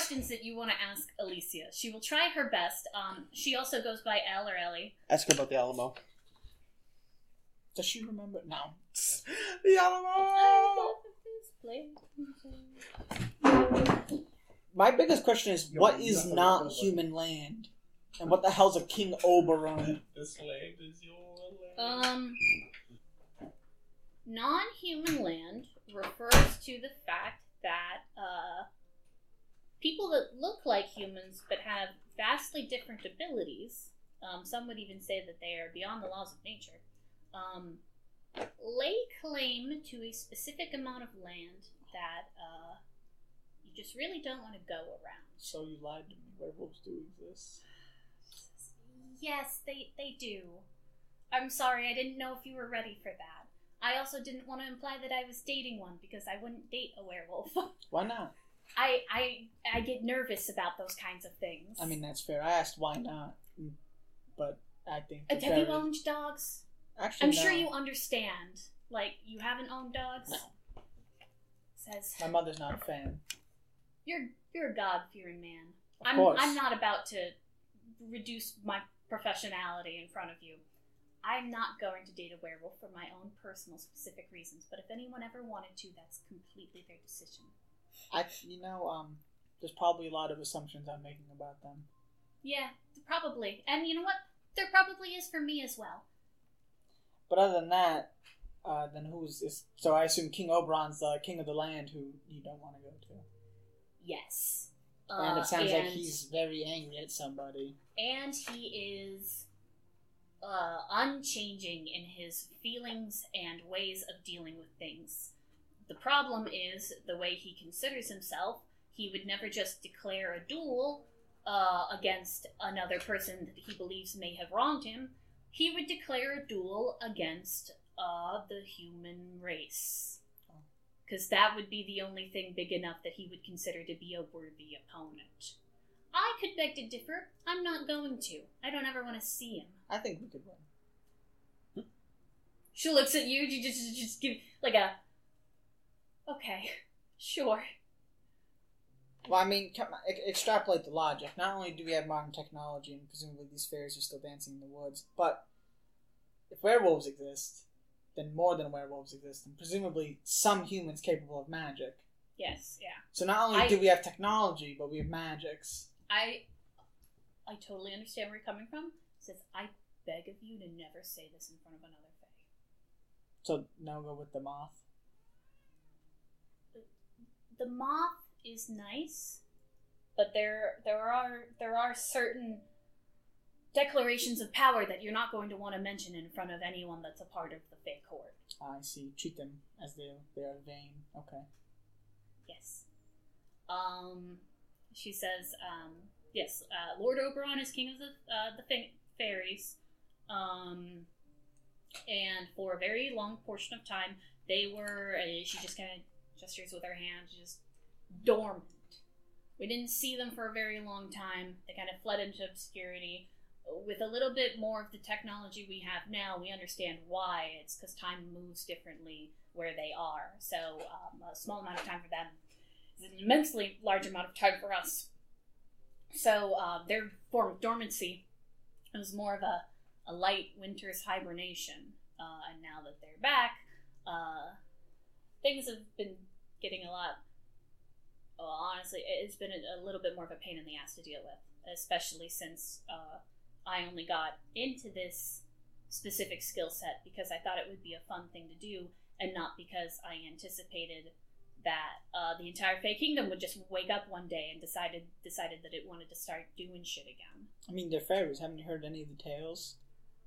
questions that you want to ask Alicia. She will try her best. Um, she also goes by Elle or Ellie. Ask her about the Alamo. Does she remember? No. The Alamo. My biggest question is, Yo, what you is got the not human land? And what the hell's a King Oberon? This land is your land. Um, non-human land refers to the fact that uh, people that look like humans but have vastly different abilities. Um, some would even say that they are beyond the laws of nature. Um, lay claim to a specific amount of land that uh, you just really don't want to go around. So you lied to me. Werewolves do exist. Yes, they they do. I'm sorry, I didn't know if you were ready for that. I also didn't want to imply that I was dating one because I wouldn't date a werewolf. Why not? I I I get nervous about those kinds of things. I mean, that's fair. I asked why not, but I think Uh, have you very- owned dogs? Actually, I'm sure you understand. Like you haven't owned dogs. No. Says My mother's not a fan. you're you're a God fearing man. Of I'm course. I'm not about to reduce my professionality in front of you. I'm not going to date a werewolf for my own personal specific reasons, but if anyone ever wanted to, that's completely their decision. I, you know, um, there's probably a lot of assumptions I'm making about them. Yeah, probably. And you know what? There probably is for me as well. But other than that, uh, then who's is? So I assume King Oberon's the king of the land who you don't want to go to. Yes. and Uh, it sounds like he's very angry at somebody. and he is uh, unchanging in his feelings and ways of dealing with things. The problem is the way he considers himself. He would never just declare a duel uh, against another person that he believes may have wronged him. He would declare a duel against uh, the human race. Because that would be the only thing big enough that he would consider to be a worthy opponent. I could beg to differ. I'm not going to. I don't ever want to see him. I think we could win. She looks at you. You just, just give like a. Okay, sure. Well, I mean, come on, e- extrapolate the logic. Not only do we have modern technology, and presumably these fairies are still dancing in the woods, but if werewolves exist, then more than werewolves exist, and presumably some humans capable of magic. Yes, yeah. So not only I- do we have technology, but we have magics. I, I totally understand where you're coming from. Says I beg of you to never say this in front of another fae. So now go with the moth. The moth is nice, but there there are there are certain declarations of power that you're not going to want to mention in front of anyone that's a part of the fae court. I see. Treat them as they they are vain. Okay. Yes. Um, she says, um, yes, uh, Lord Oberon is king of the uh, the fa- fairies. Um, and for a very long portion of time, they were. Uh, she just kind of gestures with her hand, just dormant. We didn't see them for a very long time. They kind of fled into obscurity. With a little bit more of the technology we have now, we understand why. It's because time moves differently where they are. So um, a small amount of time for them is an immensely large amount of time for us. So uh, their form of dormancy was more of a, a light winter's hibernation. Uh, and now that they're back, uh, things have been getting a lot. Well, honestly, it's been a, a little bit more of a pain in the ass to deal with, especially since uh, I only got into this specific skill set because I thought it would be a fun thing to do, and not because I anticipated that uh, the entire Fey Kingdom would just wake up one day and decided decided that it wanted to start doing shit again. I mean, they're fairies. Haven't you heard any of the tales?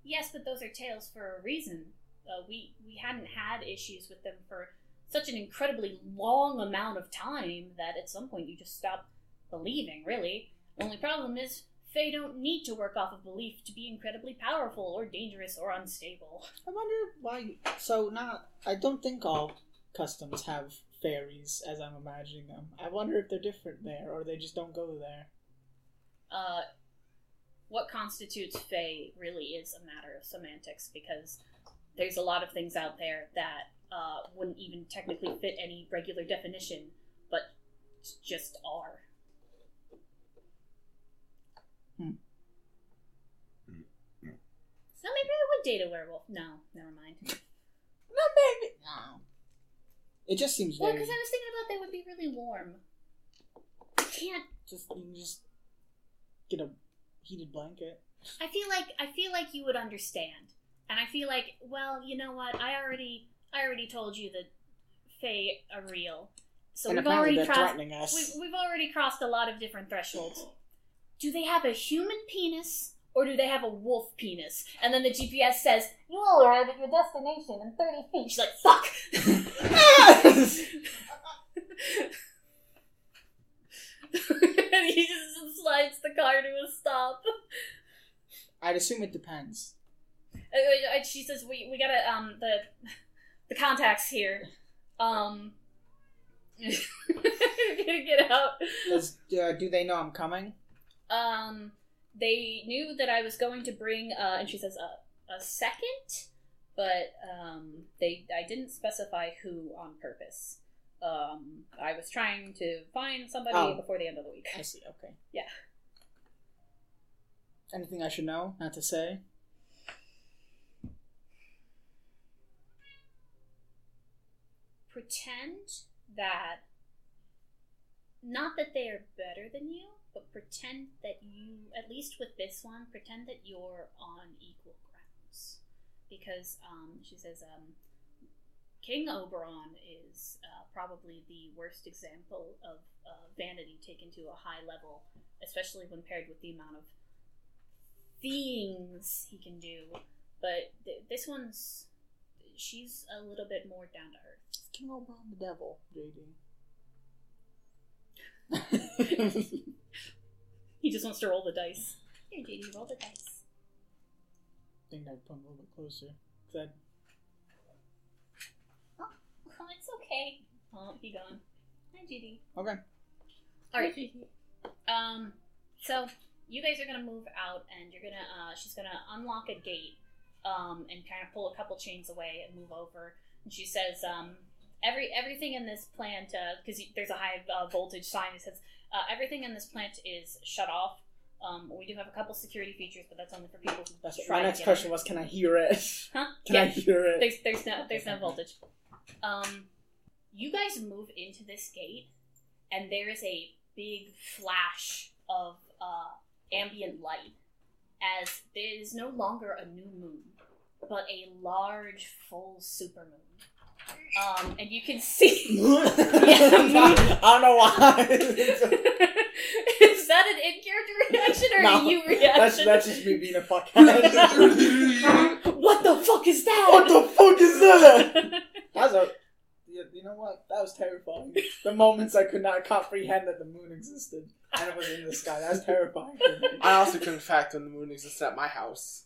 Yes, but those are tales for a reason. Uh, we we hadn't had issues with them for such an incredibly long amount of time that at some point you just stop believing. Really, only problem is Fae don't need to work off of belief to be incredibly powerful or dangerous or unstable. I wonder why. So not. I don't think all customs have fairies as I'm imagining them. I wonder if they're different there, or they just don't go there. uh, what constitutes Fae really is a matter of semantics because there's a lot of things out there that uh, wouldn't even technically fit any regular definition, but just are. So maybe I would date a werewolf. No, never mind. No, maybe. No. It just seems Well, because I was thinking about they would be really warm. I can't. just you can just get a heated blanket. I feel like I feel like you would understand, and I feel like, well, you know what? I already, I already told you that Fae are real, so and we've already crossed. us. We've, we've already crossed a lot of different thresholds. Do they have a human penis or do they have a wolf penis? And then the GPS says, You will arrive at your destination in 30 feet. She's like, Fuck! and he just slides the car to a stop. I'd assume it depends. Uh, uh, uh, she says, "We we gotta um the the contacts here. Um, gotta get out. Does, uh, do they know I'm coming? Um, they knew that I was going to bring uh, and she says a a second, but um they I didn't specify who on purpose. Um, I was trying to find somebody Oh. before the end of the week. I see. Okay. Yeah. Anything I should know? Not to say. Pretend that not that they are better than you, but pretend that you at least with this one, pretend that you're on equal grounds. Because um, she says um, King Oberon is uh, probably the worst example of uh, vanity taken to a high level, especially when paired with the amount of things he can do. But th- this one's she's a little bit more down to earth. King Oberon the devil, JD. He just wants to roll the dice. Here, JD, roll the dice. I think I'd put him a little bit closer. 'Cause I'd- Oh, it's okay. Oh, he gone. Hi, JD. Okay. All right. Um, so you guys are gonna move out, and you're gonna. Uh, she's gonna unlock a gate, um, and kind of pull a couple chains away and move over. And she says, um, every everything in this plant, because there's a high uh, voltage sign that says uh, everything in this plant is shut off. Um, we do have a couple security features, but that's only for people who That's try my next question in. was, can I hear it? Huh? Can yeah. I hear it? There's there's no there's no voltage. Um, you guys move into this gate, and there is a big flash of uh, ambient light, as there is no longer a new moon, but a large full supermoon. Um, and you can see. I don't know why. is that an in character reaction or No, a you reaction? that's, that's just me being a fuckhead. what the fuck is that? what the fuck is that? That's a. You you know what? That was terrifying. The moments I could not comprehend that the moon existed and it was in the sky. That was terrifying. for me. I also couldn't fact when the moon existed at my house.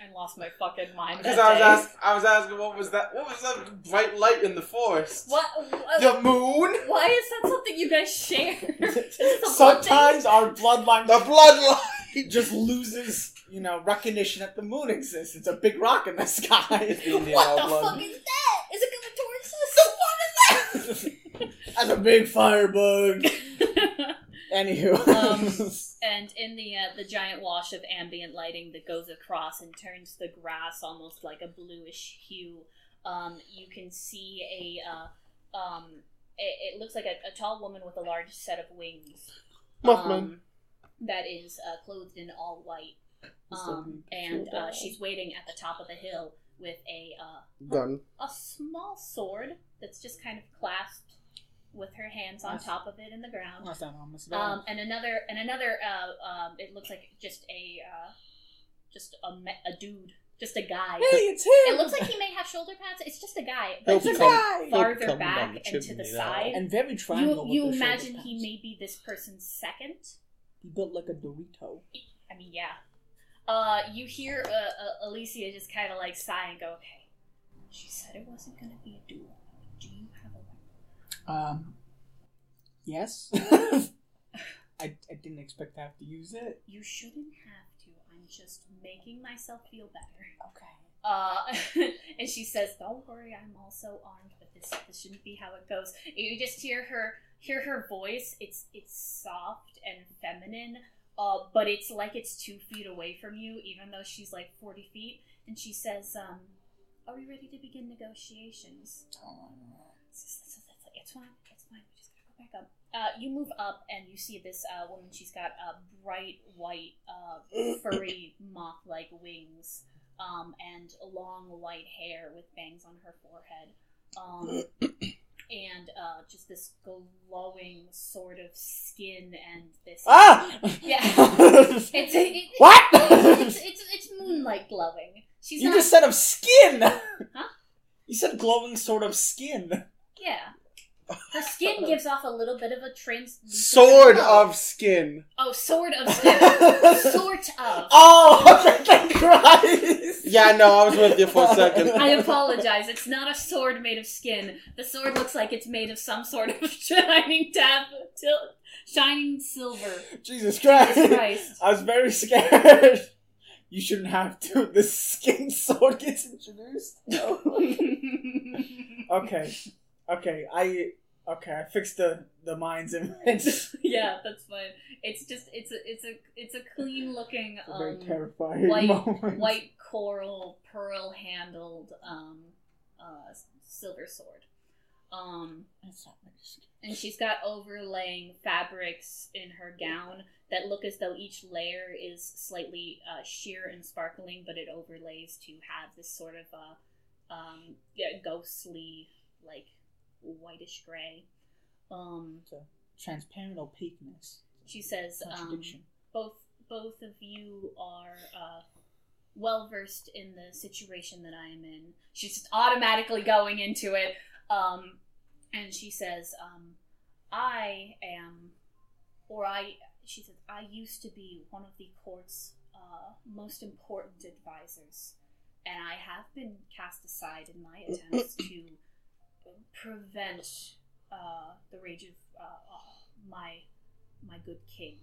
I lost my fucking mind. Because I was day. ask, I was asking what was that? What was that bright light in the forest? What? what- The moon? Why is that something you guys share? Is this a blood Sometimes our bloodline The bloodline. just loses, you know, recognition that the moon exists. It's a big rock in the sky. It's the? Indian What the blood. fuck is that? Is it coming towards us? That's a big firebug. Anywho. Um, and in the uh, the giant wash of ambient lighting that goes across and turns the grass almost like a bluish hue, um, you can see a uh, um, it, it looks like a, a tall woman with a large set of wings. Mothman. um, that is uh, clothed in all white. Um, and uh, she's waiting at the top of the hill with a uh, Gun. a small sword that's just kind of clasped with her hands on Nice. top of it in the ground. That's not ominous at all. Um, and another and another uh, um, it looks like just a uh, just a, me- a dude, just a guy. hey, it's him! It looks like he may have shoulder pads. It's just a guy, but he's become- like he'll farther back the and to the side. and very You triangle. you the imagine he may be this person's second. He built like a Dorito. I mean, yeah. Uh, you hear uh, uh, Alicia just kind of like sigh and go, "Okay." She said it wasn't gonna be a duel. Do you a? Um. Yes. I, I didn't expect to have to use it. You shouldn't have to. I'm just making myself feel better. Okay. Uh, and she says, "Don't worry, I'm also armed, but this this shouldn't be how it goes." And you just hear her hear her voice. It's it's soft and feminine, uh, but it's like it's two feet away from you, even though she's like forty feet. And she says, um, "Are we ready to begin negotiations?" It's fine. It's fine. We just gotta go back up. Uh, you move up and you see this uh, woman. She's got uh, bright white, uh, furry moth-like wings, um, and long white hair with bangs on her forehead, um, and uh, just this glowing sort of skin and this. Ah! Yeah. It's it, what? It's, it's it's moonlight glowing. She's you not. just said of skin. Huh? You said glowing sort of skin. yeah. Her skin gives off a little bit of a trans. Sword glow. of skin. Oh, sword of skin. sort of. Oh, thank Christ! Yeah, no, I was with you for a second. I apologize. It's not a sword made of skin. The sword looks like it's made of some sort of shining tab, til- shining silver. Jesus Christ! Jesus Christ. I was very scared. You shouldn't have to. The skin sword gets introduced. No. Okay, okay. I okay. I fixed the the mind's image. yeah, that's fine. It's just it's a it's a it's a clean looking a very um, terrifying white moment. white coral pearl handled um uh silver sword. Um That's not my skin. and she's got overlaying fabrics in her gown that look as though each layer is slightly uh, sheer and sparkling, but it overlays to have this sort of uh, um, yeah, ghostly, like whitish gray. Um, Transparent opaqueness. she says, um, both both of you are uh, well versed in the situation that I am in. She's just automatically going into it, um, and she says, um, "I am, or I." She says, "I used to be one of the court's uh, most important advisors, and I have been cast aside in my attempts to prevent uh, the rage of uh, uh, my my good king."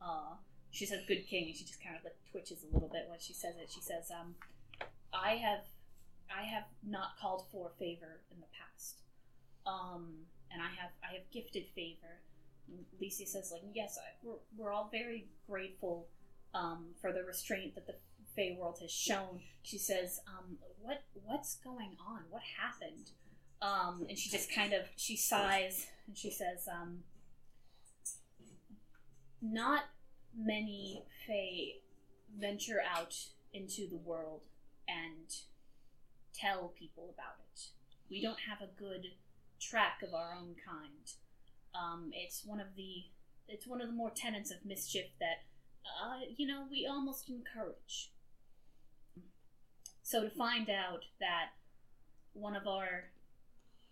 Uh, she says good king and she just kind of like twitches a little bit when she says it. She says um i have i have not called for favor in the past. Um and i have i have gifted favor. Lisa says like yes I, we're, we're all very grateful um for the restraint that the Fey world has shown. She says um what what's going on? What happened um and she just kind of she sighs and she says um not many Fae venture out into the world and tell people about it. We don't have a good track of our own kind. Um, it's one of the it's one of the more tenets of mischief that uh, you know we almost encourage. So to find out that one of our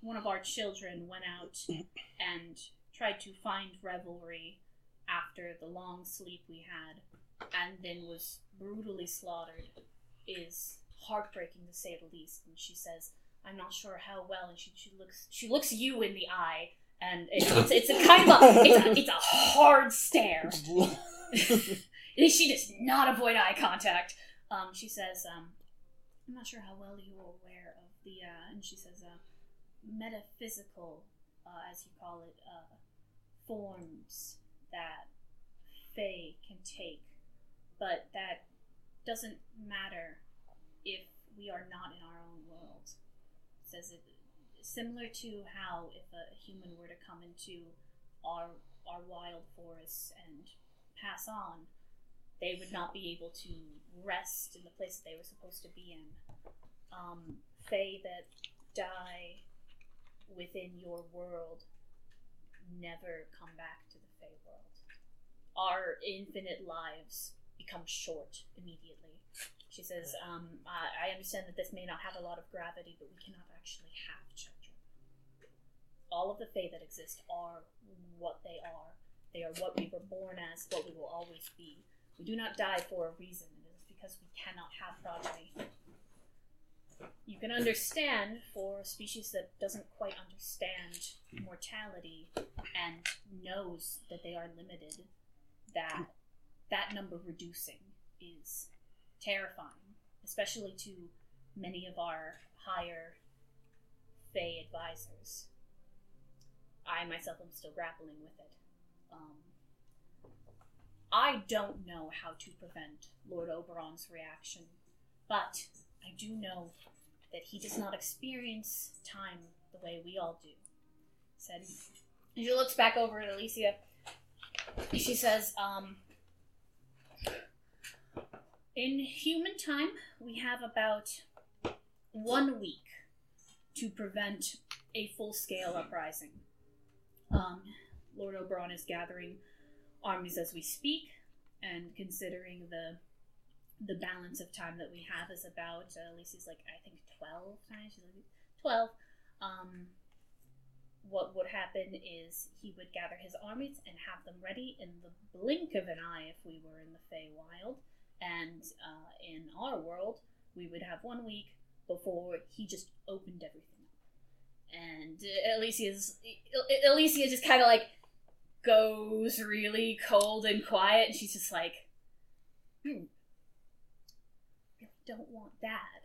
one of our children went out and tried to find revelry after the long sleep we had and then was brutally slaughtered is heartbreaking to say the least. And she says i'm not sure how well and she, she looks she looks you in the eye and it's, it's, it's a kind of a, it's, a, it's a hard stare. She does not avoid eye contact. Um, she says um, i'm not sure how well you are aware of the uh, and she says uh, metaphysical uh, as you call it uh, forms that Fae can take, but that doesn't matter if we are not in our own world. It says it similar to how if a human were to come into our our wild forests and pass on, they would not be able to rest in the place that they were supposed to be in. Um, Fae that die within your world never come back to the Fey world. Our infinite lives become short immediately. She says, um, I, I understand that this may not have a lot of gravity, but we cannot actually have children. All of the Fae that exist are what they are. They are what we were born as, what we will always be. We do not die for a reason. It is because we cannot have progeny. You can understand for a species that doesn't quite understand mortality and knows that they are limited, that that number reducing is terrifying, especially to many of our higher Fey advisors. I myself am still grappling with it. Um, I don't know how to prevent Lord Oberon's reaction, but I do know that he does not experience time the way we all do. Said. She looks back over at Alicia. She says, um, in human time, we have about one week to prevent a full scale uprising. Um, Lord Oberon is gathering armies as we speak, and considering the the balance of time that we have is about uh, like I think twelve times. She's like twelve. Um, what would happen is he would gather his armies and have them ready in the blink of an eye if we were in the Feywild, and uh, in our world we would have one week before he just opened everything up. And uh, Alicia's Alicia just kind of like goes really cold and quiet, and she's just like, hmm, don't want that.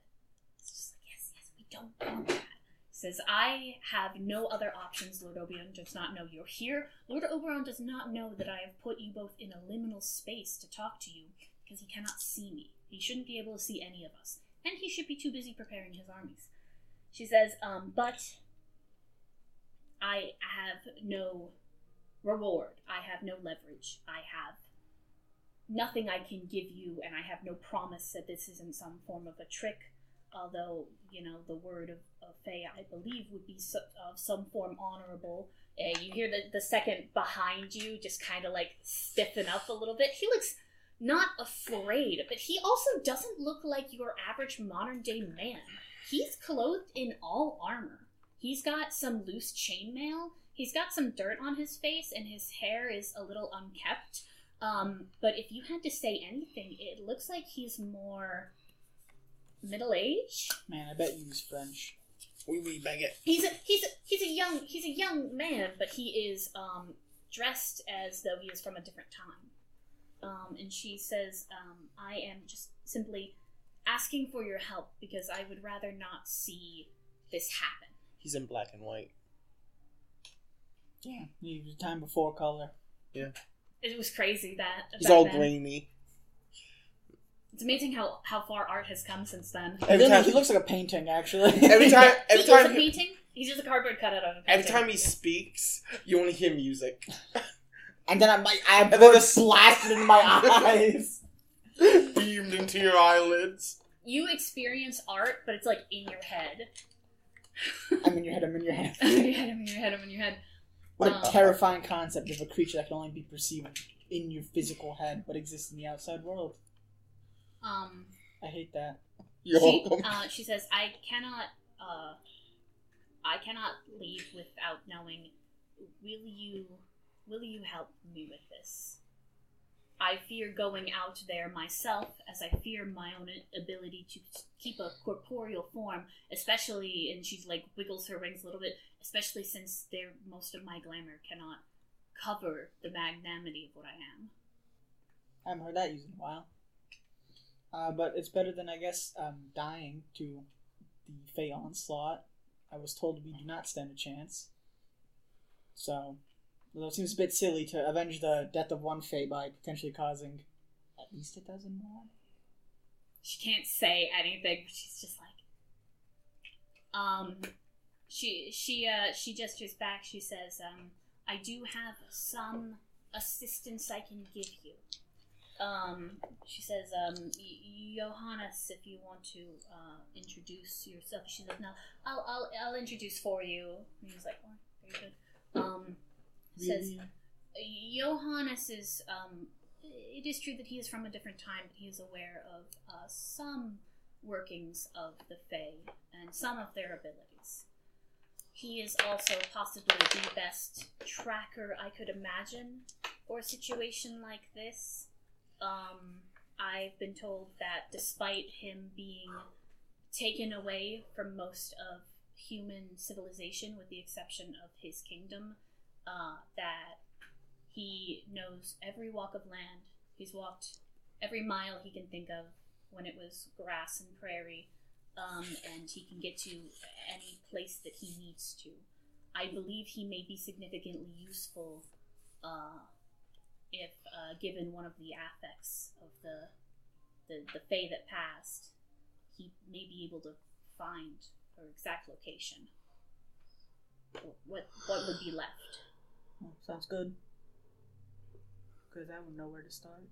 It's just like, yes, yes, we don't want that. Says, I have no other options. Lord Oberon does not know you're here. Lord Oberon does not know that I have put you both in a liminal space to talk to you because he cannot see me. He shouldn't be able to see any of us. And he should be too busy preparing his armies. She says, um, but I have no reward. I have no leverage. I have nothing I can give you, and I have no promise that this isn't some form of a trick. Although, you know, the word of, of Fae, I believe, would be so, of some form honorable. Uh, you hear the, the second behind you just kind of like stiffen up a little bit. He looks not afraid, but he also doesn't look like your average modern day man. He's clothed in all armor. He's got some loose chainmail. He's got some dirt on his face, and his hair is a little unkept. Um, but if you had to say anything, it looks like he's more middle age. Man, I bet you he's French. We we bang it. He's a he's a he's a young he's a young man, but he is um, dressed as though he is from a different time. Um, and she says, um, "I am just simply asking for your help because I would rather not see this happen." He's in black and white. Yeah, he was time before color. It was crazy that it's all then- grainy. It's amazing how how far art has come since then. Every time he looks like a painting, actually. Every time, he every is a time, painting. He's just a cardboard cutout of a painting. every time he speaks, you only hear music. and then I might I have And then words the- blasted in my eyes. beamed into your eyelids. you experience art, but it's like in your head. I'm in your head. I'm in your head. I'm in your head. I'm in your head. I'm in your head. What a terrifying concept of a creature that can only be perceived in your physical head, but exists in the outside world. Um, I hate that. You're she, welcome. uh, she says, "I cannot. Uh, I cannot leave without knowing. Will you? Will you help me with this? I fear going out there myself, as I fear my own ability to keep a corporeal form, especially." And she's like wiggles her wings a little bit, especially since there most of my glamour cannot cover the magnanimity of what I am. I haven't heard that used in a while. Uh, but it's better than, I guess, um, dying to the Fey onslaught. I was told we do not stand a chance. So, although it seems a bit silly to avenge the death of one Fey by potentially causing at least a dozen more. she can't say anything she's just like um she she uh she gestures back she says um i do have some assistance i can give you. Um she says um johannes if you want to uh introduce yourself. She says no i'll i'll, I'll introduce for you. And he's like oh, very good. Um says Johannes is, um, it is true that he is from a different time, but he is aware of uh, some workings of the Fae and some of their abilities. He is also possibly the best tracker I could imagine for a situation like this. Um, I've been told that despite him being taken away from most of human civilization, with the exception of his kingdom, uh, that he knows every walk of land. He's walked every mile he can think of when it was grass and prairie, um, and he can get to any place that he needs to. I believe he may be significantly useful uh, if uh, given one of the affects of the the the Fae that passed, he may be able to find her exact location. What what would be left? Oh, sounds good. Because I would know where to start.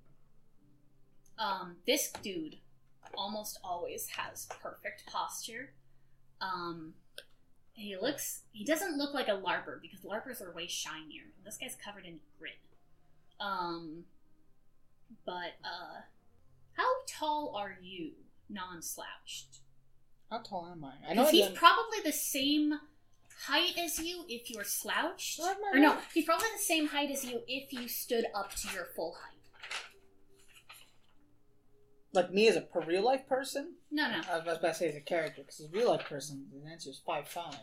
Um, this dude almost always has perfect posture. Um, he looks. He doesn't look like a larper because larpers are way shinier. This guy's covered in grit. Um, but uh, how tall are you, non-slouched? How tall am I? I know Because he's that- probably the same height as you if you're slouched. What Or no, doing? he's probably the same height as you if you stood up to your full height. like me as a per- real life person. No, no. I was about to say as a character, because as a real life person, the answer is five five.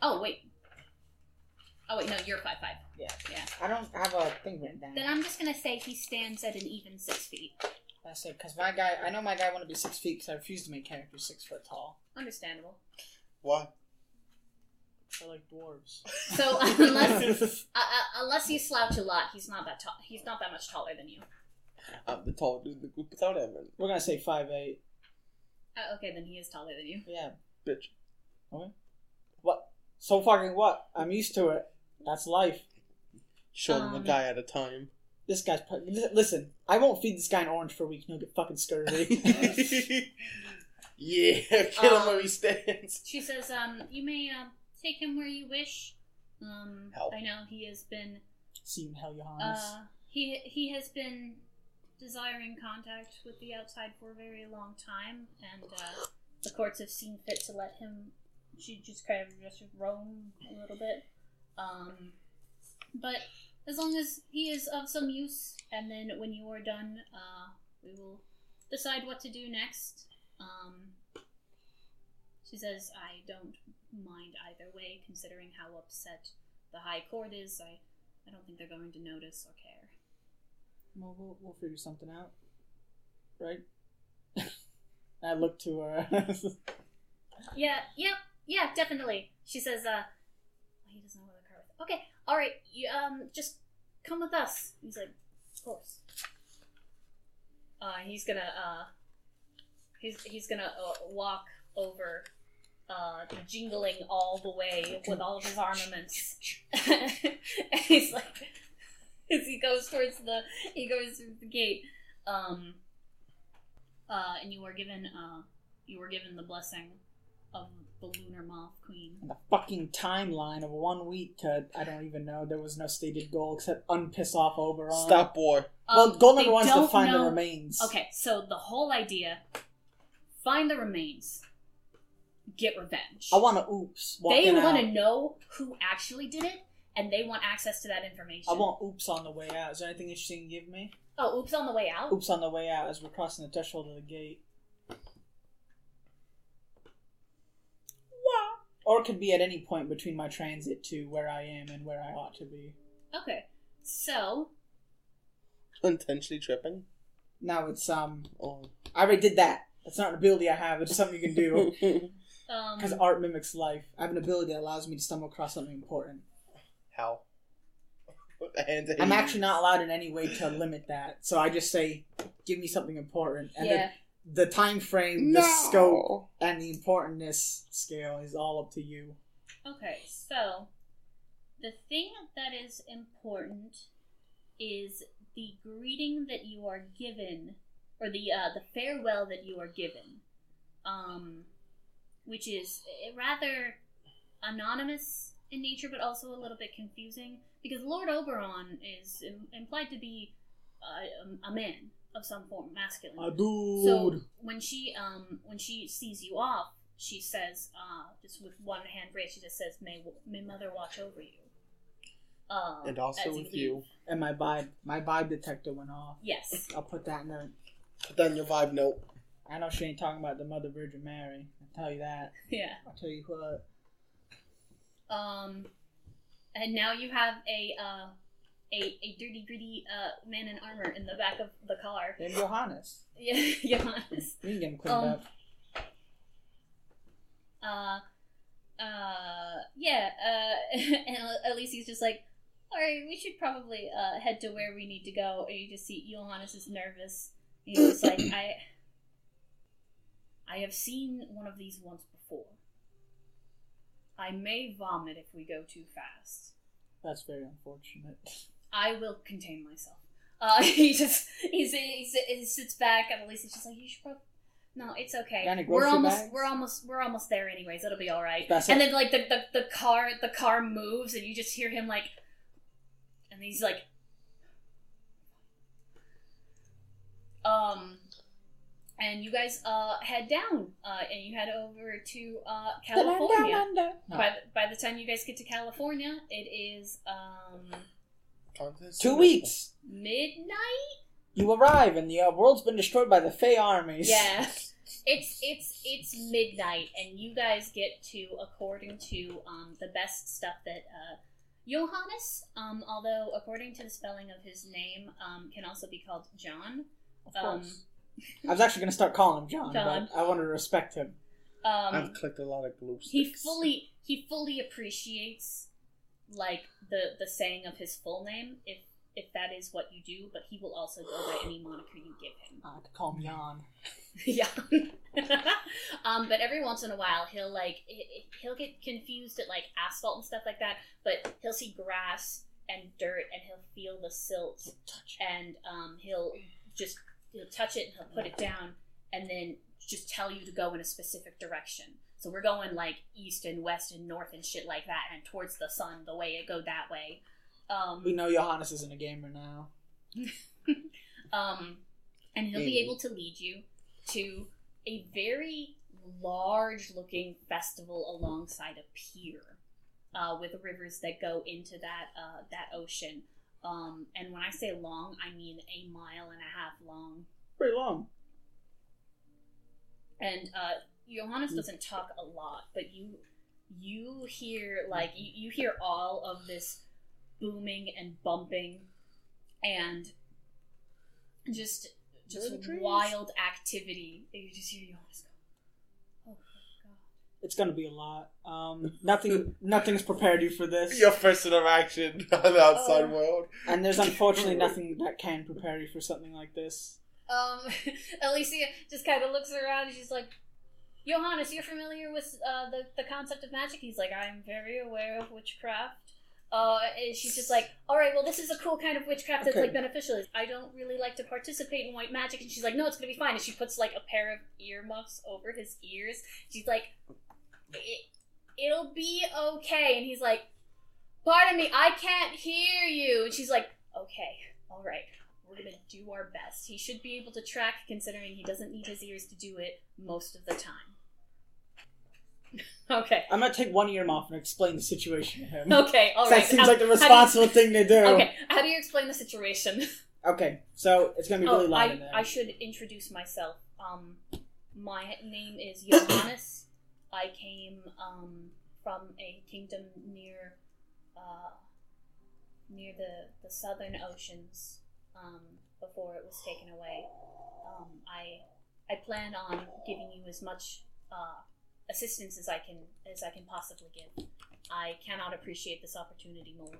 Oh wait. Oh wait, no, you're five five. Yeah. Yeah. I don't have a thing written down. Then I'm just gonna say he stands at an even six feet. That's it, because my guy, I know my guy want to be six feet because I refuse to make characters six foot tall. Understandable. Why? I like dwarves. So unless uh, uh, unless you slouch a lot, he's not that tall. He's not that much taller than you. I'm the tall dude in the group without Evan. We're gonna say five eight. Uh, okay, then he is taller than you. Yeah. Bitch. Okay. What? So fucking what? I'm used to it. That's life. Show them Um, a guy at a time. This guy's. pu- Listen, I won't feed this guy an orange for a week. and He'll get fucking scurvy. yeah, get him Um, where he stands. She says, "Um, you may uh, take him where you wish. Um, Help. I know he has been See you hell, Johannes. Uh, he he has been desiring contact with the outside for a very long time, and uh, the courts have seen fit to let him. She just kind of just roam a little bit, um, but as long as he is of some use, and then when you are done, uh, we will decide what to do next. Um, she says, "I don't mind either way, considering how upset the High Court is. I." I don't think they're going to notice or care. well, we'll, we'll figure something out, right? I look to her. Yeah, yep, yeah, definitely. She says, uh, he doesn't know where the car is. Okay, alright, you, um, just come with us. He's like, of course. Uh, he's gonna, uh, he's, he's gonna uh, walk over, uh, jingling all the way with all of his armaments. and he's like, as he goes towards the, he goes through the gate, um, uh, and you are given, uh, you were given the blessing of the lunar moth queen. the fucking timeline of one week to I don't even know. There was no stated goal except unpiss off Oberon. Stop, boy. Well, Um, goal number one is to don't find the remains. Okay, so the whole idea: find the remains, get revenge. I want to oops. they want to know who actually did it, and they want access to that information. I want oops on the way out. Is there anything interesting you can give me? Oh, oops! On the way out. Oops on the way out as we're crossing the threshold of the gate. Or it could be at any point between my transit to where I am and where I ought to be. Okay, so intentionally tripping. Now it's um Oh. I already did that. That's not an ability I have, it's something you can do. um, Because art mimics life. I have an ability that allows me to stumble across something important. How? And I'm actually not allowed in any way to limit that. So I just say, give me something important. And yeah. the, the time frame, the scope, and the importantness scale is all up to you. Okay, so the thing that is important is the greeting that you are given, or the uh, the farewell that you are given, um, which is uh, rather anonymous in nature, but also a little bit confusing because Lord Oberon is im- implied to be uh, a man of some form, masculine. A dude. So when she um when she sees you off, she says uh just with one hand raised, she just says, "May may Mother watch over you." Um, And also as with leave. you. and my vibe, my vibe detector went off. Yes. I'll put that in there. Put that in your vibe note. I know she ain't talking about the Mother Virgin Mary. I'll tell you that. Yeah. I'll tell you what. Um, and now you have a uh a a dirty gritty uh man in armor in the back of the car. Then Johannes. Yeah, Johannes. We can get him cleaned Um, up. Uh, uh, yeah. Uh, and at least he's just like, All right, we should probably uh, head to where we need to go. And you just see Johannes is nervous. He's just like, I, I have seen one of these once before. I may vomit if we go too fast. That's very unfortunate. I will contain myself. Uh, he just he's, he's, he sits back and Elisa's just like you should probably. No, it's okay. We're almost bags? we're almost we're almost there anyways. It'll be all right. That's and it. then like the, the the car the car moves and you just hear him like, and he's like, um, and you guys uh head down uh and you head over to uh California. No. By the, by the time you guys get to California, it is um Two weeks. midnight. You arrive, and the uh, world's been destroyed by the Fey armies. Yeah. It's it's it's midnight, and you guys get to according to um, the best stuff that uh, Johannes, um, although according to the spelling of his name, um, can also be called John. Of Um, course. I was actually going to start calling him John, John. but I wanted to respect him. Um, I've clicked a lot of glue he fully he fully appreciates like the the saying of his full name if if that is what you do, but he will also go by any moniker you give him. I could call him Jan. yeah. um, but every once in a while, he'll like he- he'll get confused at like asphalt and stuff like that. But he'll see grass and dirt, and he'll feel the silt, Touch. and um, he'll just he'll touch it and he'll put it down, and then just tell you to go in a specific direction. So we're going like east and west and north and shit like that, and towards the sun, the way it go that way. Um, We know Johannes isn't a gamer now. um, and he'll be able to lead you to a very large looking festival alongside a pier uh, with rivers that go into that uh, that ocean. Um, and when I say long, I mean a mile and a half long. Pretty long. And uh, Johannes doesn't talk a lot, but you you hear like you, you hear all of this booming and bumping and just just Where are the trees? wild activity. You just hear Johannes go, "Oh my god!" It's going to be a lot. Um, nothing. Nothing's prepared you for this, Your first interaction on the outside Oh. world. and there's unfortunately nothing that can prepare you for something like this. Um, Alicia just kind of looks around and she's like, Johannes, you're familiar with uh, the, the concept of magic? He's like, I'm very aware of witchcraft. Uh, and she's just like, all right, well, this is a cool kind of witchcraft that's Okay. like beneficial. I don't really like to participate in white magic. And she's like, no, it's gonna be fine. And she puts like a pair of earmuffs over his ears. She's like, it, it'll be okay. And he's like, pardon me, I can't hear you. And she's like, okay, all right. We're gonna do our best. He should be able to track, considering he doesn't need his ears to do it most of the time. okay. I'm going to take one ear off and explain the situation to him. Okay. All that seems How- like the do you- responsible thing to do. Okay. How do you explain the situation? Okay, so it's going to be really oh, loud I. I should introduce myself. Um, my name is Johannes. I came um, from a kingdom near uh, near the, the southern oceans um, before it was taken away. Um, I I plan on giving you as much uh, assistance as I can as I can possibly give. I cannot appreciate this opportunity more.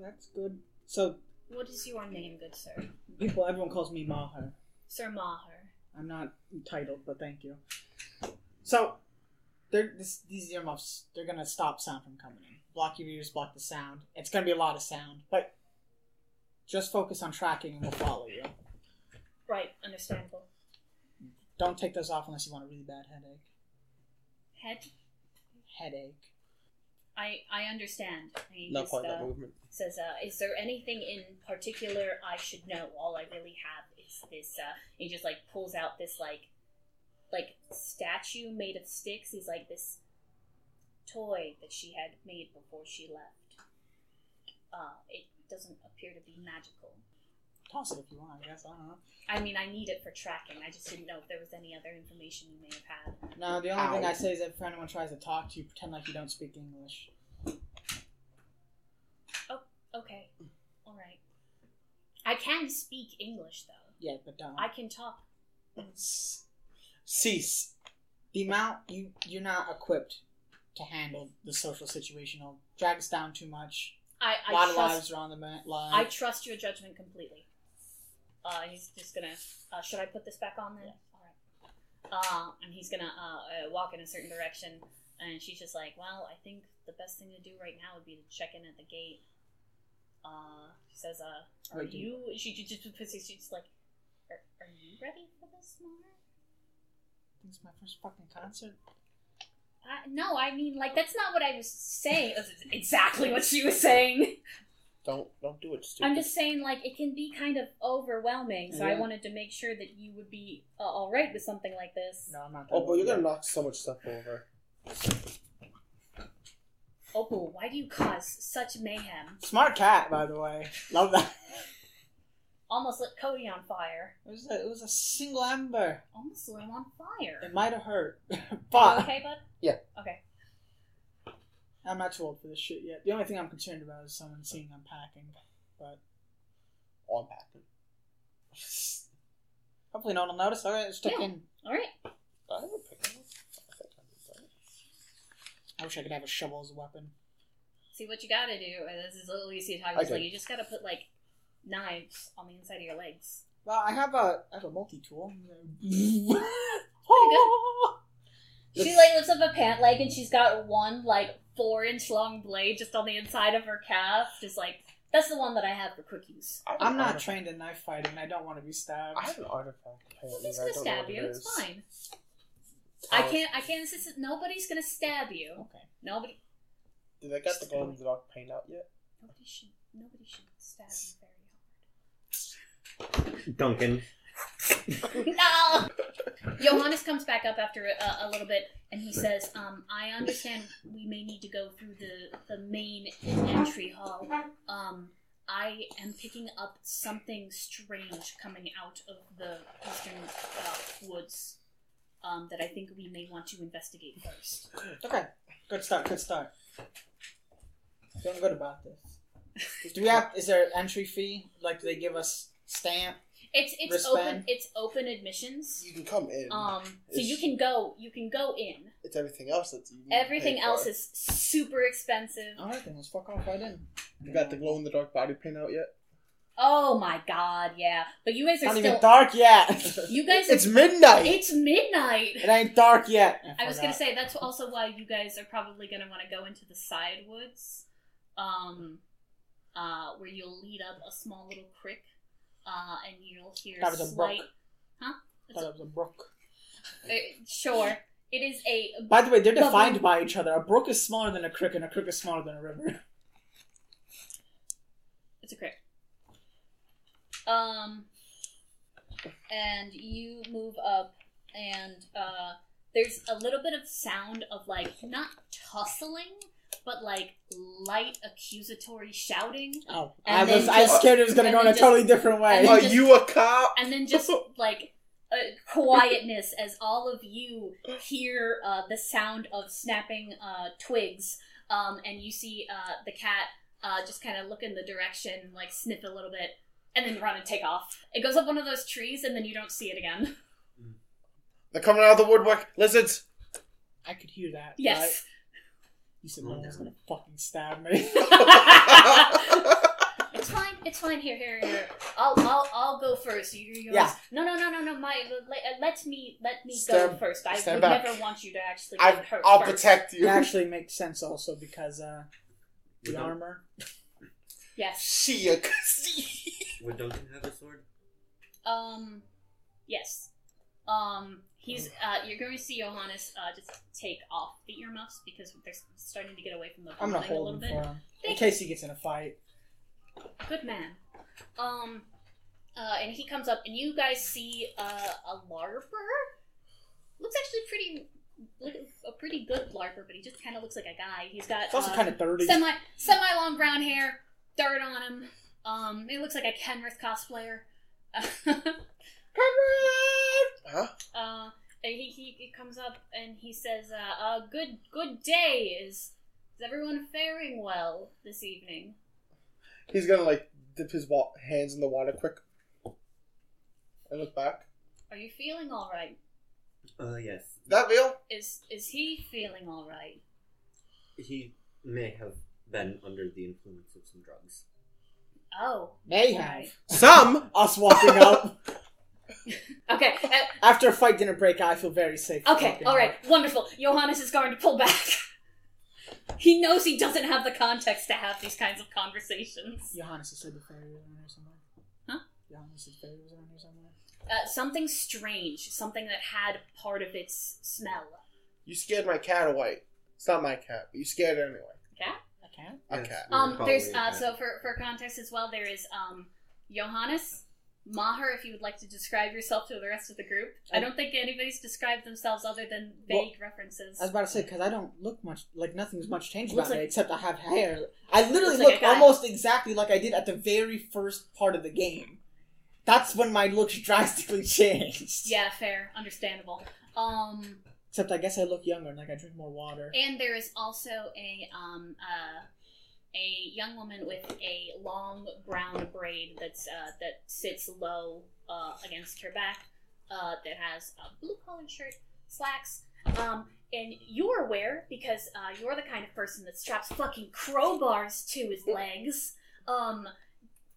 That's good. So, What is your name, good sir? people, everyone calls me Maher. Sir Maher. I'm not entitled, but thank you. So, they're, this, these earmuffs, they're gonna stop sound from coming in. Block your ears, block the sound. It's gonna be a lot of sound, but just focus on tracking and we'll follow you. Right, understandable. Don't take those off unless you want a really bad headache. Head. Headache. I I understand. He Not just, quite that uh, movement. says, uh, "Is there anything in particular I should know? All I really have is this." Uh, he just like pulls out this like like statue made of sticks. He's like this toy that she had made before she left. Uh, it doesn't appear to be magical. Toss it if you want, I guess. I don't know. I mean, I need it for tracking. I just didn't know if there was any other information you may have had. No, the only thing I say is that if anyone tries to talk to you, pretend like you don't speak English. Oh, okay, all right. I can speak English though. Yeah, but don't. I can talk. Cease. The amount you you're not equipped to handle the social situation. It'll drag us down too much. I, A lot I of trust lives are on the line. I trust your judgment completely. Uh, he's just gonna. Uh, should I put this back on then? All right. Uh, and he's gonna uh, uh, walk in a certain direction, and she's just like, "Well, I think the best thing to do right now would be to check in at the gate." Uh, she says, "Uh, are you?" She just she's like, are, "Are you ready for this, Mara?" It's my first fucking concert. Uh, no, I mean, like that's not what I was saying. Exactly what she was saying. Don't don't do it, stupid. I'm just saying, like, it can be kind of overwhelming, so I wanted to make sure that you would be uh, all right with something like this. No, I'm not. Oh, but you're gonna yet. knock so much stuff over. Opal, why do you cause such mayhem? Smart cat, by the way. Love that. Almost lit Cody on fire. It was a, it was a single ember. Almost lit him on fire. It might have hurt, Are you but okay, bud? Yeah. Okay. I'm not too old for this shit yet. The only thing I'm concerned about is someone seeing I'm packing. But Oh, I'm packing. hopefully no one will notice. Alright, let's check Yeah. in. All right. I have a pick. I think I did I wish I could have a shovel as a weapon. See what you gotta do. uh, This is literally see talking. I It's like you just gotta put like knives on the inside of your legs. Well, I have a I have a multi tool. She like lifts up a pant leg and she's got one like four inch long blade just on the inside of her calf. Just like that's the one that I have for cookies. I have I'm not artifact. trained in knife fighting. I don't want to be stabbed. I have an artifact. Apparently, He's gonna don't stab you. it It's fine. Oh. I can't. I can't insist. that Nobody's gonna stab you. Okay. Nobody. Did I get the glow in the dark paint out yet? Nobody should. Nobody should stab you very Duncan. no. Johannes comes back up after a, a little bit, and he says, um, "I understand we may need to go through the the main entry hall. Um, I am picking up something strange coming out of the eastern uh, woods." Um, that I think we may want to investigate first. Okay. Good start. Good start. Feeling good about this. Do we have? Is there an entry fee? Like, do they give us stamp? It's it's Wristband? open it's open admissions. You can come in. Um, so you can go you can go in. it's everything else that's you Everything else for. is super expensive. All right, then let's fuck off right in. You got the glow in the dark body paint out yet? Oh my god, yeah. But you guys are Not still even dark yet. you guys are, It's midnight. it's midnight. it ain't dark yet. I was gonna say that's also why you guys are probably gonna want to go into the side woods, um, uh, where you'll lead up a small little creek, uh, and you'll hear That was a slight. brook. Huh? It was a brook. Uh, sure, it is a By the way, they're Bubbling. defined by each other. A brook is smaller than a creek, and a creek is smaller than a river. It's a creek. Um, and you move up, and uh, there's a little bit of sound of like not tussling, but like light accusatory shouting, Oh, And I was then I was scared it was gonna go in a just- totally different way. Are just- you a cop? and then just like uh, quietness as all of you hear uh, the sound of snapping uh, twigs, um, and you see uh, the cat uh, just kind of look in the direction, like sniff a little bit, and then run and take off. It goes up one of those trees, and then you don't see it again. They're coming out of the woodwork. Lizards. I could hear that. right? Yes. You said no one's gonna fucking stab me. It's fine. It's fine. Here, here, here. I'll, I'll, I'll go first. You, you Yeah. No, no, no, no, no. My, let, let me, let me go first. I would back. never want you to actually I, hurt. I'll first. protect it you. actually makes sense also because uh, the Would Dun- armor. Yes. See ya. Would Duncan have a sword? Um, yes. Um, he's uh, you're going to see Johannes uh just take off the earmuffs because they're starting to get away from the I'm gonna a hold little him bit. for him in Thank case he gets in a fight. Good man. Um, uh, and he comes up, and you guys see uh, a larper. Looks actually pretty, like a pretty good larper, but he just kind of looks like a guy. He's got It's also uh, kind of dirty. semi semi long brown hair, dirt on him. Um, he looks like a Kenrith cosplayer. huh? Uh, he, he, he comes up and he says, uh, uh, good, good day. Is, is everyone faring well this evening? He's gonna like dip his wa- hands in the water quick. And look back. Are you feeling alright? Uh, yes. That real? Is, is he feeling alright? He may have been under the influence of some drugs. Oh. May have. Some. Us walking up Okay. uh, after a fight didn't break out, I feel very safe. okay. All right. up. Wonderful. Johannes is going to pull back. he knows he doesn't have the context to have these kinds of conversations. Johannes has said the fairy was around here somewhere. Huh? Johannes said fairy was around here somewhere. Uh, something strange. Something that had part of its smell. You scared my cat away. It's not my cat, but you scared it anyway. Cat. I can't. A cat. Um, there's uh, so for for context as well. There is um, Johannes, Maher. If you would like to describe yourself to the rest of the group, I don't think anybody's described themselves other than vague references. I was about to say because I don't look much like nothing's much changed Looks about me except I have hair. I literally Looks like look almost exactly like I did at the very first part of the game. That's when my looks drastically changed. yeah, fair, understandable. Um, Except I guess I look younger and like I drink more water. and there is also a um uh, a young woman with a long brown braid that's uh, that sits low uh, against her back. Uh, that has a blue collared shirt, slacks. Um, and you're aware because uh, you're the kind of person that straps fucking crowbars to his legs. Um,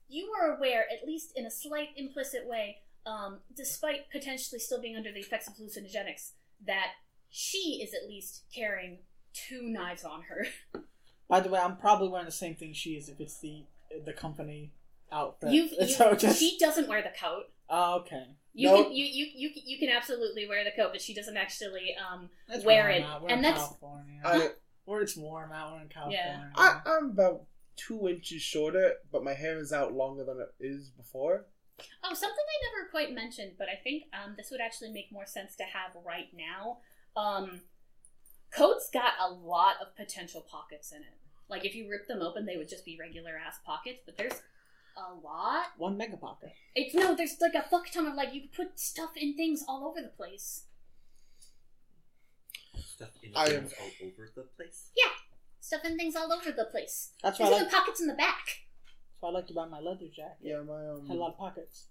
you are aware, at least in a slight implicit way, um, despite potentially still being under the effects of hallucinogenics, that she is at least carrying two knives on her. By the way, I'm probably wearing the same thing she is if it's the the company outfit. You, you so just she doesn't wear the coat. oh, okay. You No. can you, you you you can absolutely wear the coat, but she doesn't actually. Um, That's Wear warm it. Out. We're And in that's- California. I, Where it's warm out. We're in California. I, I'm about two inches shorter, but my hair is out longer than it is before. oh, something I never quite mentioned, but I think um, this would actually make more sense to have right now. Um, coat's got a lot of potential pockets in it. Like if you rip them open, they would just be regular ass pockets, but there's a lot. One mega pocket. It's no, there's like a fuck ton of like you could put stuff in things all over the place. Stuff in I things all over the place. Yeah, stuff in things all over the place. That's There's why I even like. pockets in the back. That's why I like to buy my leather jacket. Yeah, my um. Had a lot of pockets.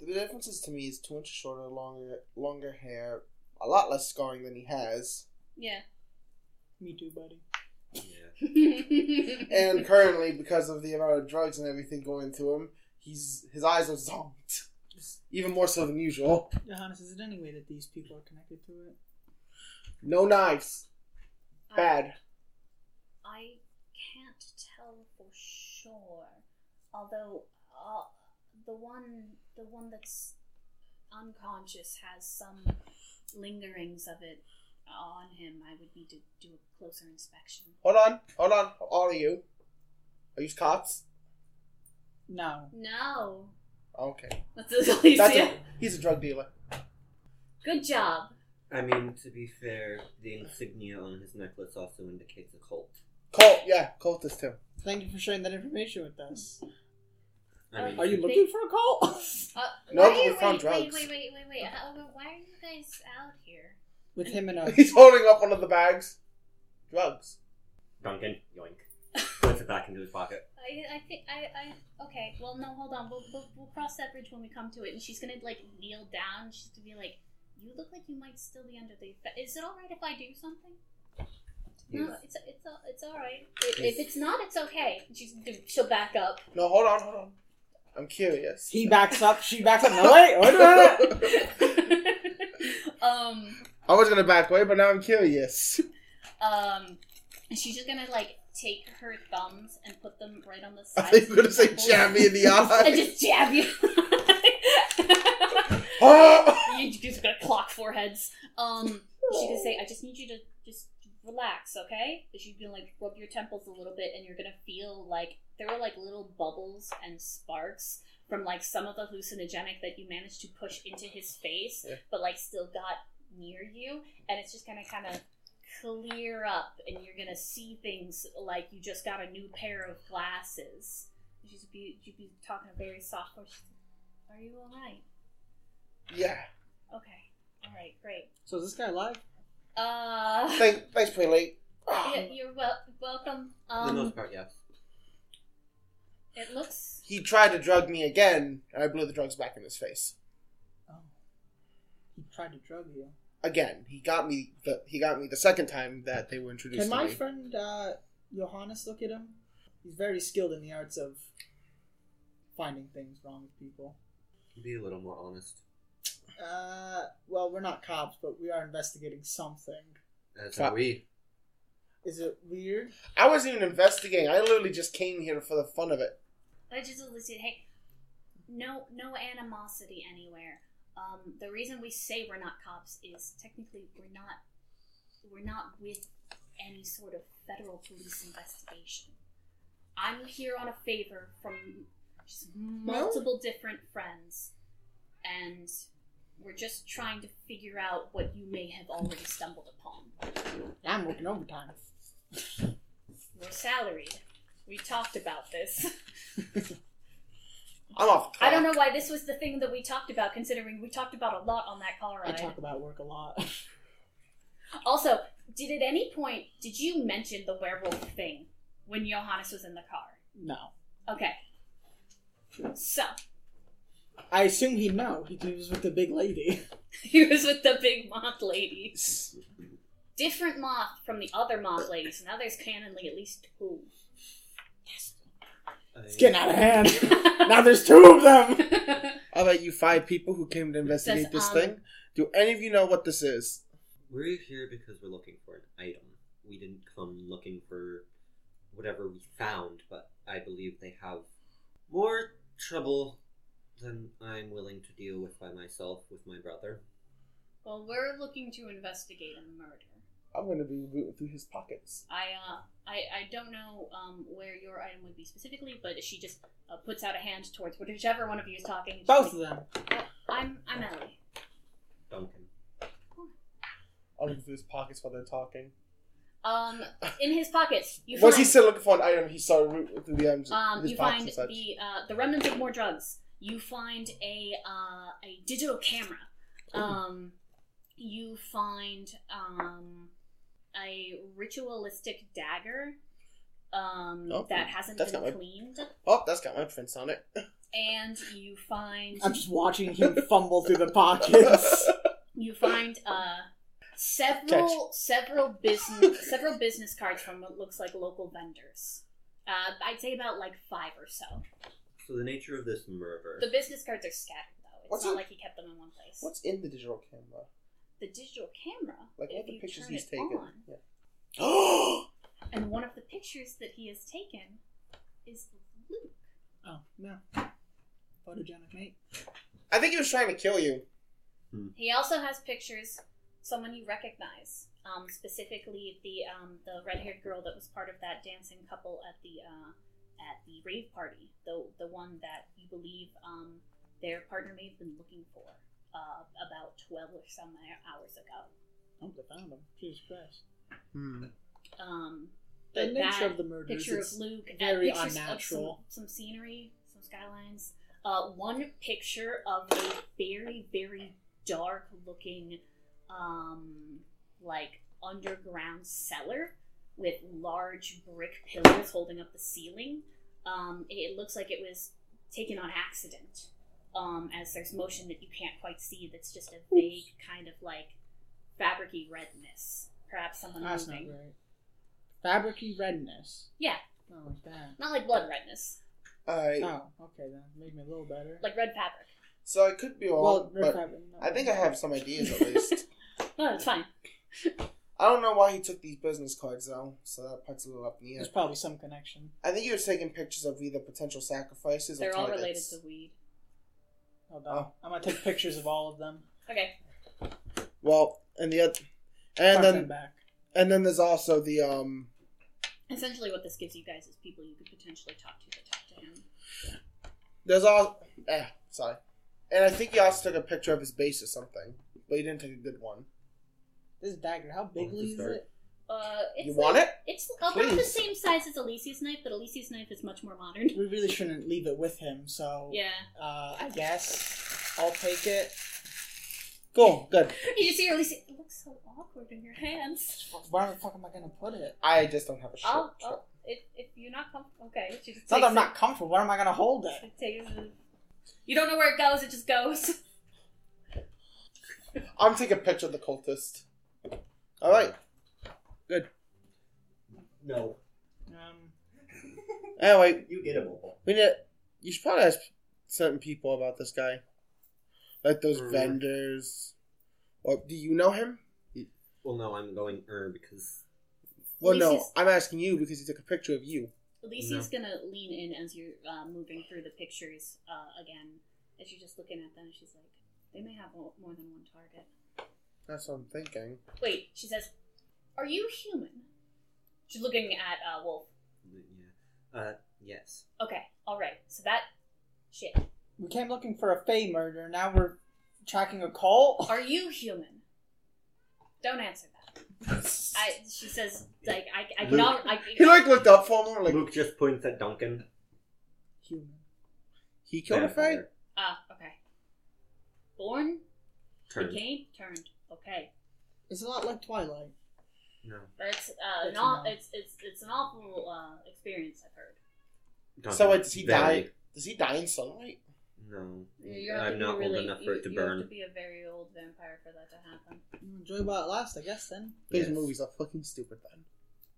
The differences to me is two inches shorter, longer, longer hair, a lot less scarring than he has, Yeah. Me too, buddy. Yeah. and currently, because of the amount of drugs and everything going through him, he's his eyes are zonked, even more so than usual. Johannes, is it any way that these people are connected to it? No knives, bad. I can't tell for sure. Although uh, the one the one that's unconscious has some lingerings of it on him. I would need to do a closer inspection. Hold on, hold on, all of you. Are you cops? No. No. Okay, That's at least that's a, he's a drug dealer. Good job. I mean, to be fair, the insignia on his necklace also indicates a cult. Cult, yeah, Colt is too. Thank you for sharing that information with us. I mean, Are you They- looking for a cult? Uh, No, why but are you- we found wait, wait, drugs. Wait, wait, wait, wait. How, why are you guys out here? With him and a. He's holding up one of the bags. Drugs. Duncan, yoink. Puts it back into his pocket. I, I think I, I okay. Well, no, hold on. We'll, we'll we'll cross that bridge when we come to it. And she's gonna like kneel down. She's gonna be like, "You look like you might still be under the. effect. Is it all right if I do something?" No, it's it's all- it's all right. If, if it's not, it's okay. She's she'll back up. No, hold on, hold on. I'm curious. He backs up. She backs up. No wait. Wait a minute. um I was gonna back away, but now I'm curious. um, and she's just gonna like take her thumbs and put them right on the I sides. think you're gonna say jab me in the eye. and just jab you. Ah! you just gonna clock foreheads. Um, she's gonna say, "I just need you to just relax, okay?" And she's gonna like rub your temples a little bit, and you're gonna feel like there are like little bubbles and sparks from like some of the hallucinogenic that you managed to push into his face, Yeah. but like still got near you, and it's just gonna kind of clear up, and you're gonna see things like you just got a new pair of glasses. She's be she'd be talking a very soft voice. Are you all right? yeah. Okay. All right. Great. So is this guy alive? Uh, Thanks, thanks, pretty late. yeah, you're wel- welcome. For the Um, most part, yes. it looks. He tried to drug me again, and I blew the drugs back in his face. He tried to drug you. Again, he got me. The, he got me the second time that they were introduced Can to my me. friend uh, Johannes look at him? He's very skilled in the arts of finding things wrong with people. Be a little more honest. Uh, well, we're not cops, but we are investigating something. That's Fa- are we. Is it weird? I wasn't even investigating. I literally just came here for the fun of it. I just listed, hey, no, no animosity anywhere. Um, the reason we say we're not cops is technically we're not, we're not with any sort of federal police investigation. I'm here on a favor from multiple different friends, and we're just trying to figure out what you may have already stumbled upon. I'm working overtime. We're salaried. We talked about this. I'm off. The I don't know why this was the thing that we talked about, considering we talked about a lot on that car I talk about work a lot. Also, did at any point did you mention the werewolf thing when Johannes was in the car? no. Okay. So I assume he'd know. He was with the big lady. he was with the big moth lady. Different moth from the other moth ladies. now there's canonly at least two. It's getting out of hand. now there's two of them. I'll bet you five people who came to investigate Says, this um, thing. Do any of you know what this is? We're here because we're looking for an item. We didn't come looking for whatever we found, but I believe they have more trouble than I'm willing to deal with by myself with my brother. well, we're looking to investigate a murder. I'm going to be rooting through his pockets. I uh, I, I don't know um, where your item would be specifically, but she just uh, puts out a hand towards whichever one of you is talking. Both like, of them. I'm I'm Ellie. Duncan. I'll look through his pockets while they're talking. Um, in his pockets, you Was find he still looking for an item? He saw root through the items. um, you find the uh, the remnants of more drugs. You find a uh, a digital camera. Um, you find um, a ritualistic dagger. Um, Oh, that hasn't that's been not my- cleaned, Oh, that's got my prints on it. and you find I'm just watching him fumble through the pockets. you find uh several several business several business cards from what looks like local vendors. Uh, I'd say about like five or so. So the nature of this murder. The business cards are scattered though. It's What's not in- like he kept them in one place. What's in the digital camera? The digital camera? Like if what the you pictures turn he's it taken. on, Yeah. oh and one of the pictures that he has taken is Luke. Oh no. Photogenic mate. I think he was trying to kill you. He also has pictures, someone you recognize, um, specifically the um, the red haired girl that was part of that dancing couple at the uh, at the rave party, the the one that you believe um, their partner may have been looking for uh, about twelve or some hours ago. Oh, they found him. Jesus Christ. Hmm. Um, The nature that of the murders. picture of Luke, very pictures unnatural. Some, some scenery, some skylines. Uh, one picture of a very, very dark looking, um, like underground cellar with large brick pillars holding up the ceiling. Um, it looks like it was taken on accident. Um, as there's motion that you can't quite see, that's just a vague kind of like fabricy redness. Perhaps someone That's not moving. right. Fabricy redness. Yeah. Not like that. Not like blood redness, I Oh, okay then. Made me a little better. like red fabric. so I could be wrong, well, red but fabric. no. I think I have some ideas at least. No, it's fine. I don't know why he took these business cards though, so that part's a little up in the air. There's probably some connection. I think he was taking pictures of either potential sacrifices or They're or all targets. related to weed. Hold on. Oh. I'm gonna take pictures of all of them. Okay. Well, and the other, and Front and then back. and then there's also the um. Essentially, what this gives you guys is people you could potentially talk to that talk to him. There's all. Eh, sorry. And I think he also took a picture of his base or something, but he didn't take a good one. This dagger, how big is it? Uh, it's You like- want it? It's about the same size as Alicia's knife, but Alicia's knife is much more modern. We really shouldn't leave it with him, so Yeah. uh, I guess I'll take it. Cool, good. You just see Alicia. It looks so awkward in your hands. Where the fuck am I gonna put it? I just don't have a shirt. Oh, oh if, if you're not comfortable, okay. She just It's not that I'm not comfortable. Where am I gonna hold it? It takes it. You don't know where it goes. It just goes. I'm taking a picture of the cultist. All right. No. Anyway, You get a mobile. we need. You should probably ask certain people about this guy, like those Mm. vendors. Or do you know him? Well, no, I'm going er because Well, no. Ulysses- I'm asking you because he took a picture of you. Alicia's gonna lean in as you're uh, moving through the pictures uh, again, as you're just looking at them. and She's like, they may have more than one target. That's what I'm thinking. Wait, she says, "Are you human?" She's looking at uh, Wolf. yeah. Uh, yes. Okay, all right. So that shit. We came looking for a Fae murder. Now we're tracking a cult. Are you human? Don't answer that. I. She says, like, I. I can. Luke. al- I, He like looked up for him, like Luke just points at Duncan. Human. he killed a Fae. Vampire. Ah, okay. Born, Turned. became, turned. Okay, It's a lot like Twilight. No. that's uh, Good to not. know. It's it's it's an awful uh, experience. I've heard. Duncan. So does he die? Does he die in sunlight? No. You have to I'm be not really, old enough for you, it to you burn. have to be a very old vampire for that to happen. Enjoy while it lasts, I guess. Then. These Yes. movies are fucking stupid. Then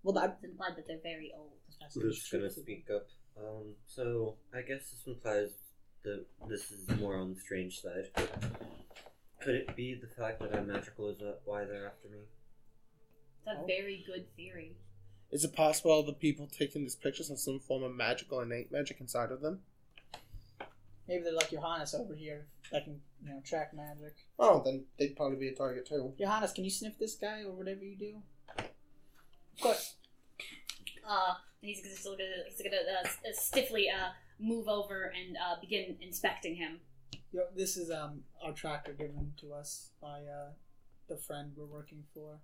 Well, that. It's implied that they're very old. Luke's gonna speak up. Um, so I guess this implies that this is more on the strange side. Could it be the fact that I'm magical is that why they're after me? It's a Oh. very good theory. is it possible the people taking these pictures have some form of magical innate magic inside of them? Maybe they're like Johannes over here that can, you know, track magic. Oh, then they'd probably be a target too. Johannes, can you sniff this guy or whatever you do? Of course. Uh, he's just gonna, he's gonna uh, stiffly uh, move over and uh, begin inspecting him. Yo, this is um our tracker given to us by uh the friend we're working for.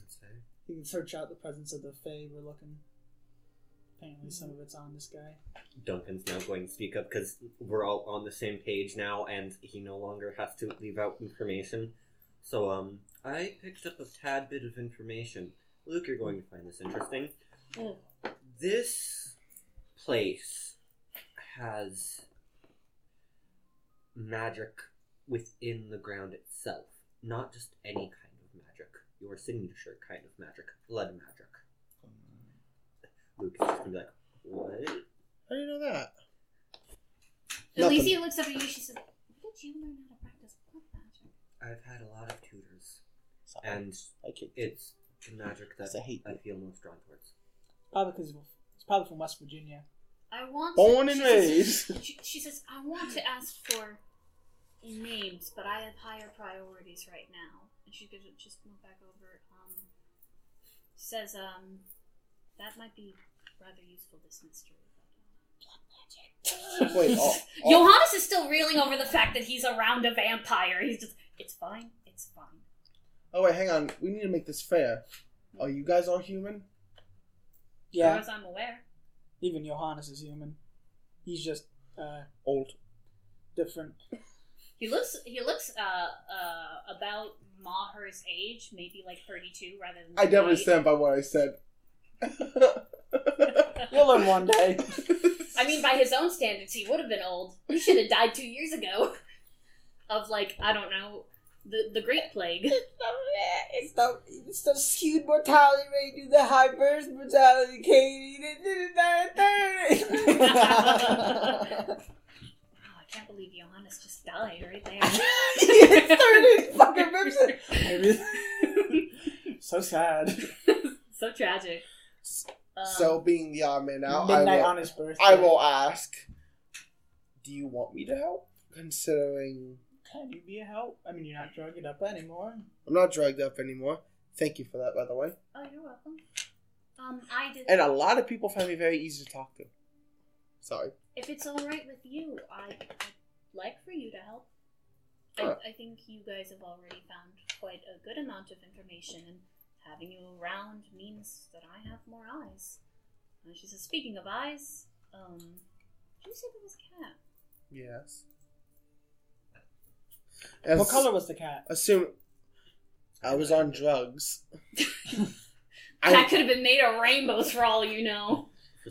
Let's say. You can search out the presence of the Fae we're looking. Apparently, some of it's on this guy. Duncan's now going to speak up because we're all on the same page now, and he no longer has to leave out information. So, um, I picked up a tad bit of information. Luke, you're going to find this interesting. Mm. This place has magic within the ground itself, not just any kind of magic. Your signature kind of magic, blood magic. Luke is just gonna be like, "What?" How do you know that? Alicia looks up at you. She says, "When did you learn how to practice blood magic?" I've had a lot of tutors, Sorry. and I kid. it's the magic that I hate I feel most drawn towards. Probably because it's probably from West Virginia. I want Born to, and she says- raised. She, she says, "I want to ask for names, but I have higher priorities right now." And she's gonna just move back over. Um, says, "Um, that might be rather useful. This mystery." but, uh, Wait, oh, oh. Johannes is still reeling over the fact that he's around a vampire. He's just, it's fine, it's fine. Oh wait, hang on. We need to make this fair. Are you guys all human? As Yeah, far as I'm aware. even Johannes is human. He's just uh Old. different. He looks, he looks, uh, uh, about Maher's age, maybe like 32 rather than. I definitely 38. stand by what I said. You'll learn one day. I mean, by his own standards, he would have been old. He should have died two years ago. Of like, I don't know, the the Great Plague. Oh, it's the it's the skewed mortality rate due to the high birth mortality, Katie. I can't believe Johannes just died right there. it started fucking rips it. so sad. so tragic. Um, so, being the odd man out, I will, on his birthday. I will ask. Do you want me to help? Considering Can you be a help? I mean, you're not drugged up anymore. I'm not drugged up anymore. Thank you for that, by the way. Oh, you're welcome. Um, I did. And a lot of people find me very easy to talk to. Sorry. If it's all right with you, I, I'd like for you to help. Sure. I, I think you guys have already found quite a good amount of information, and having you around means that I have more eyes. And she says, speaking of eyes, um, did you say there was a cat? Yes. What color was the cat? Assume I was on drugs. that I, could have been made of rainbows for all you know.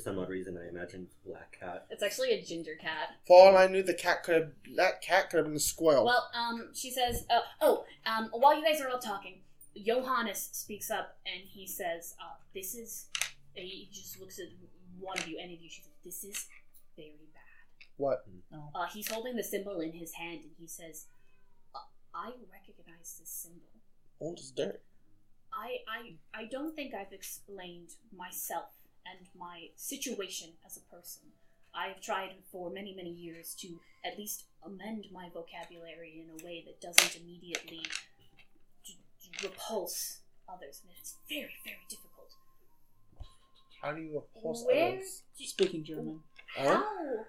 For some odd reason, I imagined black cat. It's actually a ginger cat. for all I knew, the cat could have that cat could have been a squirrel. Well, um, she says, uh, oh, um, while you guys are all talking, Johannes speaks up and he says, uh, this is, he just looks at one of you, any of you, she says, this is very bad. What? Uh, he's holding the symbol in his hand and he says, uh, I recognize this symbol. Old as dirt. I, I, I don't think I've explained myself and my situation as a person. I have tried for many, many years to at least amend my vocabulary in a way that doesn't immediately d- d- repulse others, and it's very, very difficult. How do you repulse Where others? do- Speaking German. Huh? how,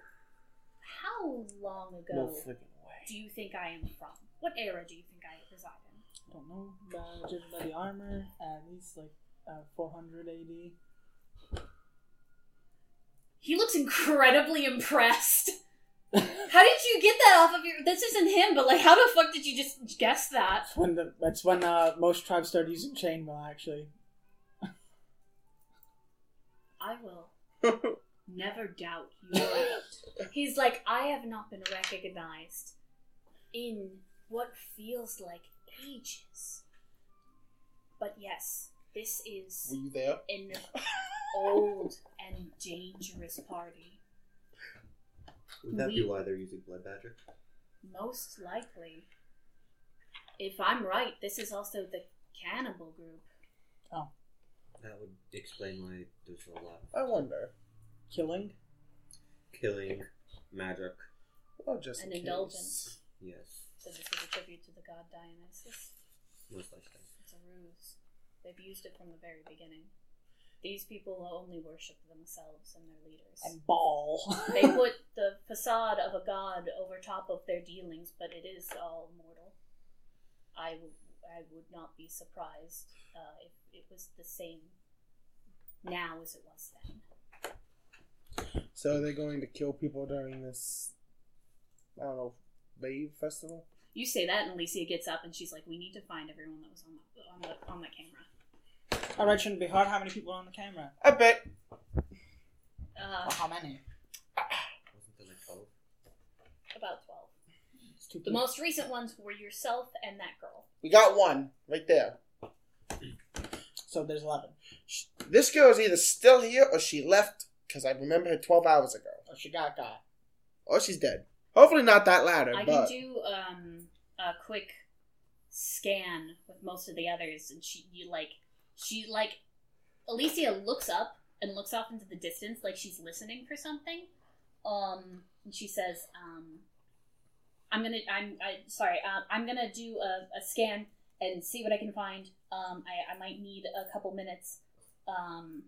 how long ago No do you think I am from? What era do you think I reside in? I don't know. Uh, judging by the armor, at least like uh, 400 AD. He looks incredibly impressed. How did you get that off of your? This isn't him, but like, how the fuck did you just guess that? when the, that's when uh, most tribes started using chainmail, actually. I will never doubt you. He's like, I have not been recognized in what feels like ages. But yes, this is Were you there? an old and dangerous party. Would that be why they're using blood badger? Most likely. If I'm right, this is also the cannibal group. Oh. That would explain why there's a lot I wonder. Killing? killing, magic. Well, just An in case. indulgence. Yes, So this is a tribute to the god Dionysus. most likely. It's a ruse. They've used it from the very beginning. These people only worship themselves and their leaders. And ball. they put the facade of a god over top of their dealings, but it is all mortal. I, w- I would not be surprised uh, if it was the same now as it was then. So are they going to kill people during this? I don't know, wave festival. You say that, and Alicia gets up and she's like, "We need to find everyone that was on the on the on the camera." Alright, shouldn't be hard. How many people are on the camera? A bit. Uh, Or how many? Wasn't there like twelve? about twelve. It's two The most recent ones were yourself and that girl. We got one right there. So there's 11. This girl is either still here or she left because I remember her 12 hours ago. Oh, she got got. Or she's dead. Hopefully not that latter, I but can do um, a quick scan with most of the others, and she you like she like Alicia looks up and looks off into the distance like she's listening for something. Um, and she says, um, "I'm gonna I'm I sorry um, I'm gonna do a, a scan and see what I can find. Um, I I might need a couple minutes." Um,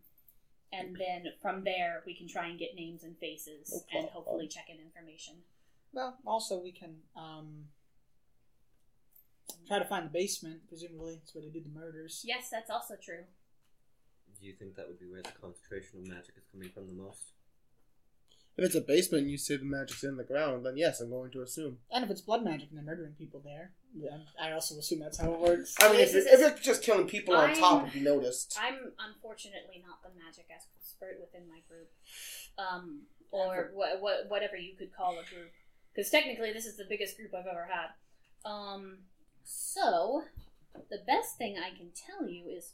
and then from there, we can try and get names and faces No and hopefully check in information. Well, also we can um try to find the basement. Presumably, that's where they did the murders. Yes, that's also true. Do you think that would be where the concentration of magic is coming from the most? if it's a basement and you say the magic's in the ground, then yes, I'm going to assume. And if it's blood magic and they're murdering people there, yeah, I also assume that's how it works. I mean, if, This it, if it's just killing people on top, I'm- it'd be noticed. I'm unfortunately not the magic expert within my group, um, or wha- wha- whatever you could call a group, because technically this is the biggest group I've ever had. Um, so the best thing I can tell you is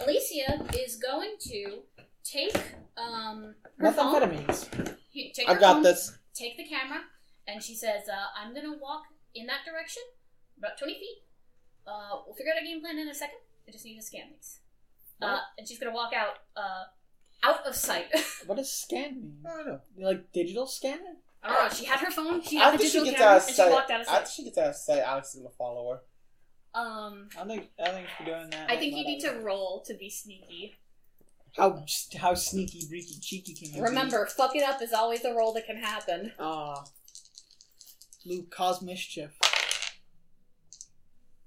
Alicia is going to take um her phone. Methamphetamines. You take I've got phone, this. take the camera, and she says, uh, "I'm gonna walk in that direction, about twenty feet. Uh, we'll figure out a game plan in a second. I just need to scan these." Uh, and she's gonna walk out, uh, out of sight. What does scan mean? I don't know. Like digital scanner? I don't know. She had her phone. She had the After she digital gets camera, out and of she sight, walked out of sight. after she gets out of sight, Alex is gonna follow her. Um, I don't think I don't think if you're doing that. I think you need not- to roll to be sneaky. How how sneaky, breaky, cheeky can you be? Remember, fuck it up is always a roll that can happen. Ah. Luke cause mischief.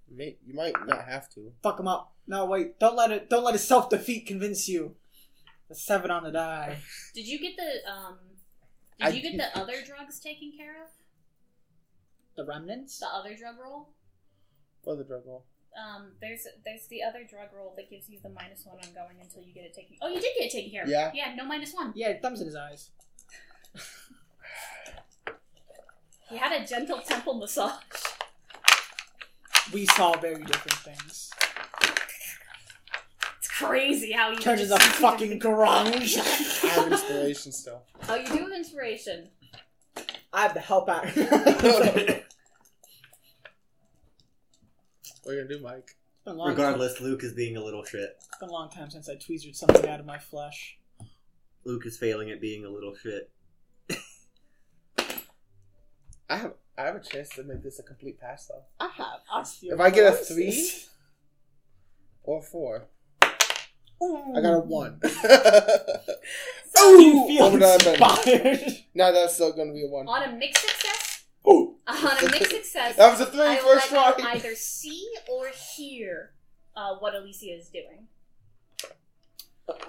May, you might not have to. Fuck him up. No, wait. Don't let it. Don't let his self defeat convince you. The seven on the die. Did you get the um? Did I- you get the other drugs taken care of? The remnants. The other drug roll? Or the drug roll. Um, there's there's the other drug roll that gives you the minus one ongoing until you get it taken. Oh, you did get it taken care of. Yeah. Yeah, no minus one. Yeah, thumbs in his eyes. He had a gentle temple massage. We saw very different things. It's crazy how you Turns just- into fucking grunge. I have inspiration still. Oh, you do have inspiration. I have to help out. What are you gonna do, Mike? It's been a long Regardless, Luke is being a little shit. It's been a long time since I tweezered something out of my flesh. Luke is failing at being a little shit. I have I have a chance to make this a complete pass though. I have osteoporosis. If I get a three? Or four. Ooh. I got a one. So, Do you feel Over that bed. inspired? no, that's still gonna be a one. on a mixed success, Ooh. on a mixed success, That was a three I will first try. either see or hear uh, what Alicia is doing.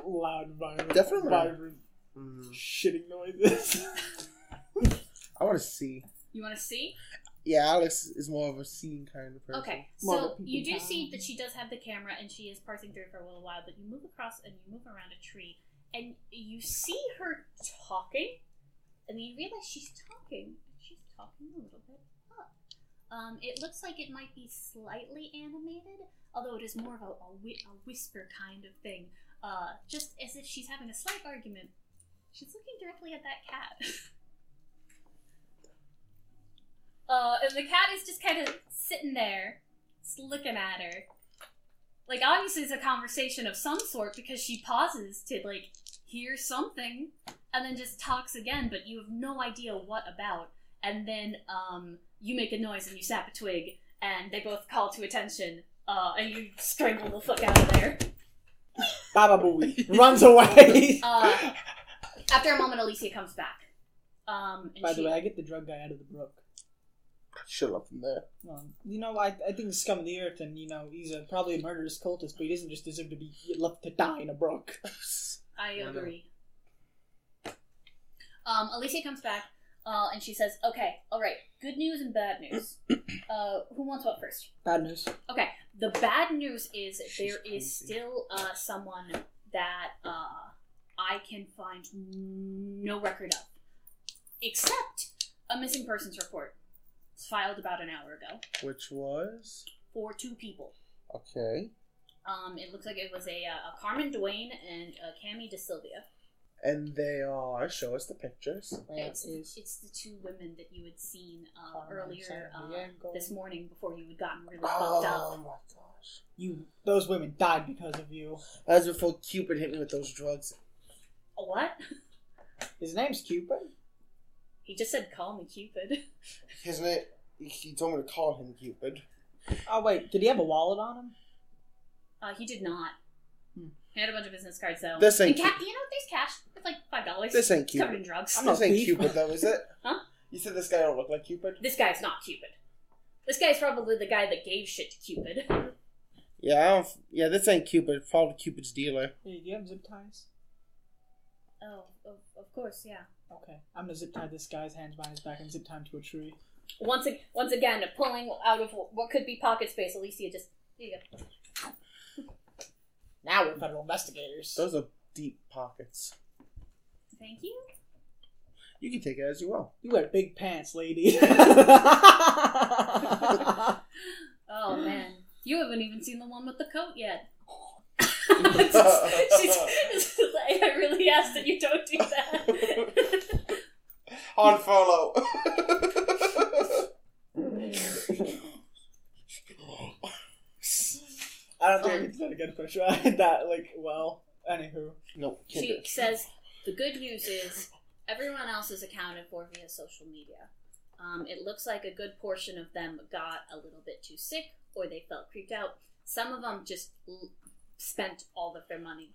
Loud, vibrant, Definitely. vibrant, Mm, shitting noises. I want to see. You want to see? Yeah, Alex is more of a seeing kind of person. Okay, More so of a peeping you do Tom. see that she does have the camera and she is parsing through it for a little while, but you move across and you move around a tree and you see her talking, and you realize she's talking. She's talking a little bit up. Um, it looks like it might be slightly animated, although it is more of a, a, whi- a whisper kind of thing. Uh, just as if she's having a slight argument. She's looking directly at that cat. Uh, and the cat is just kind of sitting there, just looking at her. Like, obviously, it's a conversation of some sort because she pauses to, like, hear something and then just talks again, but you have no idea what about. And then, um, you make a noise and you sap a twig, and they both call to attention, uh, and you strangle the fuck out of there. Baba Booey runs away. Uh, after a moment, Alicia comes back. Um, and By she, the way, I get the drug guy out of the brook. Should up from there. Um, you know, I, I think the scum of the earth, and you know, he's a, probably a murderous cultist, but he doesn't just deserve to be left to die in a brook. I Why not? agree. Um, Alicia comes back, uh, and she says, "Okay, all right. Good news and bad news. Uh, who wants what first? Bad news. Okay. The bad news is She's there is crazy. still uh, someone that uh, I can find no record of, except a missing persons report. It's filed about an hour ago Which was for two people. okay. Um, it looks like it was a, uh, a Carmen Duane and a Cami De Silvia. And they are show us the pictures. That It's, is it's the two women that you had seen uh, Carmen earlier uh, Sandiego. this morning before you had gotten really fucked up. Oh fucked my gosh. you. Those women died because of you. That's before Cupid hit me with those drugs. What? His name's Cupid. He just said, "Call me Cupid." His name. He told me to call him Cupid. Oh wait, did he have a wallet on him? Uh, he did not. Hmm. He had a bunch of business cards though. This ain't And ca- you know, there's cash. It's like five dollars. This ain't Cupid. covered Cupid. in drugs. I'm not This ain't. Cupid though, is it? Huh? You said this guy don't look like Cupid? This guy's not Cupid. This guy's probably the guy that gave shit to Cupid. Yeah, I don't. Yeah, this ain't Cupid. Probably Cupid's dealer. Hey, do you have zip ties? Oh, of, of course, yeah. Okay, I'm gonna zip tie this guy's hands behind his back and zip tie him to a tree. Once, ag- once again, pulling out of what could be pocket space, Alicia just here you go. Now we're federal investigators. Those are deep pockets. Thank you. You can take it as you will. You wear big pants, lady. Oh man, you haven't even seen the one with the coat yet. She's, like, I really ask that you don't do that. On follow. I don't think I can do that again for sure. I did that like well. Anywho, no, can't do she says the good news is everyone else is accounted for via social media. Um, it looks like a good portion of them got a little bit too sick or they felt creeped out. Some of them just l- spent all of their money.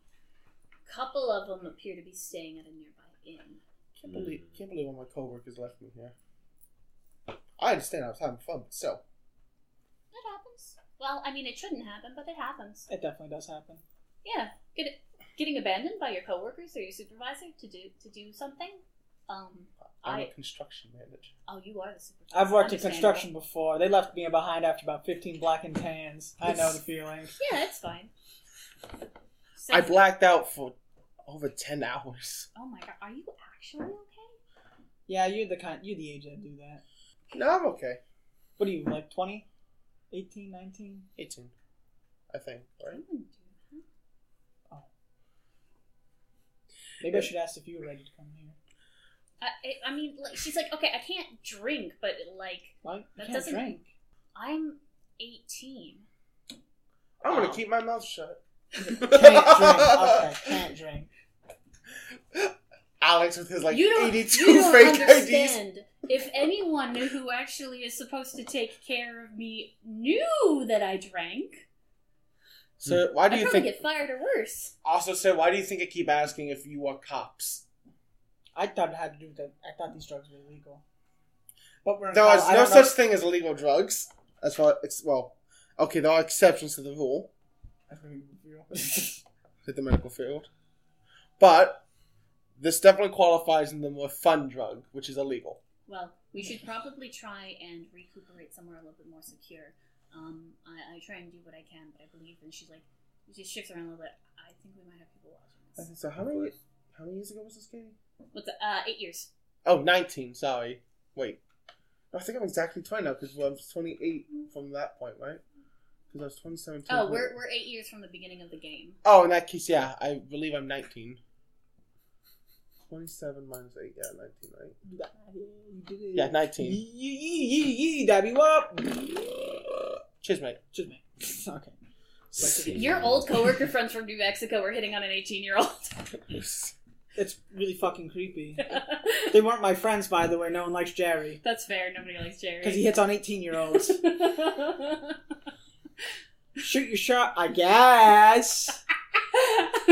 A couple of them appear to be staying at a nearby inn. Can't believe, can't believe one of my coworkers left me here. I understand I was having fun, but still. It happens. Well, I mean, it shouldn't happen, but it happens. it definitely does happen. Yeah, get getting abandoned by your coworkers or your supervisor to do to do something. Um, I'm I a construction manager. oh, you are the supervisor. I've worked in construction before. They left me behind after about 15 black and tans. I know the feeling. Yeah, it's fine. So, I blacked out for over 10 hours. oh my god, are you actually okay? Yeah, you're the kind. You're the age that do that. No, I'm okay. What are you like? 20, 18, 19? 18, I think, right? Oh, I wouldn't. Oh. Maybe I should ask if you were ready to come here. Uh, I, I- I mean, like, she's like, okay, I can't drink, but like, Like, That you can't doesn't- drink. I'm 18. I'm gonna Oh. keep my mouth shut. Can't drink. Okay, can't drink. Alex with his like you don't, 82 you don't fake IDs. If anyone who actually is supposed to take care of me knew that I drank, So hmm. why do I'd you probably think? get fired or worse. Also, say why do you think I keep asking if you are cops? I thought it had to do with that. I thought these drugs were illegal. But we're in There Col- is I no don't know- such thing as illegal drugs. As far as well, okay, there are exceptions to the rule in the medical field, but this definitely qualifies in the more fun drug, which is illegal. Well, we should probably try and recuperate somewhere a little bit more secure. Um, I, I try and do what I can, but I believe, and she's like, she shifts around a little bit. I think we might have people watching this. So how many how many years ago was this game? What's it? Uh, eight years. Oh, 19, sorry. Wait. I think I'm exactly 20 now because I was 28 from that point, right? Because I was 27. Oh, we're, we're eight years from the beginning of the game. Oh, in that case, yeah. I believe I'm 19. 27 minus 8, yeah, 19, right? You did it. Yeah, 19. Yee, yee, yee, yee, dab you up. Cheers, mate. Just me. Okay. Your old coworker friends from New Mexico were hitting on an 18 year old. It's really fucking creepy. They weren't my friends, by the way. No one likes Jerry. That's fair. Nobody likes Jerry. Because he hits on 18 year olds. Shoot your shot, I guess.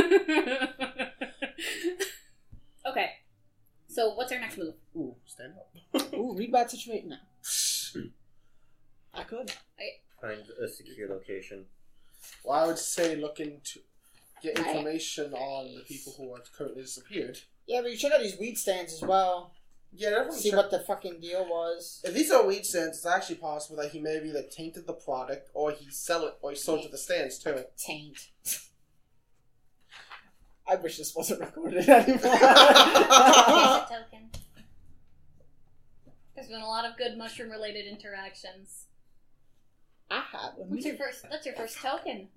okay. So, what's our next move? Ooh, stand up. Ooh, read bad situation now. I could. Find a secure location. Well, I would say look into get Right. information on the people who are currently disappeared. Yeah, but you check out these weed stands as well. Yeah, everyone See check- what the fucking deal was. If these are weed stands, it's actually possible that he maybe like tainted the product, or he sell it, or he sold it to the stands too. Taint. I wish this wasn't recorded anymore. Token. There's been a lot of good mushroom related interactions. I have one. What's your first? That's your first token.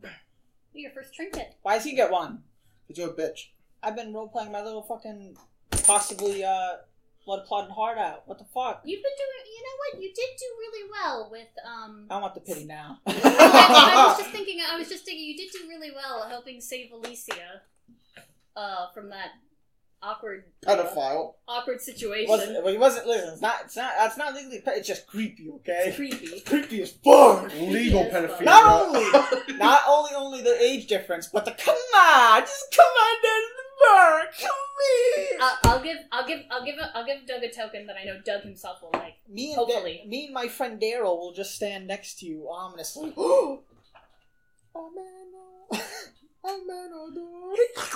Your first trinket. Why does he get one? Cause you're a bitch. I've been role playing my little fucking possibly uh blood clotted heart out. What the fuck? You've been doing. You know what? You did do really well with um. I want the pity now. I, I was just thinking. I was just thinking. You did do really well helping save Alicia, uh, from that awkward, uh, Pedophile. awkward situation. wasn't, well, he wasn't. Listen, it's not. It's not. That's not legally. pe- It's just creepy. It's Okay. creepy. creepy as fuck. Legal Yes, pedophilia. Not only, not only only the age difference, but the come on, just come on down to the come here. I'll, I'll give. I'll give. I'll give. I'll give Doug a token that I know Doug himself will like. me and hopefully. Da- me and my friend Daryl will just stand next to you ominously. oh man, oh, oh man, oh boy.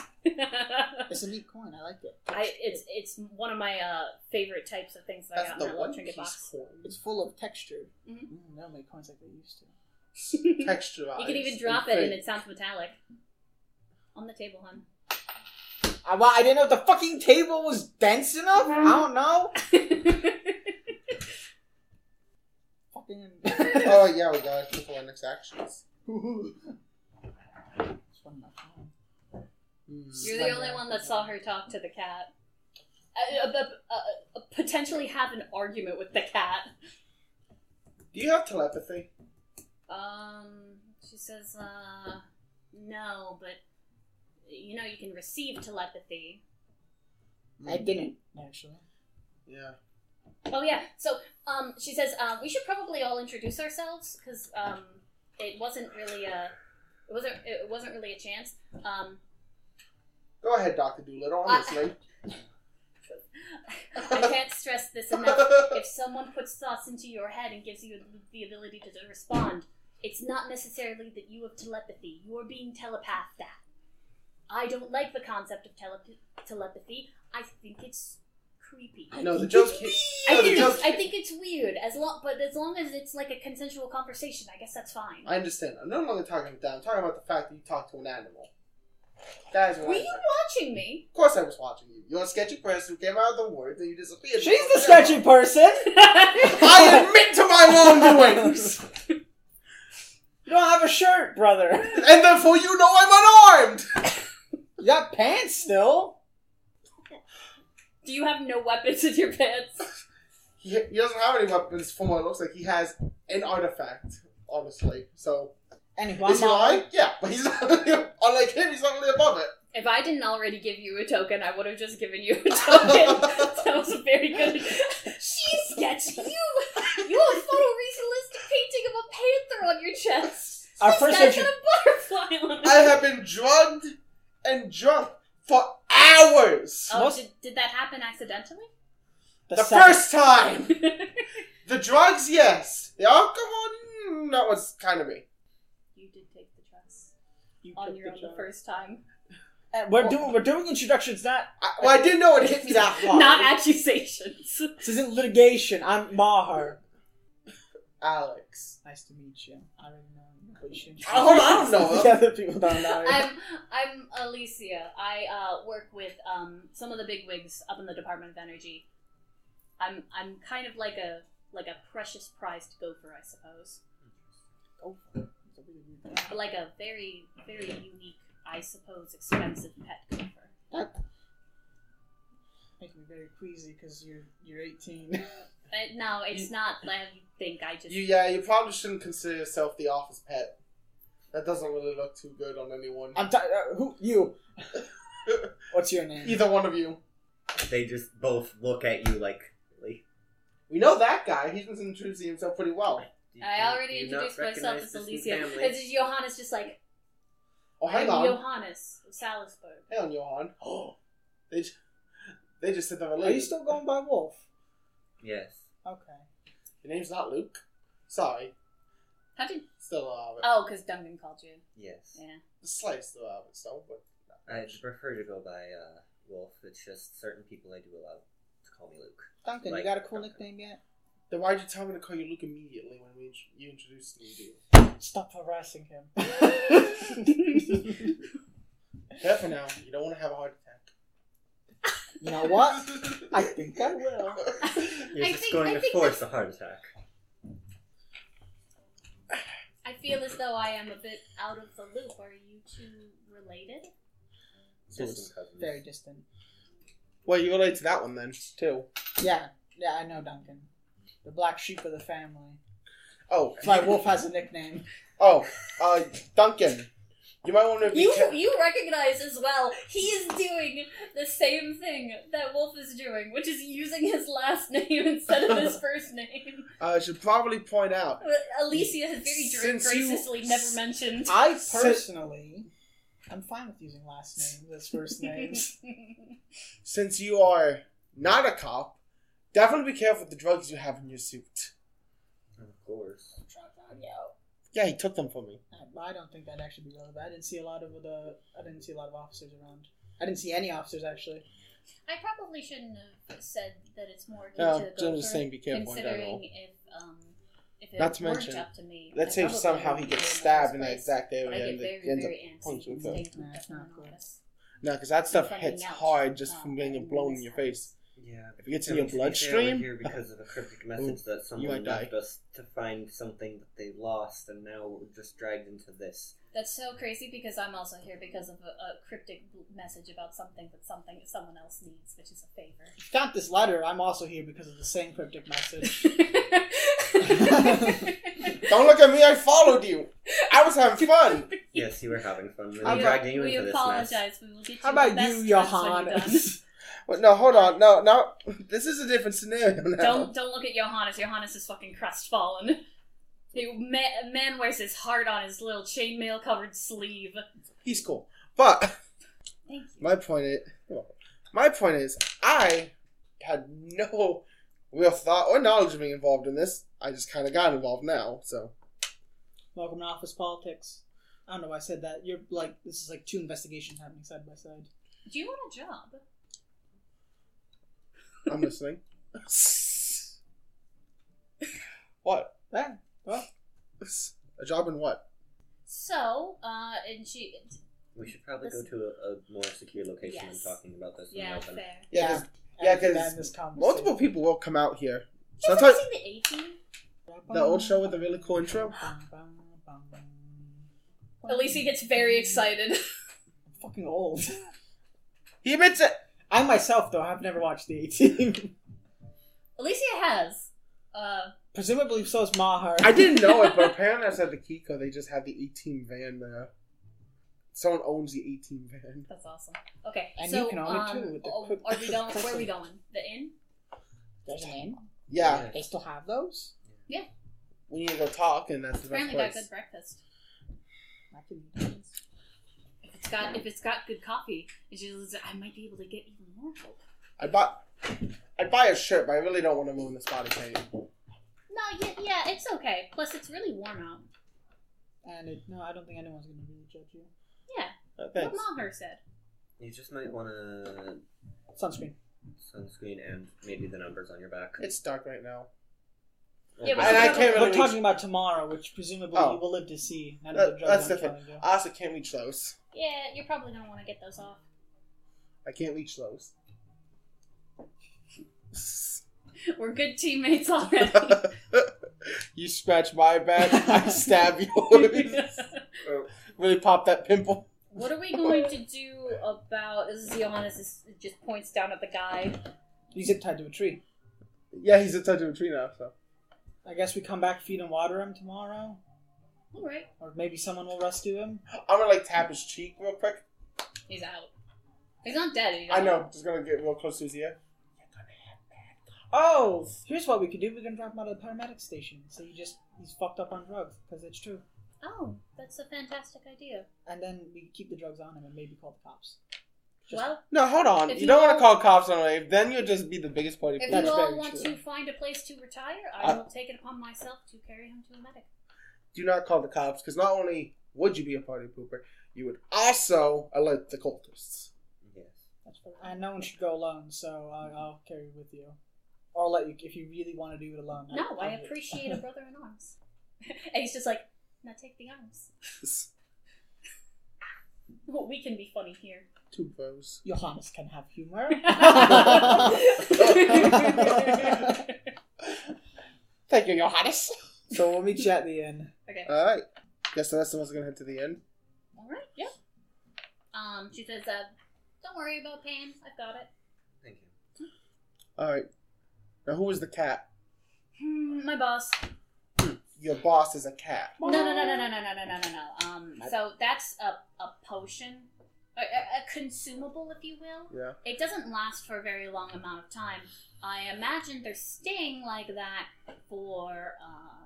It's a neat coin. I like it. I it's it's one of my uh favorite types of things that I That's got the in that one little trinket piece box. coin. It's full of texture. Mhm. Mm, they don't make coins like they used to. Texturized. You can even drop and it and it sounds metallic. On the table, hun. I, well, I didn't know if the fucking table was dense enough. I don't know. Fucking. Oh yeah, we gotta think of our next actions. It's one of my phone. You're the only one that saw her talk to the cat. Uh, uh, uh, uh, potentially have an argument with the cat. Do you have telepathy? Um, she says, uh, no, but you know you can receive telepathy. I didn't actually. Yeah. Oh yeah. So um, she says uh, we should probably all introduce ourselves because um, it wasn't really a it wasn't it wasn't really a chance. Um, Go ahead, Doctor Dolittle. I- I'm listening. I can't stress this enough. If someone puts thoughts into your head and gives you the ability to respond, it's not necessarily that you have telepathy. You are being telepathed at. I don't like the concept of tele- telepathy. I think it's creepy. No, the joke. I no, the think joke. it's, I think it's weird. As long, but as long as it's like a consensual conversation, I guess that's fine. I understand. I'm no longer talking about that. I'm talking about the fact that you talk to an animal. That is what Were I you think. watching me? Of course, I was watching you. You're a sketchy person who came out of the woods and you disappeared. She's the sketchy person. I admit to my wrongdoings, You don't have a shirt, brother. and therefore you know I'm unarmed. You got pants still. Do you have no weapons in your pants? He, he doesn't have any weapons from what it looks like. He has an artifact, honestly. So Anyway, is he lying? Yeah, but he's not. unlike him, he's not really above it. If I didn't already give you a token, I would have just given you a token. that was very good. She's sketchy. You, you have a photorealistic painting of a panther on your chest. Our this first guy's got a butterfly on it. I have been drugged and drunk for hours. Oh, Most- did, did that happen accidentally? the, The second- first time. The drugs, yes. The alcohol, mm, that was kind of me. you did take the dress You on took your own the the job. first time. And we're doing we're doing introductions, not I, well, I didn't know it hit me that hard. Not accusations. this isn't litigation. I'm Maher. Alex. Nice to meet you. I already know you, but. Oh, hold on, I don't know. the other people don't know. I'm, I'm Alicia. I uh, work with um, some of the big wigs up in the Department of Energy. I'm I'm kind of like a like a precious prized gopher, I suppose, Oh, it's a really weird thing. but like a very very unique, I suppose, expensive pet gopher. That making me very queasy because you're you're 18. Uh, no, it's not like you think. I just You, yeah, you probably shouldn't consider yourself the office pet. That doesn't really look too good on anyone. I'm t- uh, who you? What's your name? Either one of you. They just both look at you like, really? We know that guy. He's been introducing himself pretty well. Do you- I already do you not introduced myself recognize as this Alicia. family? It's just Johannes just like Oh, hang I'm on. Johannes of Salisbury. Hang on, Johan. Oh, they, j- they just said they're Are related. you still going by Wolf? Yes. Okay. Your name's not Luke. Sorry. How did? Still have. Oh, because Duncan called you. Yes. Yeah. The slight still have so, but. I prefer to go by uh, Wolf. It's just certain people I do allow to call me Luke. Duncan, Like- you got a cool nickname yet? Then why'd you tell me to call you Luke immediately when we int- you introduced me to you? Stop harassing him. Careful now. You don't want to have a heart attack. You know what? I think I will. You're I just think- going I to think force a heart attack. I feel as though I am a bit out of the loop. Are you two related? So Distant it's cousins. Very distant. Well, you relate to that one then, too. Yeah, yeah, I know Duncan. The black sheep of the family. Oh, That's why Wolf has a nickname. Oh, uh, Duncan. You might want to be. You ca- you recognize as well. He is doing the same thing that Wolf is doing, which is using his last name instead of his first name. uh, I should probably point out. Alicia has very dra- Since you- graciously never mentioned. I personally, I'm fine with using last names as first names. Since you are not a cop, definitely be careful with the drugs you have in your suit. Of course. Yeah, he took them from me. I don't think that'd actually be relevant. I didn't see a lot of the. I didn't see a lot of officers around. I didn't see any officers actually. I probably shouldn't have said that it's more akin No, to I'm just saying be careful in considering general. if um if it Not to mention, up to me. Let's say somehow he gets stabbed in that exact area and very, it ends up very antsy punching and himself. staying Nah, that's not in cool. office. No, because that stuff hits out. hard just Oh, from getting it blown in your time. face. Yeah. If it gets in your to be bloodstream, We're here because of a cryptic message that someone left us to find something that they lost, and now we're just dragged into this. That's so crazy because I'm also here because of a, a cryptic message about something that something someone else needs, which is a favor. If you count this letter, I'm also here because of the same cryptic message. Don't look at me, I followed you. I was having fun. Yes, you were having fun. We How were dragging you we into this mess. apologize. We will get you How about you, dress when you're done. Johannes? Wait, no, hold on. No, no. This is a different scenario now. Don't don't look at Johannes. Johannes is fucking crestfallen. The man, man wears his heart on his little chainmail covered sleeve. He's cool. But my point is, my point is, I had no real thought or knowledge of being involved in this. I just kind of got involved now. So Welcome to office politics. I don't know why I said that. You're like this is like two investigations happening side by side. Do you want a job? I'm listening. what? Yeah. Well, A job in what? So, uh, and she, We should probably This- go to a, a more secure location Yes. than talking about this in yeah, the open. fair. Yeah, Yeah. 'cause Yeah, after 'cause that, multiple people will come out here. You ever Sometimes seen the A Team? the old show with the really cool intro. Alicia gets very excited. I'm fucking old. He admits it. I myself, though, have never watched the A Team. Alicia has. Uh, Presumably, so is Maher. I didn't know it, but apparently outside the Kiko, they just have the 18 van there. Someone owns the 18 van. that's awesome. Okay, And so you can own it, um, too, with the oh, are we going? quick Where are we going? The inn? There's an inn. Yeah, They still have those. Yeah. We need to go talk, and that's the best Apparently got place. good breakfast. I can- If it's got if it's got good coffee, it's just, I might be able to get even more help. I bought. I'd buy a shirt, but I really don't want to ruin the spotty cane. No, yeah, yeah, it's okay. Plus, it's really warm out. And it, no, I don't think anyone's gonna really judge you. Yeah, Uh, what thanks. Maher said. You just might want to Sunscreen. sunscreen and maybe the numbers on your back. It's dark right now. Yeah, but And I we're can't We're really reach, talking about tomorrow, which presumably Oh. you will live to see. None That- of the that's different. killing. I also can't reach those. Yeah, you're probably gonna want to get those off. I can't reach those. We're good teammates already. you scratch my back, I stab yours. Oh, really pop that pimple. what are we going to do about? This is just points down at the guy. He's zip tied to a tree. Yeah, he's attached to a tree now, so. I guess we come back, feed and water him tomorrow, All right, or maybe someone will rescue him. I'm gonna like tap his cheek real quick. he's out. He's not dead. He's I out. know, just gonna get real close to his ear. Oh, here's what we could do. We can drop him out of the paramedic station. So he just he's fucked up on drugs because it's true. Oh, that's a fantastic idea. And then we keep the drugs on him and maybe call the cops. Just- well, No, hold on. You, you don't want to call cops on Wave, then you'll just be the biggest party. Pooper. If you all very want true. to find a place to retire, I I- will take it upon myself to carry him to a medic. Do not call the cops, because not only would you be a party pooper, you would also alert the cultists. Yes. That's fair. And no one should go alone, so I'll, I'll carry you with you. Or I'll let you if you really want to do it alone. No, I'll- I I'll do it. appreciate a brother in arms. and he's just like, now take the arms. Well we can be funny here. Two bros. Johannes can have humor. Thank you, Johannes. so we'll meet you at the inn. okay. Alright. Guess the rest of us are gonna head to the end. All right. Yep. Um, she says, uh, "Don't worry about pain. I've got it." Thank you. Alright. Now, who is the cat? Hmm, my boss. Your boss is a cat. No, no, no, no, no, no, no, no, no, no, no. Um, so that's a a potion, a, a, a consumable, if you will. Yeah. It doesn't last for a very long amount of time. I imagine they're staying like that for. Uh,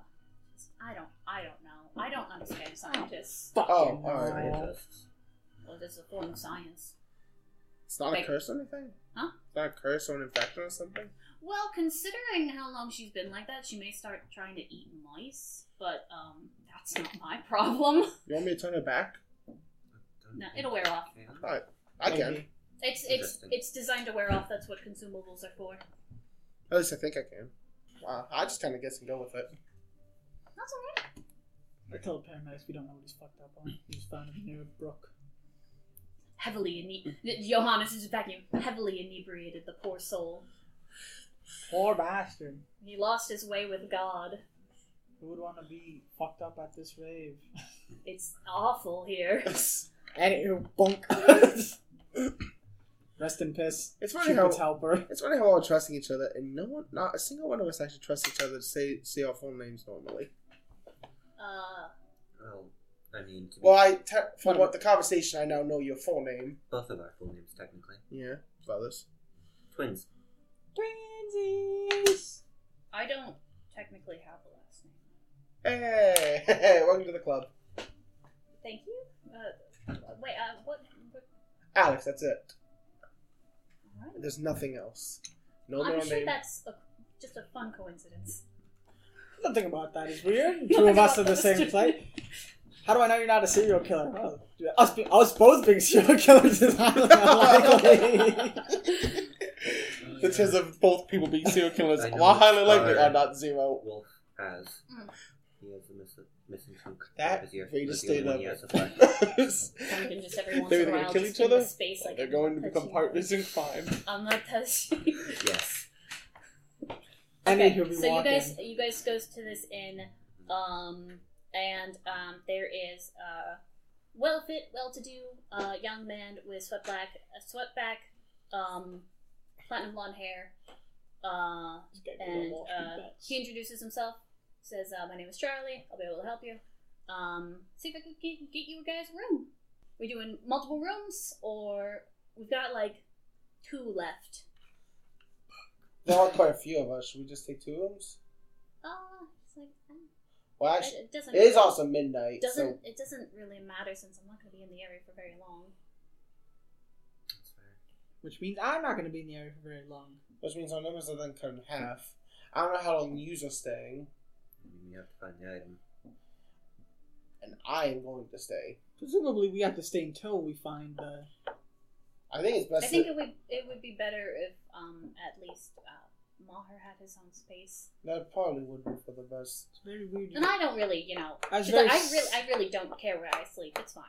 I don't. I don't know. I don't understand scientists. Oh, Fucking alright. hell. Scientists. Well, this is a form of science. It's not Wait. a curse or anything? Huh? It's not a curse or an infection or something? Well, considering how long she's been like that, she may start trying to eat mice. But um, that's not my problem. You want me to turn her back? No, it'll wear off. Alright. I can. It's it's Interesting. it's designed to wear off. That's what consumables are for. At least I think I can. Wow. I just kind of guess and go with it. That's alright. I told the paramedics we don't know what he's fucked up on. He was found near a brook. Heavily ine- Johannes is vacuum. Heavily inebriated, the poor soul. Poor bastard. He lost his way with God. Who would want to be fucked up at this rave? It's awful here. Anywho, bunk. Rest in piss. It's funny Cupid's how helper. it's funny how we're all trusting each other, and no one, not a single one of us actually trusts each other to say say our full names normally. Uh, Well, I mean, to be Well, I te- from what the conversation, I now know your full name. both of our full names technically. Yeah, brothers. Twins. Twinsies. I don't technically have a last name. Hey, welcome to the club, Thank you. Uh, wait. Uh, what? what Alex. That's it. all right. There's nothing else. No I'm middle sure name. that's a, just a fun coincidence. Nothing about that is weird. Two of us about in the same strange. place. How do I know you're not a serial killer? Well, us, be, us both being serial killers is highly unlikely. The chances of both people being serial killers, I know while highly it's likely, hard. are not zero. Wolf has. Mm. He has a miss- missing. That they just stay lovers. They're going to kill each other. Space, like they're going to become partners in crime. I'm not touching. yes. Okay, so walking. you guys, you guys goes to this inn, um, and um, there is a well-fit, well-to-do uh, young man with sweatback, swept back, um, platinum blonde hair, uh, and uh, he introduces himself. Says, uh, "My name is Charlie. I'll be able to help you. Um, see if I can get, get you guys a room. We doing multiple rooms, or we've got like two left. There are quite a few of us. Should we just take two rooms? Uh, it's like uh, Well, actually, it doesn't. it is also midnight. doesn't So it doesn't really matter since I'm not going to be in the area for very long. That's fair. Which means I'm not going to be in the area for very long. which means our numbers are then cut in half. I don't know how long you are staying, I mean, we have to find the item. and I am going to stay. Presumably, we have to stay until we find the. I think it's best. I think that, it would it would be better if um at least uh, Maher had his own space. that probably would be for the best. It's very weird. And I don't really, you know, I was 'cause I very really I really don't care where I sleep. It's fine.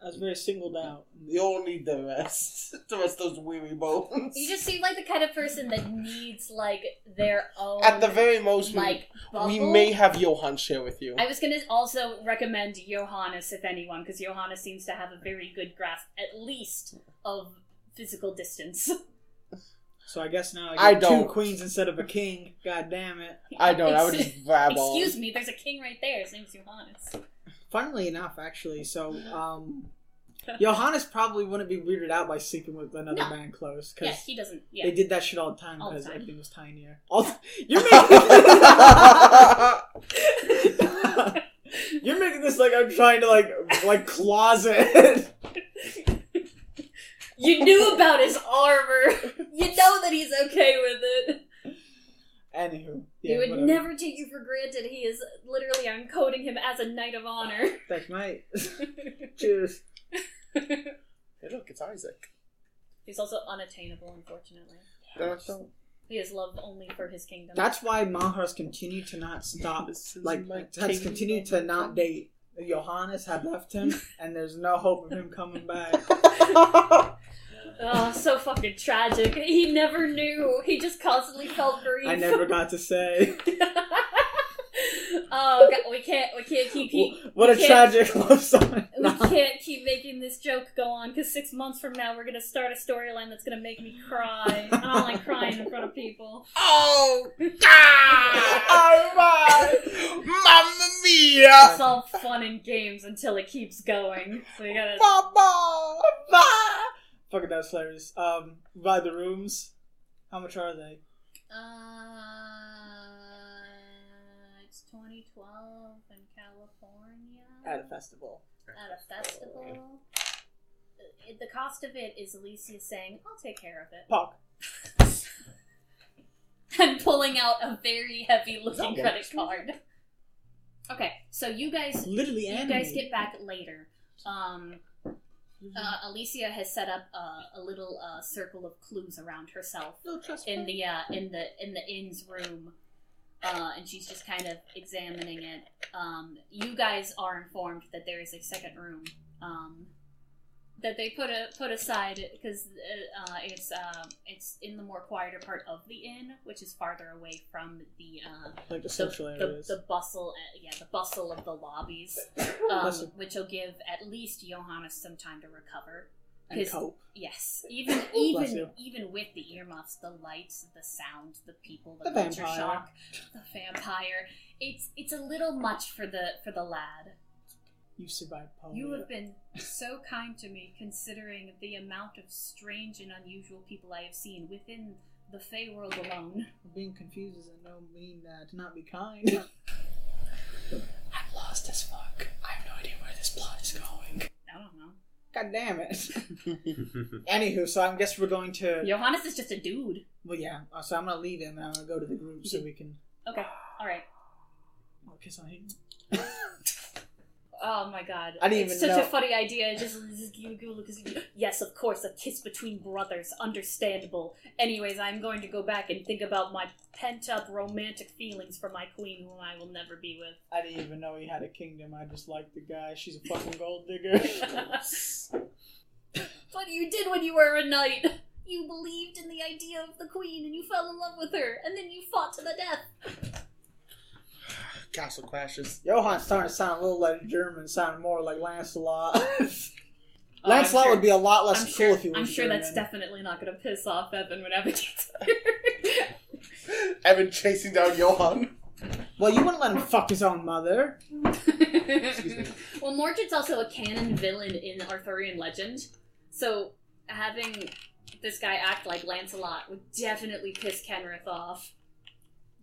I was very singled out. You'll need the rest. the rest of those weary bones. You just seem like the kind of person that needs like their own At the very most, we- like we, bubble. may have Johan share with you. I was gonna also recommend Johannes if anyone, because Johannes seems to have a very good grasp, at least of physical distance. So I guess now I I get don't. two queens instead of a king. God damn it. I don't. I would just grab on. Excuse me, there's a king right there. His name's Johannes. Funnily enough, actually, so um, Johannes probably wouldn't be weirded out by sleeping with another No. man close Yeah, because he doesn't. they did that shit all the time All the because time. everything was tinier. All you're making you're making this like I'm trying to like like closet. you knew about his armor. You know that he's okay with it. Anywho, you yeah, would whatever. never take you for granted. He is literally. I'm coding him as a knight of honor. Thanks, mate. Cheers. hey, look, it's Isaac. he's also unattainable, unfortunately. Don't- don't- He is loved only for his kingdom. That's why Maher's continued to not stop. This is Like my has continued to not date. Johannes had left him, and there's no hope of him coming back. Oh, so fucking tragic. He never knew. He just constantly felt grief. I never got to say. oh god, we can't. We can't keep. keep What a tragic love story. We can't keep making this joke go on because six months from now we're gonna start a storyline that's gonna make me cry. I don't like crying in front of people. oh, ah, oh my, Mamma Mia! It's all fun and games until it keeps going. So you gotta. Mama! Fucking that's hilarious. Um, by the rooms. How much are they? Uh, it's 2012 in California. At a festival. at a festival. Uh, The cost of it is Alicia saying, "I'll take care of it," Puck. and pulling out a very heavy-looking That credit works. card. Okay, so you guys, Literally you animated. guys get back later. Um, uh, Alicia has set up a, a little uh, circle of clues around herself in the uh, in the in the inn's room, uh, and she's just kind of examining it. Um, you guys are informed that there is a second room um, that they put a put aside because uh, uh, it's uh, it's in the more quieter part of the inn, which is farther away from the uh, like the the, the, the bustle uh, yeah the bustle of the lobbies, um, which will give at least Johannes some time to recover. and cope. Yes, even even even with the earmuffs, the lights, the sound, the people, the, The culture vampire. shock, the vampire. It's it's a little much for the for the lad. You survived polio. You have been so kind to me, considering the amount of strange and unusual people I have seen within the Fae world alone. Being confused doesn't no mean uh, to not be kind. I'm lost as fuck. I have no idea where this plot is going. I don't know. God damn it. Anywho, so I guess we're going to. Johannes is just a dude. Well, yeah. uh, So I'm gonna leave him and I'm gonna go to the group so we can. Okay, all right. I'll kiss on him. Oh my god. I didn't it's even such know. a funny idea. Just, just you go because yes, of course, a kiss between brothers, understandable. Anyways, I'm going to go back and think about my pent up romantic feelings for my queen, whom I will never be with. I didn't even know he had a kingdom. I just liked the guy. She's a fucking gold digger. But you did when you were a knight. You believed in the idea of the queen, and you fell in love with her, and then you fought to the death. Castle crashes. Johan's starting to sound a little like German, sounding more like Lancelot. Oh, Lancelot sure- would be a lot less I'm cool sure, if he was. I'm sure that's definitely not going to piss off Evan when Evan gets Evan chasing down Johan. Well, you wouldn't let him fuck his own mother. here. well, Mordred's also a canon villain in Arthurian legend, so having this guy act like Lancelot would definitely piss Kenrith off.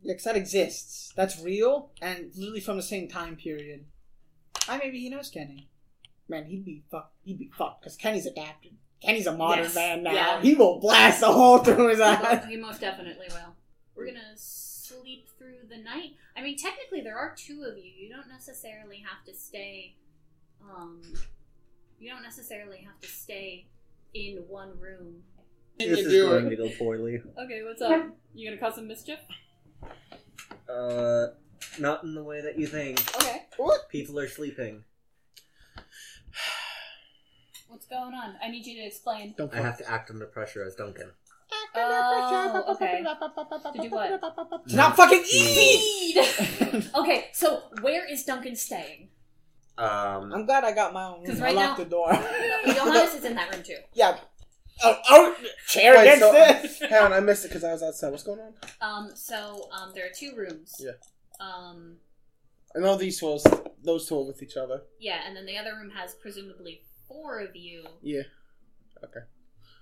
Yeah, 'cause that exists. That's real and literally from the same time period. I maybe he knows Kenny. Man, he'd be fucked. He'd be fucked because Kenny's adapted. Kenny's a modern Yes, man now. yeah. He will blast a hole through his He eye. mo- he most definitely will. We're gonna sleep through the night. I mean, technically, there are two of you. You don't necessarily have to stay. Um, you don't necessarily have to stay in one room. This is do going to go poorly. Okay, what's up? You gonna cause some mischief? Uh, not in the way that you think. Okay. People are sleeping. What's going on? I need you to explain. Don't I have to act under pressure as Duncan. Oh, okay. To do what? To not fucking eat. Okay, so where is Duncan staying? Um, I'm glad I got my own room. 'Cause I right locked now- the door. Johannes is in that room too. yeah. Oh, oh, chair Wait, against so- this. Hang on, I missed it because I was outside. What's going on? Um, so um, there are two rooms. Yeah. Um, I know these two, those two are with each other. yeah, and then the other room has presumably four of you, Yeah. Okay.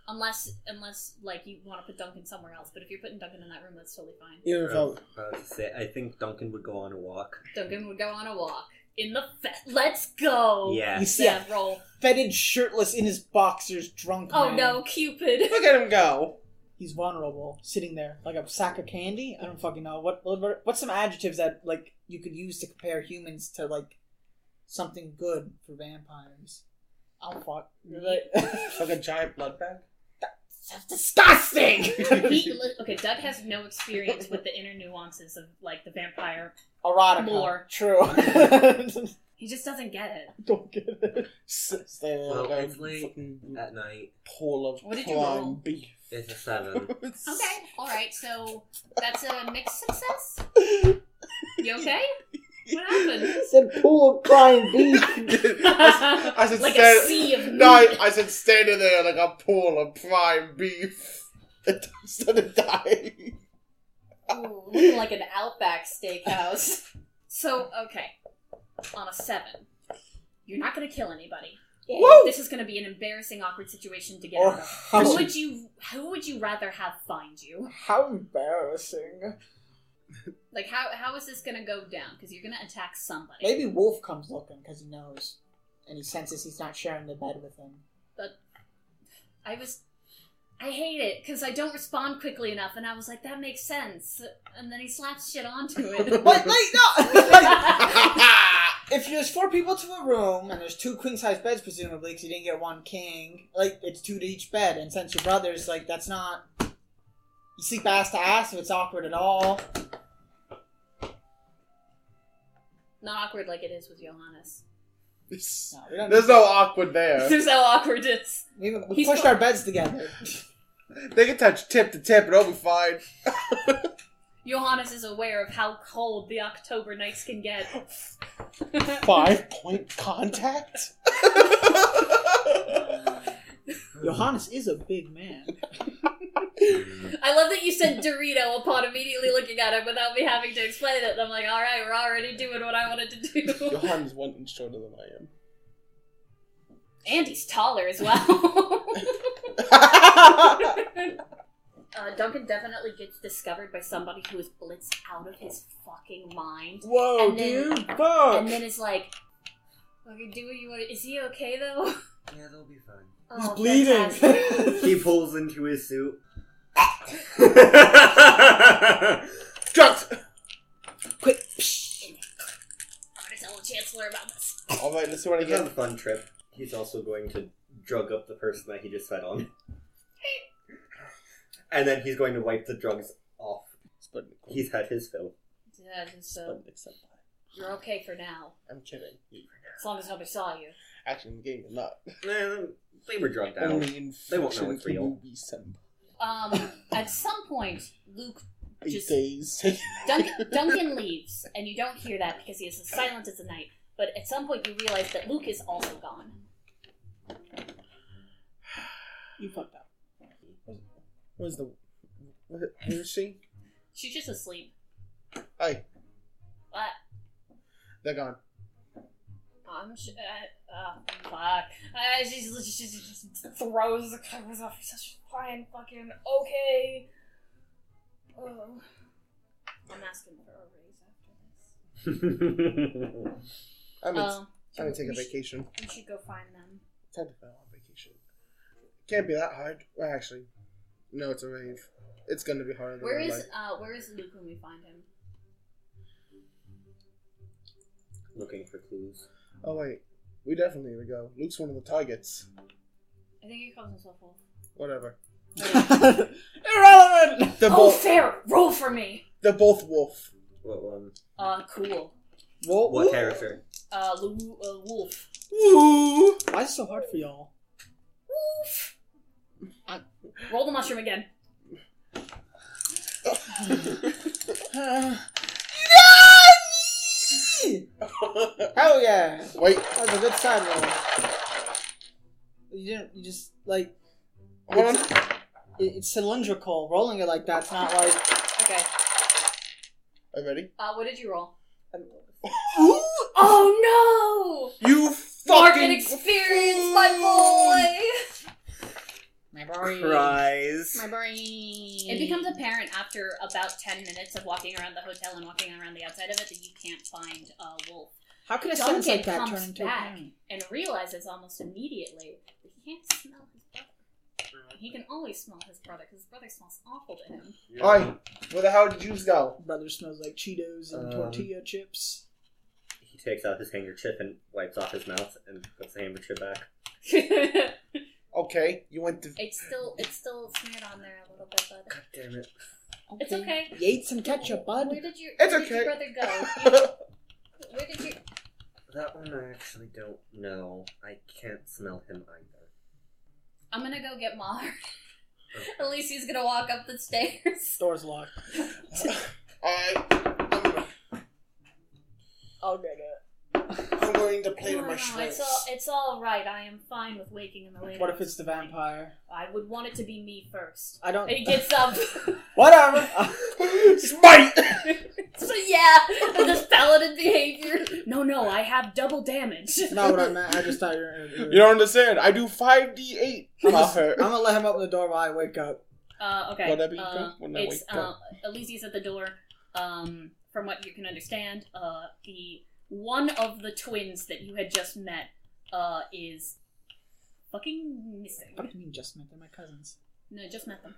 unless unless like you want to put Duncan somewhere else. But if you're putting Duncan in that room, that's totally fine. Even if I, I was to say, I think Duncan would go on a walk. Duncan would go on a walk in the fe- Let's go. Yeah. You see Yeah, a roll. fetid, shirtless, in his boxers, drunk Oh man. no, Cupid. look at him go. He's vulnerable, sitting there like a sack of candy. I don't fucking know. What, what what's some adjectives that like you could use to compare humans to like something good for vampires? Oh fuck! Like, Like a giant blood bag. That's disgusting. He, okay, Doug has no experience with the inner nuances of like the vampire. Erotica. More. True. He just doesn't get it. don't get it. S- Standing Well, there like it's late At night, pool of What did you roll? beef. it's a seven. Okay, all right. So that's a mixed success. You okay? What happened? said pool of crying beef. I, I said like stand- a sea of No, I, meat. I said standing there like a pool of prime beef. It started dying. Ooh, looking like an Outback Steakhouse. So okay, on a seven, you're not gonna kill anybody. Woo! This is gonna be an embarrassing, awkward situation to get Or out of. Who would you? Who would you rather have find you? how embarrassing. Like how how is this gonna go down? Because you're gonna attack somebody. Maybe Wolf comes looking because he knows, and he senses he's not sharing the bed with him. But I was. I hate it because I don't respond quickly enough, and I was like, that makes sense. And then he slaps shit onto it. but like no. if there's four people to a room and there's two queen size beds, presumably, because you didn't get one king, like it's two to each bed. And since your brothers, like that's not. You sleep ass to ass if it's awkward at all. Not awkward like it is with Johannes. It's- No, we don't There's no awkward there. There's no awkwardness. We, we He's pushed fu- our beds together. They can touch tip to tip and it'll be fine. Johannes is aware of how cold the October nights can get. Five point contact? Johannes is a big man. I love that you said Dorito upon immediately looking at him without me having to explain it. And I'm like, all right, we're already doing what I wanted to do. Johan's one inch shorter than I am. and he's taller as well. uh, Duncan definitely gets discovered by somebody who is blitzed out of his fucking mind. Whoa, And then- dude! Fuck! And then it's like, okay, do what you want. Is he okay though? Yeah, they'll be fine. He's Oh, bleeding. He pulls into his suit. Drugs! Quick! I'm gonna tell the Chancellor about this. Alright, let's see what I It's a fun trip. He's also going to drug up the person that he just fed on. And then he's going to wipe the drugs off. Sputnik. He's had his fill. Yeah, just, Sputnik you're okay for now, I'm kidding. as long as nobody saw you. Actually, in the game, you're not. They were drugged out. Only in They won't know fiction it's real. you be. Um, at some point, Luke Eight Just- days. Duncan, Duncan leaves, and you don't hear that because he is as silent as the night. But at some point, you realize that Luke is also gone. You fucked up. Where's the? Where, where is she? She's just asleep. Hey, What? they're gone. I'm sh- uh, uh, fuck. Uh, she just, she just throws the covers off. She's such fine fucking okay. Oh. I'm asking for a raise after this. I'm Um, gonna, I'm gonna take a we should- vacation. We should go find them. Time to go on vacation. Can't be that hard. Well, actually, no, it's a rave. It's gonna be harder than Where I is like. uh where is Luke when we find him? Looking for clues. Oh wait, we definitely need to go. Luke's one of the targets. I think he calls himself Wolf. Whatever. Irrelevant. They're Oh, both. fair! Roll for me. They're both wolf. What one? Uh, cool. What? What character? Uh, Lu- uh Wolf. Woo! Why is it so hard for y'all? Wolf. Roll the mushroom again. Hell yeah! Wait, That was a good side roll. You didn't. You just like hold on. it, it's cylindrical. Rolling it like that's not like. Okay. Are you ready? Uh, what did you roll? Ooh! Oh no! You no! fucking Market experience, my boy. My brain. Prize. My brain. It becomes apparent after about ten minutes of walking around the hotel and walking around the outside of it that you can't find a Wolf, How can a Duncan sentence like that turn into back. a parent? and realizes almost immediately that he can't smell his brother. He can always smell his brother because his brother smells awful to him. Oi, where the hell did you go? Brother smells like Cheetos and Um, tortilla chips. He takes out his handkerchief and wipes off his mouth and puts the handkerchief back. it's Okay, you went to. It's still it's still smeared on there a little bit, but God damn it. It's okay. You ate some ketchup, bud. where did your It's where did your okay. brother go? You- where did you? That one I actually don't know. I can't smell him either. I'm gonna go get Mar. Alicia's gonna walk up the stairs. Door's locked. I, I'll get it. I'm going to play No, with my no, shreds. it's all it's all right. I am fine with waking in the late. What if it's the vampire? I would want it to be me first. I don't. He gets up. Whatever. Smite! so yeah, this paladin behavior. No, no, I have double damage. Not what I meant. I just thought you were. You You don't understand. I do 5d8 I'm, for just, her. I'm gonna let him open the door while I wake up. Uh, okay. Whatever you uh, think, when I it's wake uh, up. Alicia's at the door. Um, from what you can understand, uh, the one of the twins that you had just met, uh, is fucking missing. What do you mean just met? They're my cousins. No, just met them.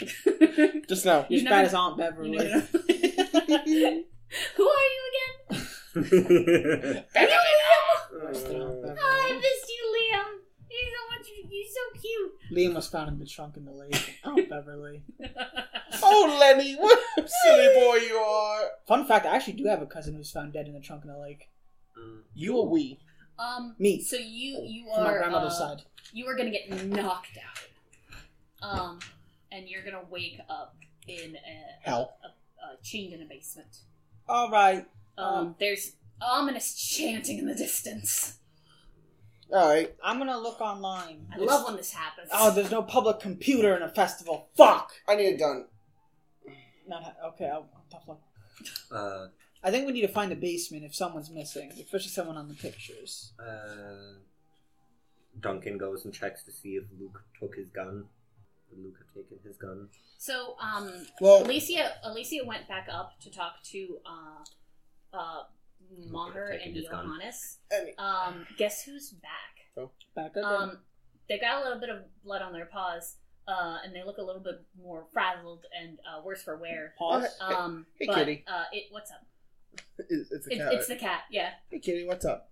Just now. You You're as never- bad as Aunt You Beverly. never know. Who are you again? Liam! I missed you, Liam. You're so much. You're so cute. Liam was found in the trunk in the lake. Oh, Beverly. Oh, Lenny, what a silly boy you are. Fun fact: I actually do have a cousin who's found dead in the trunk in the lake. You or we? um. Me. So you you are From my are grandmother's uh, side. you are gonna get knocked out. Um, and you're gonna wake up in a, Hell. a, a chained in a basement. All right. Um, there's ominous chanting in the distance. Alright. I'm gonna look online. I love when this happens. Oh, there's no public computer in a festival. Fuck. I need a gun. Not ha- okay. I'll, I'll tough luck. Uh, I think we need to find the basement if someone's missing, especially someone on the pictures. uh, Duncan goes and checks to see if Luke took his gun. Would Luke have taken his gun? So, um, Well, Alicia Alicia went back up to talk to uh, uh, Maher and his. Johannes. Um, guess who's back? Back up. Um, they got a little bit of blood on their paws, uh, and they look a little bit more frazzled and uh, worse for wear. Pause. Hey- Um, hey, but kitty. uh, it what's up? it's, it's a It, cat. it's the cat, yeah. Hey, kitty, what's up?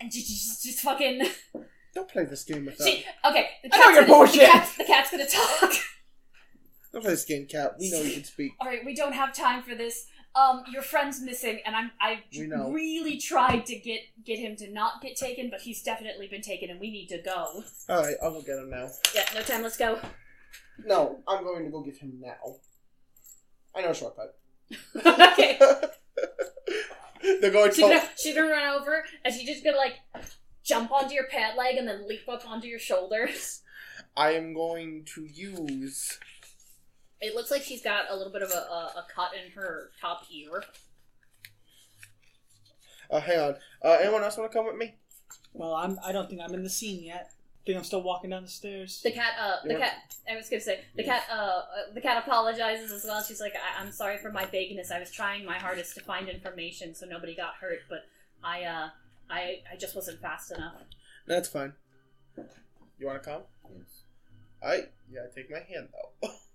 And just, just, just fucking. Don't play this game with us. Okay, the I know cat's, you're gonna, the, bullshit. cat's, the cat's gonna talk. Don't play this game, cat. We know you can speak. All right, we don't have time for this. Um, your friend's missing, and I'm I really tried to get get him to not get taken, but he's definitely been taken, and we need to go. Alright, I'll go get him now. Yeah, no time. Let's go. No, I'm going to go get him now. I know a shortcut. okay. They're going She's gonna she's gonna run over, and she's just gonna like jump onto your pant leg and then leap up onto your shoulders. I am going to use. It looks like she's got a little bit of a, a, a cut in her top ear. Uh, hang on. Uh, anyone else want to come with me? well, I'm. I don't think I'm in the scene yet. I think I'm still walking down the stairs. The cat, uh, the Yeah. cat. I was gonna say the cat. Uh, uh, the cat apologizes as well. She's like, I- "I'm sorry for my vagueness. I was trying my hardest to find information so nobody got hurt, but I, uh, I, I just wasn't fast enough." That's fine. You want to come? Yes. I yeah. Take my hand though.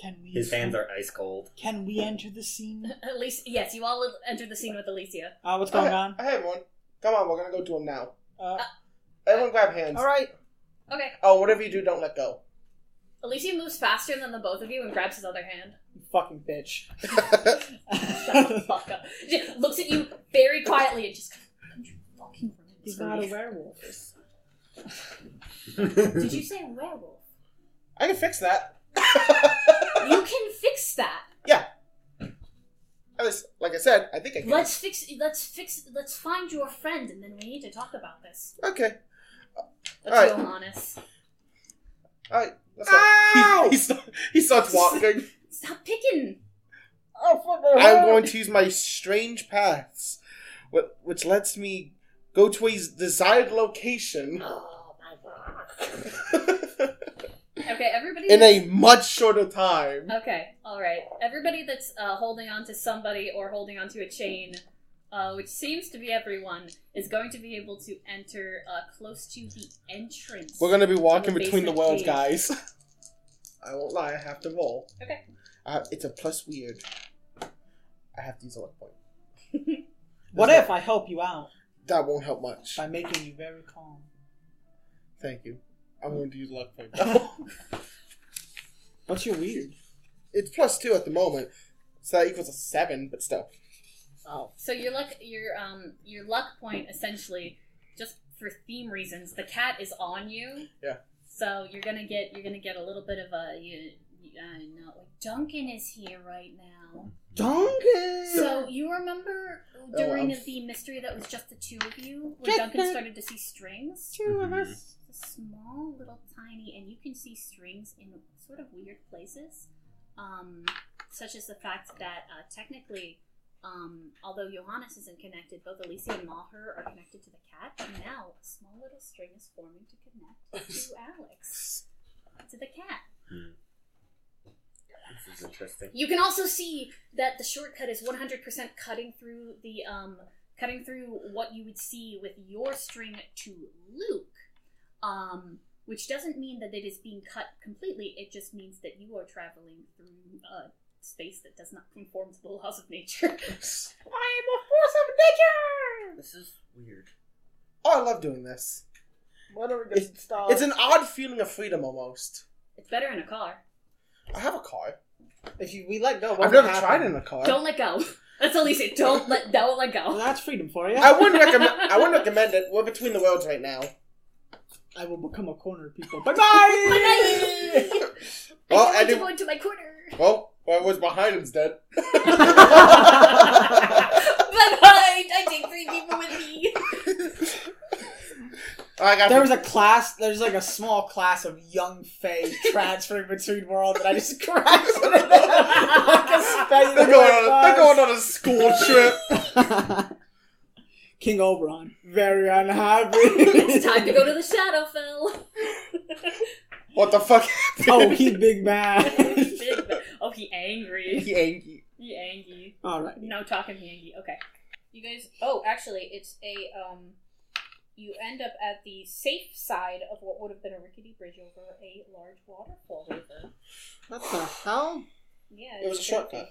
Can we? His hands are ice cold. Can we enter the scene? At least, yes, you all entered the scene with Alicia. Uh, what's going I, on? I have one. Come on, we're gonna go to him now. Uh, Everyone, grab hands. all right. Okay, Oh, whatever you do, don't let go. Alicia moves faster than the both of you and grabs his other hand. You fucking bitch. Shut the fuck up. She looks at you very quietly and just. "Don't fucking He's not a werewolf. Did you say werewolf? I can fix that. You can fix that. Yeah. At least, like I said, I think I can. Let's fix. Let's fix. Let's find your friend, and then we need to talk about this. Okay. Let's Alright. go, honest. All right. Let's go. Ow! He, he, sta- he starts walking. Stop picking. Oh, fucking I'm going to use my strange paths, which lets me go to a desired location Oh my god. Okay, everybody. in a much shorter time. Okay, all right. Everybody that's uh, holding on to somebody or holding onto a chain, uh, which seems to be everyone, is going to be able to enter uh, close to the entrance. We're gonna be walking the between the basement worlds, cave. guys. I won't lie. I have to roll. Okay. Uh, it's a plus weird. I have to use a luck point. What There's if I help you out That won't help much. by making you very calm? Thank you. I'm going to use luck point. though. What's your weird? it's plus two at the moment, so that equals a seven. But still. Oh, So your luck, your um, your luck point essentially, just for theme reasons, the cat is on you. Yeah. So you're gonna get you're gonna get a little bit of a you. I know. Like Duncan is here right now. Duncan. So you remember during Oh, I'm- the mystery that was just the two of you, when Just Duncan started to see strings? two of Mhm. us. Small, little, tiny, and you can see strings in sort of weird places, um, such as the fact that uh, technically, um, although Johannes isn't connected, both Alicia and Maher are connected to the cat, and now a small little string is forming to connect to Alex, to the cat. This is interesting. You can also see that the shortcut is 100% cutting through the um cutting through what you would see with your string to Luke. Um which doesn't mean that it is being cut completely. It just means that you are traveling through a space that does not conform to the laws of nature. I am a force of nature. This is weird. Oh, I love doing this. What are we It's- gonna start? It's an odd feeling of freedom almost. it's better in a car. I have a car. if you, we let go. what I've would never happen? tried in a car. Don't let go. That's all he said. Don't let don't let Well, go. that's freedom for you. I wouldn't recommend. I wouldn't recommend it. We're between the worlds right now. I will become a corner of people. Bye bye. Bye-bye. Well, I and want to go into my corner. Well, whoever was behind him's dead. Bye bye. I take three people with me. Oh, I got. There was a class. There's like a small class of young Fae transferring between worlds, and I just crashed into them like a they're, going on, they're going on a school trip. King Oberon, very unhappy. it's time to go to the Shadowfell. What the fuck? oh, he big man. Big ba- oh, he angry. He angry. He angry. All right. No talking he angry. Okay. You guys. Oh, actually, it's a um. You end up at the safe side of what would have been a rickety bridge over a large waterfall river. What the hell? Yeah. It was a shortcut.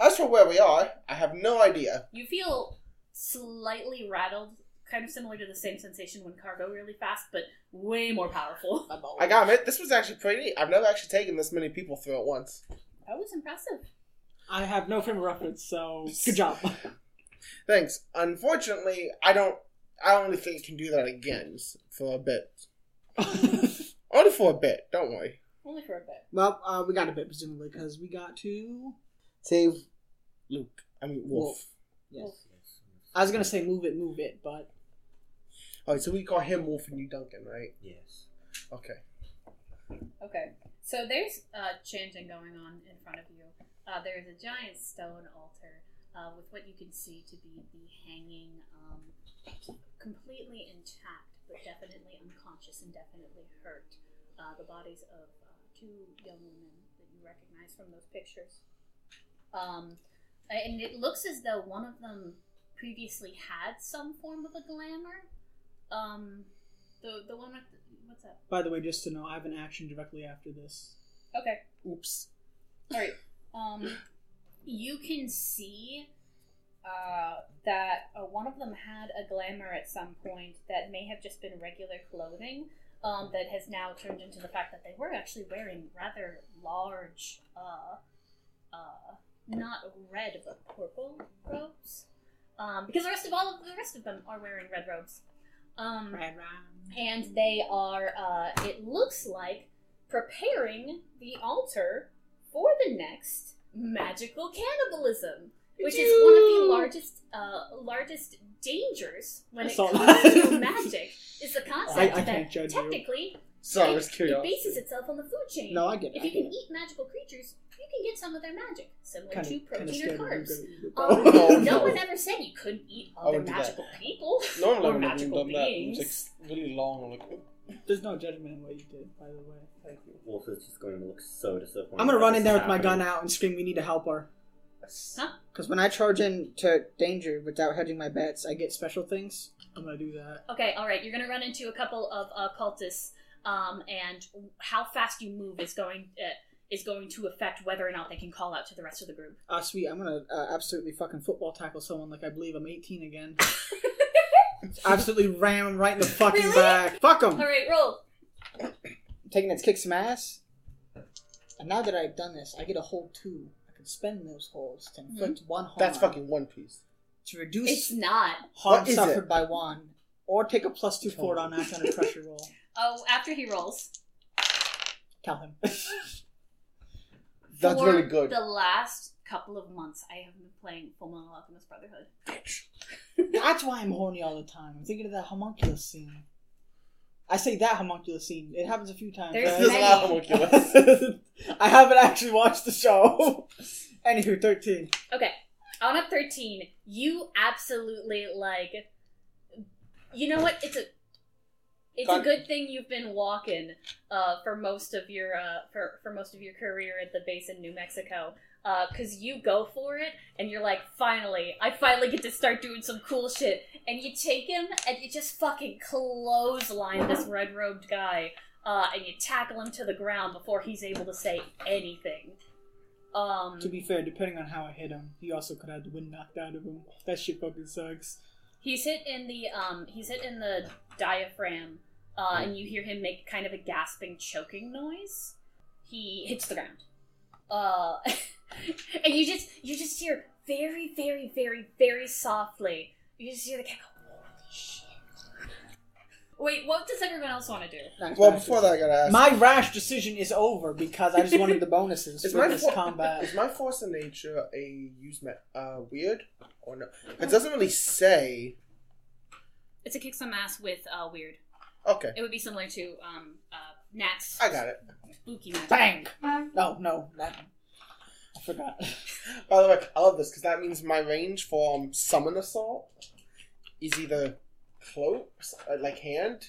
As for where we are, I have no idea. You feel slightly rattled, kind of similar to the same sensation when car go really fast, but way more powerful. I gotta admit, this was actually pretty neat. I've never actually taken this many people through at once. That was impressive. I have no frame of reference, so good job. Thanks. Unfortunately, I don't. I only think I can do that again for a bit. Only for a bit. Don't worry. Only for a bit. well, uh, we got a bit presumably because we got to. Save Luke. I mean Wolf. Wolf. Yes. Wolf. I was gonna say move it, move it, but Oh, so we call him Wolf and you Duncan, right? Yes. Okay. Okay, so there's uh, chanting going on in front of you. Uh, there is a giant stone altar uh, with what you can see to be the hanging, um, completely intact, but definitely unconscious and definitely hurt. Uh, the bodies of uh, two young women that you recognize from those pictures. Um, and it looks as though one of them previously had some form of a glamour. Um, the the one with the, what's that? By the way, just to know, I have an action directly after this. Okay. Oops. All right. Um, you can see uh, that uh, one of them had a glamour at some point that may have just been regular clothing. Um, that has now turned into the fact that they were actually wearing rather large, uh, uh, not red but purple robes. Um, because the rest of all of the rest of them are wearing red robes. Um, Right, right. and they are uh, it looks like preparing the altar for the next magical cannibalism which is one of the largest uh, largest dangers when it comes to magic is the concept I, I that can't judge you. technically Sorry, it, I was it bases itself on the food chain No, I get it. if I you can it. eat magical creatures you can get some of their magic similar Kinda- to protein or carbs Oh, um, no, no, no. one ever said you couldn't eat other wouldn't that. magical people Normally, or magical done that. It beings. was like really long. Like, oh, There's no judgment in what you did, by the way. thank you. Wolf is just going to look so disappointed. I'm gonna run in there with my gun out and scream, "We need to help her." Huh? Because when I charge into danger without hedging my bets, I get special things. I'm gonna do that. Okay, all right. You're gonna run into a couple of uh, cultists, um, and how fast you move is going uh, is going to affect whether or not they can call out to the rest of the group. Ah, sweet. I'm gonna uh, absolutely fucking football tackle someone like I believe I'm 18 again. absolutely ram him right in the fucking Really? back. Fuck him. All right, roll. Taking it to kick some ass. And now that I've done this, I get a hold two. I can spend those holes to inflict one harm. That's fucking One Piece. to reduce It's not. harm suffered it? by one, or take a plus two forward on act under pressure roll. Oh, after he rolls. Tell him. That's For really good. The last couple of months, I have been playing Fullmetal Alchemist Brotherhood. That's why I'm horny all the time. I'm thinking of that homunculus scene. I say that homunculus scene. It happens a few times. There's right? There's a lot of many. homunculus. I haven't actually watched the show. Anywho, 13. Okay, on a thirteen, you absolutely like. You know what? It's a. It's a good thing you've been walking uh, for most of your uh, for for most of your career at the base in New Mexico, because you go for it and you're like, finally, I finally get to start doing some cool shit, and you take him and you just fucking clothesline this red robed guy, uh, and you tackle him to the ground before he's able to say anything. Um, To be fair, depending on how I hit him, he also could have the wind knocked out of him. That shit fucking sucks. He's hit in the um he's hit in the diaphragm, uh, and you hear him make kind of a gasping, choking noise. He hits the ground, uh, and you just you just hear very, very, very, very softly. You just hear the cat go, "Holy shit!" Wait, what does everyone else want to do? Nice well, before that, I gotta ask. My rash decision is over because I just wanted the bonuses is for my this fo- combat. Is my force of nature a use me- uh weird or no? It doesn't really say. It's a kick some ass with uh, weird. Okay, It would be similar to um uh Nat's I got it. spooky magic. Bang! No, no, that. I forgot. By the way, I love this because that means my range for um, summon assault is either close, uh, like hand,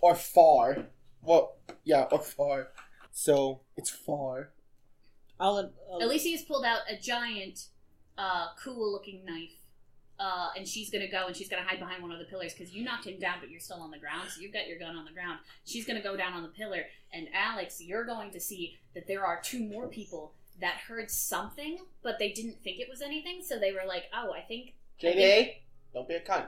or far. Well, yeah, or far. So it's far. I'll, I'll, Alicia's pulled out a giant, uh, cool looking knife. Uh, and she's gonna go and she's gonna hide behind one of the pillars because you knocked him down, but you're still on the ground, so you've got your gun on the ground. She's gonna go down on the pillar, and Alex, you're going to see that there are two more people that heard something, but they didn't think it was anything, so they were like, "Oh, I think." JD, don't be a cunt.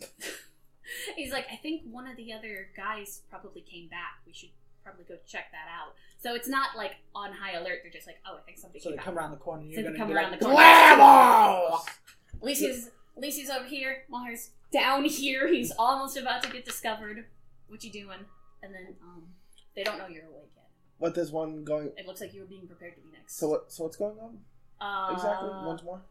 He's like, "I think one of the other guys probably came back. We should probably go check that out." So it's not like on high alert. They're just like, "Oh, I think somebody so came they back." come around the corner. You're So they gonna come be around like, the corner. Blammo! Lucy's Lucy's over here. Maher's down here. He's almost about to get discovered. What you doing? And then um, they don't know you're awake yet. What there's one going? It looks like you were being prepared to be next. So what? So what's going on uh, exactly? Once more.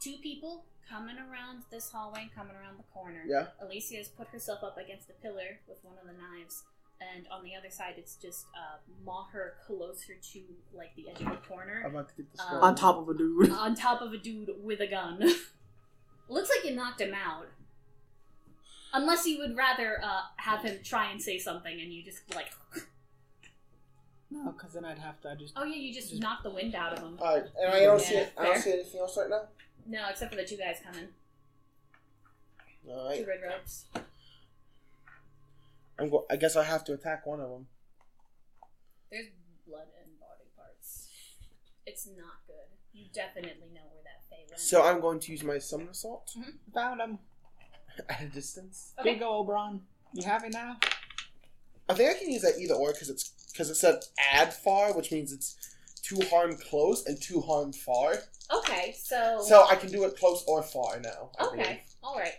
two people coming around this hallway, and coming around the corner. Yeah. Alicia has put herself up against a pillar with one of the knives, and on the other side, it's just uh, Maher closer to like the edge of the corner, I'm about to get the Um. On top of a dude. on top of a dude with a gun. Looks like you knocked him out. Unless you would rather uh, have him try and say something, and you just like, No, because then I'd have to just. oh yeah, you just Just- knock the wind out of him. Alright, and I don't see it. I don't see anything else right now. No, except for the two guys coming, two red robes. I'm go- I guess I have to attack one of them. There's blood and body parts. It's not good. You definitely know where that Fae went. So I'm going to use my summon assault Found him. at a distance. Okay. Big ol' Oberon. You have it now? I think I can use that either or because it's because it said add far, which means it's two harm close and two harm far. okay, so So I can do it close or far now. I believe. okay, all right,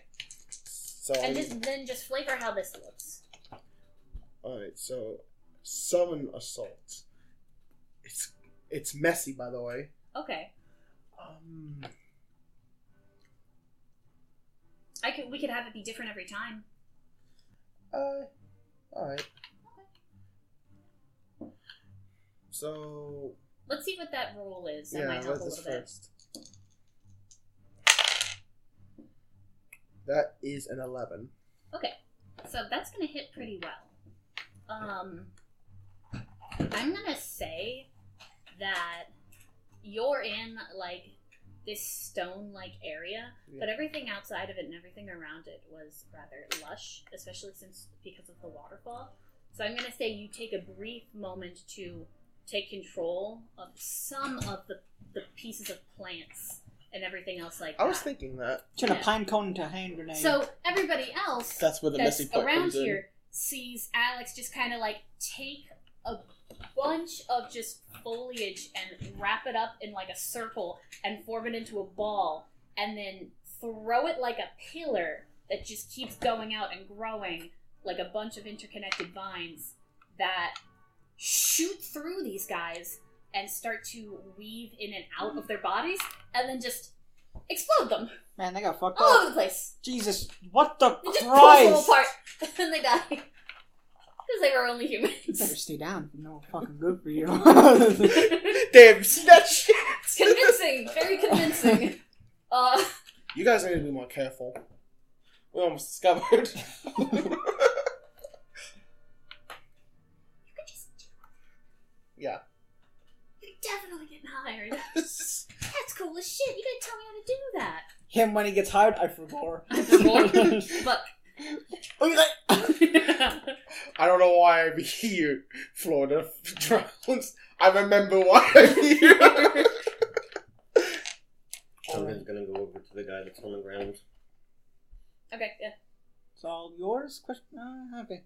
So and just then just flavor how this looks. all right. So summon assault. It's it's messy, by the way. Okay, Um, I could we could have it be different every time. uh, all right. So Let's see what that roll is. That yeah, might help a little bit. first? That is an eleven. Okay, so that's gonna hit pretty well. Um, I'm gonna say that you're in like this stone-like area, Yeah. but everything outside of it and everything around it was rather lush, especially since because of the waterfall. So I'm gonna say you take a brief moment to take control of some of the the pieces of plants and everything else like I was thinking that. Turn a Yeah. pine cone into a hand grenade. So everybody else That's where the that's messy part around comes in. here sees Alex just kind of like take a bunch of just foliage and wrap it up in like a circle and form it into a ball and then throw it like a pillar that just keeps going out and growing like a bunch of interconnected vines that shoot through these guys and start to weave in and out of their bodies and then just explode them Man, they got fucked up all over the place. Jesus, what the They just pull them apart and they die. Because they were only You humans. better stay down. No fucking good for you. Damn, see that shit. convincing, very convincing. Uh, You guys need to be more careful. We almost discovered. Yeah. you're definitely getting hired. That's cool as shit. You didn't tell me how to do that. Him when he gets hired, I forgot. I forgot. But Look at that. I don't know why I'm here, Florida Drowns. I remember why I'm here. Duncan's gonna go over to the guy that's on the ground. okay, yeah. It's all yours? Question? Uh, okay.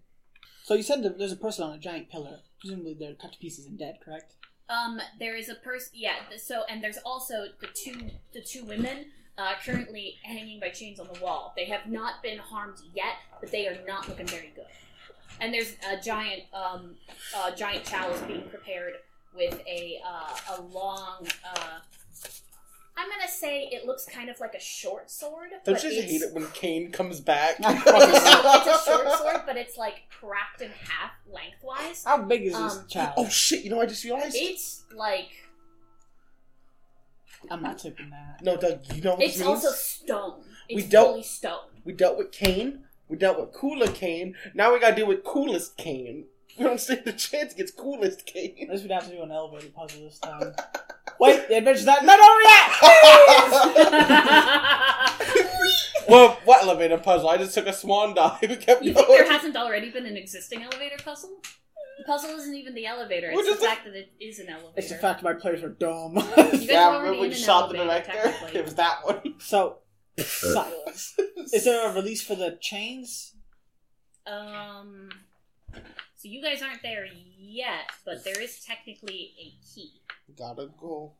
So you said that there's a person on a giant pillar. Presumably they're cut to pieces and dead, correct? Um, there is a person. Yeah. So, and there's also the two the two women uh, currently hanging by chains on the wall. They have not been harmed yet, but they are not looking very good. And there's a giant um uh, giant chalice being prepared with a uh, a long. Uh, I'm gonna say it looks kind of like a short sword. Don't but you just it's, hate it when Kane comes back? It's a, short, it's a short sword, but it's like cracked in half lengthwise. How big is this Um, child? Oh shit! You know, I just realized. It's like I'm not tipping that. No, Doug. You know what It's this means? also stone. It's We don't- fully stone. We dealt with Kane. We dealt with Cooler Kane. Now we gotta deal with Coolest Kane. We don't stand a chance against Coolest Kane. I guess we'd have to do an elevator puzzle this time. Wait, the adventure's not, not over yet! well, what elevator puzzle? I just took a swan dive and kept you think there hasn't already been an existing elevator puzzle? The puzzle isn't even the elevator. It's What the is it? fact that it is an elevator. It's the fact that my players are dumb. You guys yeah, were already remember when in you an shot the elevator, director? technically. It was that one. so, silence. Is there a release for the chains? Um. So you guys aren't there yet, but there is technically a key. Gotta go.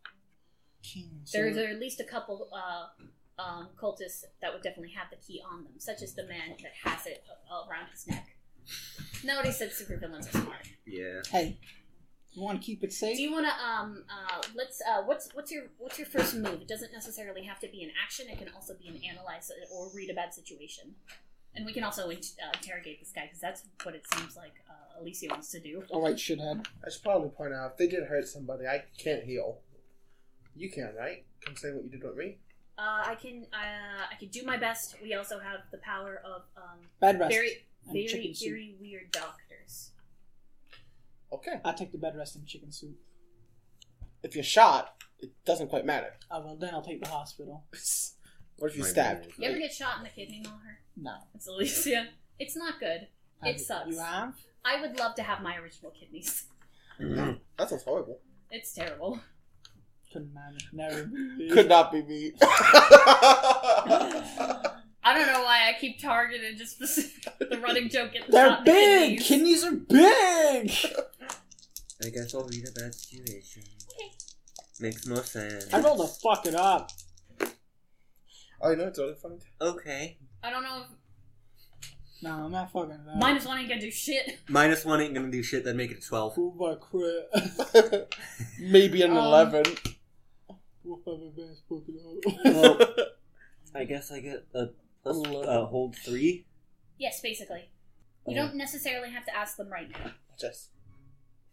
There's at least a couple uh, um, cultists that would definitely have the key on them, such as the man that has it a- around his neck. Nobody said supervillains are smart. Yeah. Hey, You want to keep it safe? Do you want to um uh let's uh what's what's your what's your first move? It doesn't necessarily have to be an action. It can also be an analyze or read a bad situation. And we can also in- uh, interrogate this guy because that's what it seems like Alicia wants to do. All right, shithead. I should probably point out if they did hurt somebody, I can't heal. You can, right? Come say what you did with me. Uh, I can uh, I can do my best. We also have the power of um Bed rest. very and very chicken soup. very weird doctors. Okay. I take the bed rest and chicken soup. If you're shot, it doesn't quite matter. Oh well, then I'll take the hospital. What if you My stabbed? bad. You ever get shot in the kidney, Maher? No. It's Alicia. It's not good. It Have- sucks. You have? I would love to have my original kidneys. Mm-hmm. That sounds horrible. It's terrible. Couldn't manage. Never. Could not be me. I don't know why I keep targeting just specific, the running joke at the They're top, big. kidneys. Kidneys are big. I guess I'll read a bad situation. Makes more sense. I rolled to fuck it up. oh, you know it's really funny. Okay. I don't know if No, I'm not fucking it up. minus one ain't gonna do shit. Minus one ain't gonna do shit, then make it 12. Prove I crit. Maybe an Um, eleven. What have I been fucking? Well, I guess I get a plus, uh, hold 3. Yes, basically. You Oh. don't necessarily have to ask them right now, Just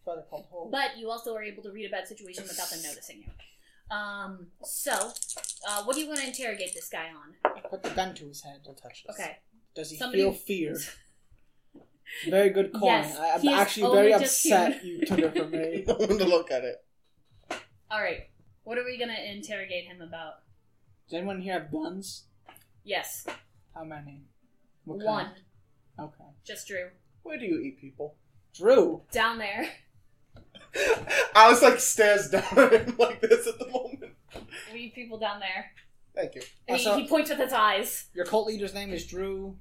Brother called hold. but you also are able to read a bad situation without them noticing you. Um. So, uh, what do you want to interrogate this guy on? Put the gun to his head. don't touch this. Okay. Does he Somebody- feel fear? Very good coin. Yes, I, I'm actually very upset human. you took it from me. I want to look at it. All right. What are we gonna interrogate him about? Does anyone here have guns? Yes, How many? What one. kind? Okay. Just Drew Where do you eat people? Drew. down there. I was like stares down at him like this at the moment. We eat people down there. Thank you. He, Also- he points with his eyes. Your cult leader's name is Drew.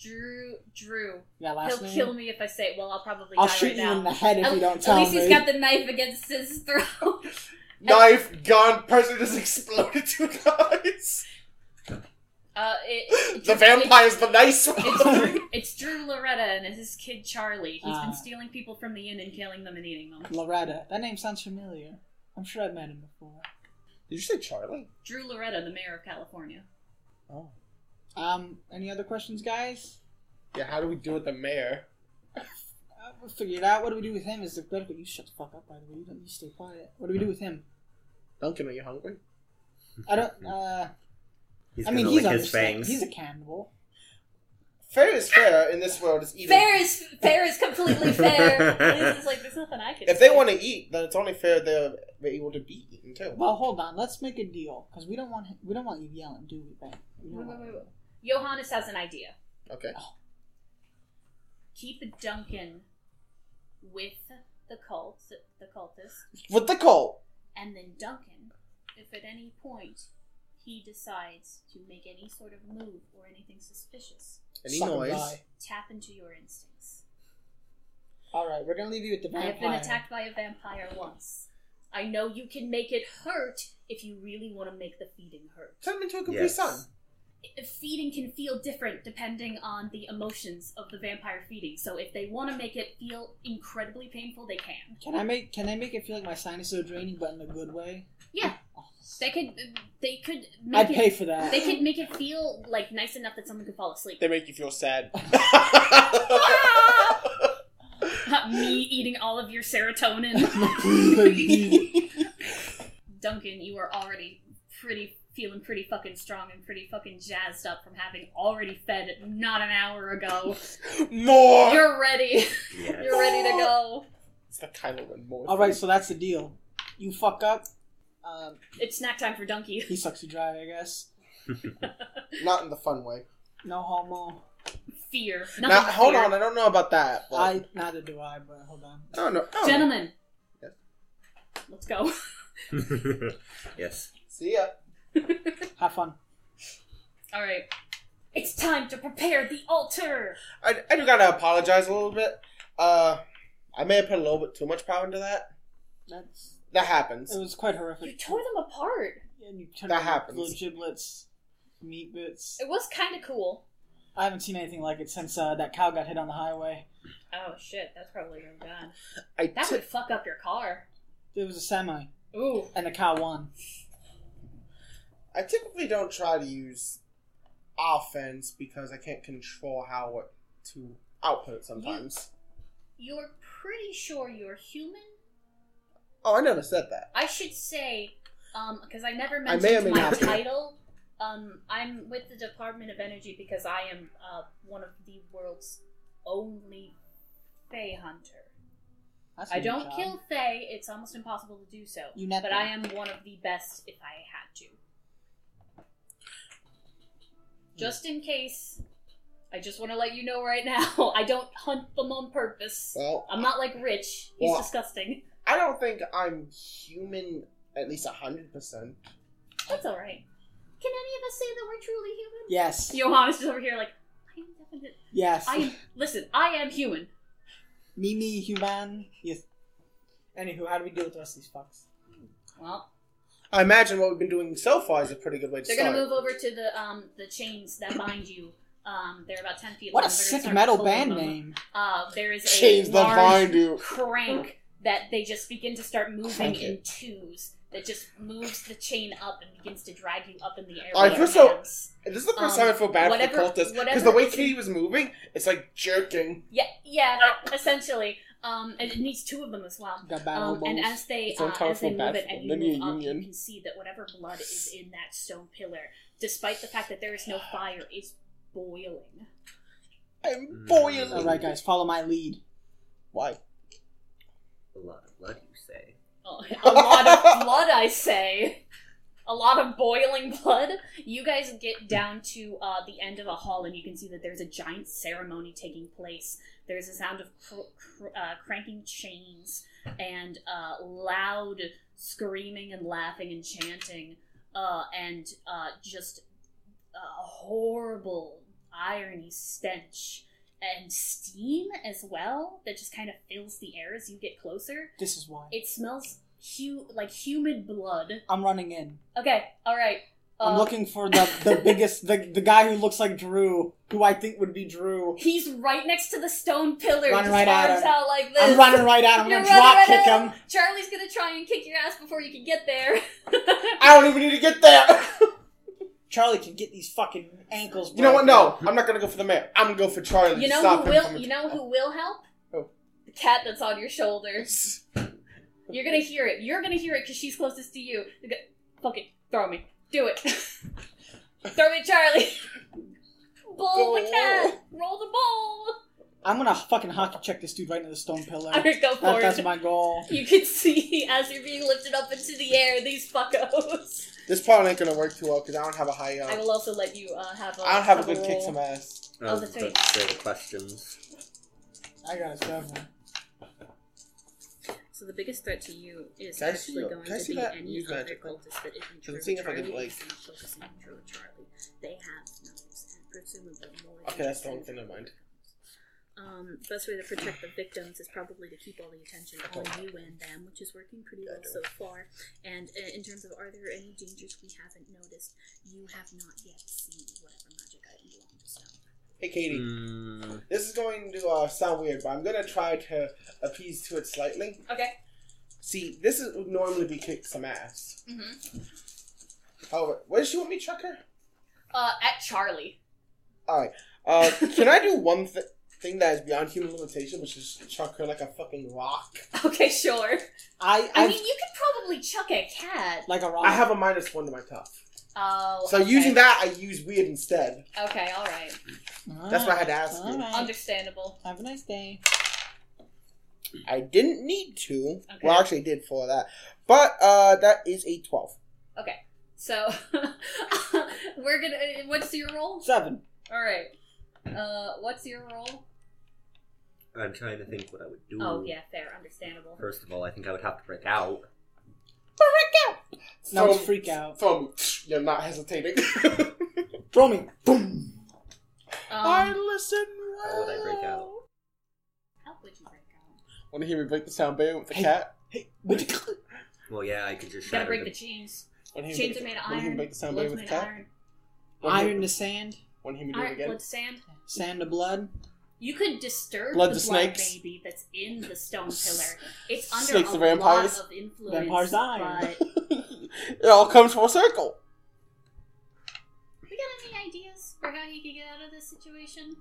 Drew. Drew. Yeah, last He'll name. kill me if I say. it. Well, I'll probably I'll die shoot right you now. in the head if At- you don't tell At tell least me. he's got the knife against his throat. Knife, gun, person just exploded two guys. Uh, it, it, The it's- vampire's the nice one. It's, it's, Drew, it's Drew Loretta and his kid Charlie. He's Ah. been stealing people from the inn and killing them and eating them. Loretta. That name sounds familiar. I'm sure I've met him before. Did you say Charlie? Drew Loretta, the mayor of California. Oh. Um, any other questions, guys? Yeah, how do we do with the mayor? Uh, we'll figure it out. What do we do with him? Is the critical? You shut the fuck up, by the way. You don't. You stay quiet. What do we do with him? Duncan, are you hungry? I don't. Uh, He's I gonna mean, he's his fangs. He's a cannibal. Fair is fair in this world. Is even Fair is fair is completely fair. It's like there's nothing I can. If they want to eat, then it's only fair they're they're able to be eaten too. Well, hold on. Let's make a deal because we don't want we don't want you yelling, do we, Ben? Wait, wait, wait, wait. Johannes has an idea. Okay. Oh. Keep Duncan with the cult, the cultist, With the cult. and then Duncan, if at any point he decides to make any sort of move or anything suspicious, Any Suck 'em noise. dry. tap into your instincts. All right, we're gonna leave you with the I vampire. have been attacked by a vampire once. I know you can make it hurt if you really want to make the feeding hurt. Turn him into a Capri Yes. Sun. Feeding can feel different depending on the emotions of the vampire feeding. So if they want to make it feel incredibly painful, they can. Can I make? Can I make it feel like my sinuses are draining, but in a good way? Yeah. They could. They could make I'd it. pay for that. They could make it feel like nice enough that someone could fall asleep. They make you feel sad. Me eating all of your serotonin. Duncan, you are already pretty feeling pretty fucking strong and pretty fucking jazzed up from having already fed not an hour ago. more. You're ready. Yes. You're ready to go. It's the kind of one more. All right, so that's the deal. You fuck up. Um, It's snack time for Donkey. he sucks you dry, I guess. Not in the fun way. No homo. Fear. Now, but hold fear. on. I don't know about that. but- I neither do I, but hold on. No, no. no. Gentlemen. Yes. Let's go. yes. See ya. Have fun. All right. It's time to prepare the altar. I, I do gotta apologize a little bit. Uh, I may have put a little bit too much power into that. That's That happens. it was quite horrific. You tore them apart. And you turned That happens. Little giblets, meat bits. It was kind of cool. I haven't seen anything like it since uh, that cow got hit on the highway. Oh shit, that's probably really bad. I That ti- would fuck up your car. It was a semi, Ooh. and the cow won. I typically don't try to use offense because I can't control how what to output it sometimes. You're pretty sure you're human? Oh, I never said that. I should say, um, because I never I may or mentioned may my not be. title. Um, I'm with the Department of Energy because I am uh, one of the world's only Fae hunter. That's a I good don't job. kill Fae; it's almost impossible to do so. You net but them. I am one of the best if I had to. Just in case, I just want to let you know right now, I don't hunt them on purpose. Well, I'm not like Rich. He's Well- disgusting. I don't think I'm human at least hundred percent. That's all right. Can any of us say that we're truly human? Yes. Johannes is over here like, I am definite. Yes. I am. Listen, I am human. Mimi human. Yes. Anywho, how do we deal with the rest of these fucks? Well, I imagine what we've been doing so far is a pretty good way to they're start. gonna move over to the um the chains that bind you. Um, they're about ten feet What long. a They're sick metal band them. name. Uh, there is a Chains that bind you. crank that they just begin to start moving in twos. That just moves the chain up and begins to drag you up in the air. I feel so- This is the first Um, time I feel bad whatever- for the cultists because the way is- Katie was moving, it's like jerking. Yeah, yeah, essentially. Um, and it needs two of them as well. Um, and as they It's uh, uncomfortable as they move it and you move up, union. you can see that whatever blood is in that stone pillar, despite the fact that there is no fire, is boiling. I'm Mm. boiling. All right, guys, follow my lead. Why? A lot of blood, you say. Oh, a lot of blood, I say. A lot of boiling blood. You guys get down to uh, the end of a hall, and you can see that there's a giant ceremony taking place. There's a sound of cr- cr- uh, cranking chains and uh, loud screaming and laughing and chanting, uh, and uh, just a horrible irony stench and steam as well that just kind of fills the air as you get closer. This is why. It smells hu- like human blood. I'm running in. Okay, all right. I'm Uh, looking for the the biggest, the the guy who looks like Drew, who I think would be Drew. He's right next to the stone pillar. Running right at him. out like this. I'm running right at him. I'm You're gonna drop right kick him. Charlie's gonna try and kick your ass before you can get there. I don't even need to get there. Charlie can get these fucking ankles. you know what? No, I'm not gonna go for the mayor. I'm gonna go for Charlie. you know stop who him will? from- You know who will help? Who? The cat that's on your shoulders. You're gonna hear it. You're gonna hear it because she's closest to you. You go, Fuck it. Throw me. Do it. Throw me, Charlie. Bowl the Go. cat. Roll the bowl. I'm gonna fucking hockey check this dude right into the stone pillar. Alright, go for That- it. that's my goal. You can see as you're being lifted up into the air, these fuckos. This probably ain't gonna work too well because I don't have a high. I Uh, will also let you uh, have a. I don't have a good roll. kick some ass. I Oh, was that's about to say the questions. I got it, seven. So the biggest threat to you is Can I see actually your- going to be that any other magic? cultist that isn't true I'm seeing if I Charlie can, like- focusing on Drew Charlie. They have knives, and presumably more. Okay, that's the wrong thing. Never mind. Um, best way to protect the victims is probably to keep all the attention on you and them, which is working pretty well so far. And uh, in terms of are there any dangers we haven't noticed, you have not yet seen whatever magic item belong to stone. Hey, Katie. Mm, This is going to uh, sound weird, but I'm gonna try to appease to it slightly. Okay. See, this is, would normally be kick some ass. Mm-hmm. However, where does she want me to chuck her? Uh, at Charlie. Alright. Uh, can I do one th- thing that is beyond human limitation, which is chuck her like a fucking rock? Okay, sure. I I I mean, you could probably chuck a cat. like a rock. I have a minus one to my tough. Oh. So okay. using that, I use weird instead. Okay, all right. That's why I had to ask you. Alright. Understandable. Have a nice day. I didn't need to. Okay. Well, actually, I did for that. But uh, that is a 12. Okay. So we're gonna. What's your roll? Seven. All right. Uh, what's your roll? I'm trying to think what I would do. Oh yeah, fair, understandable. First of all, I think I would have to break out. No, it's Throw- freak out. Throw me. You're not hesitating. Throw me. Boom. I Um, listen How would I break out? how would you break out? Want to hear me break the sound barrier with the Hey. cat? Hey, would you Well, yeah, I could just You gotta break the the. chains. Want to hear me Chains are made of wanna hear iron. break the sound Blows barrier with the of cat? iron. Wanna hear- iron the sand? Want to hear me do All it right, again? blood sand. Sand to blood. You could disturb Blood the to blood snakes. baby that's in the stone pillar. It's under Snakes a vampires. lot of influence. Vampires die. But it all comes full circle. we got any ideas for how he could get out of this situation?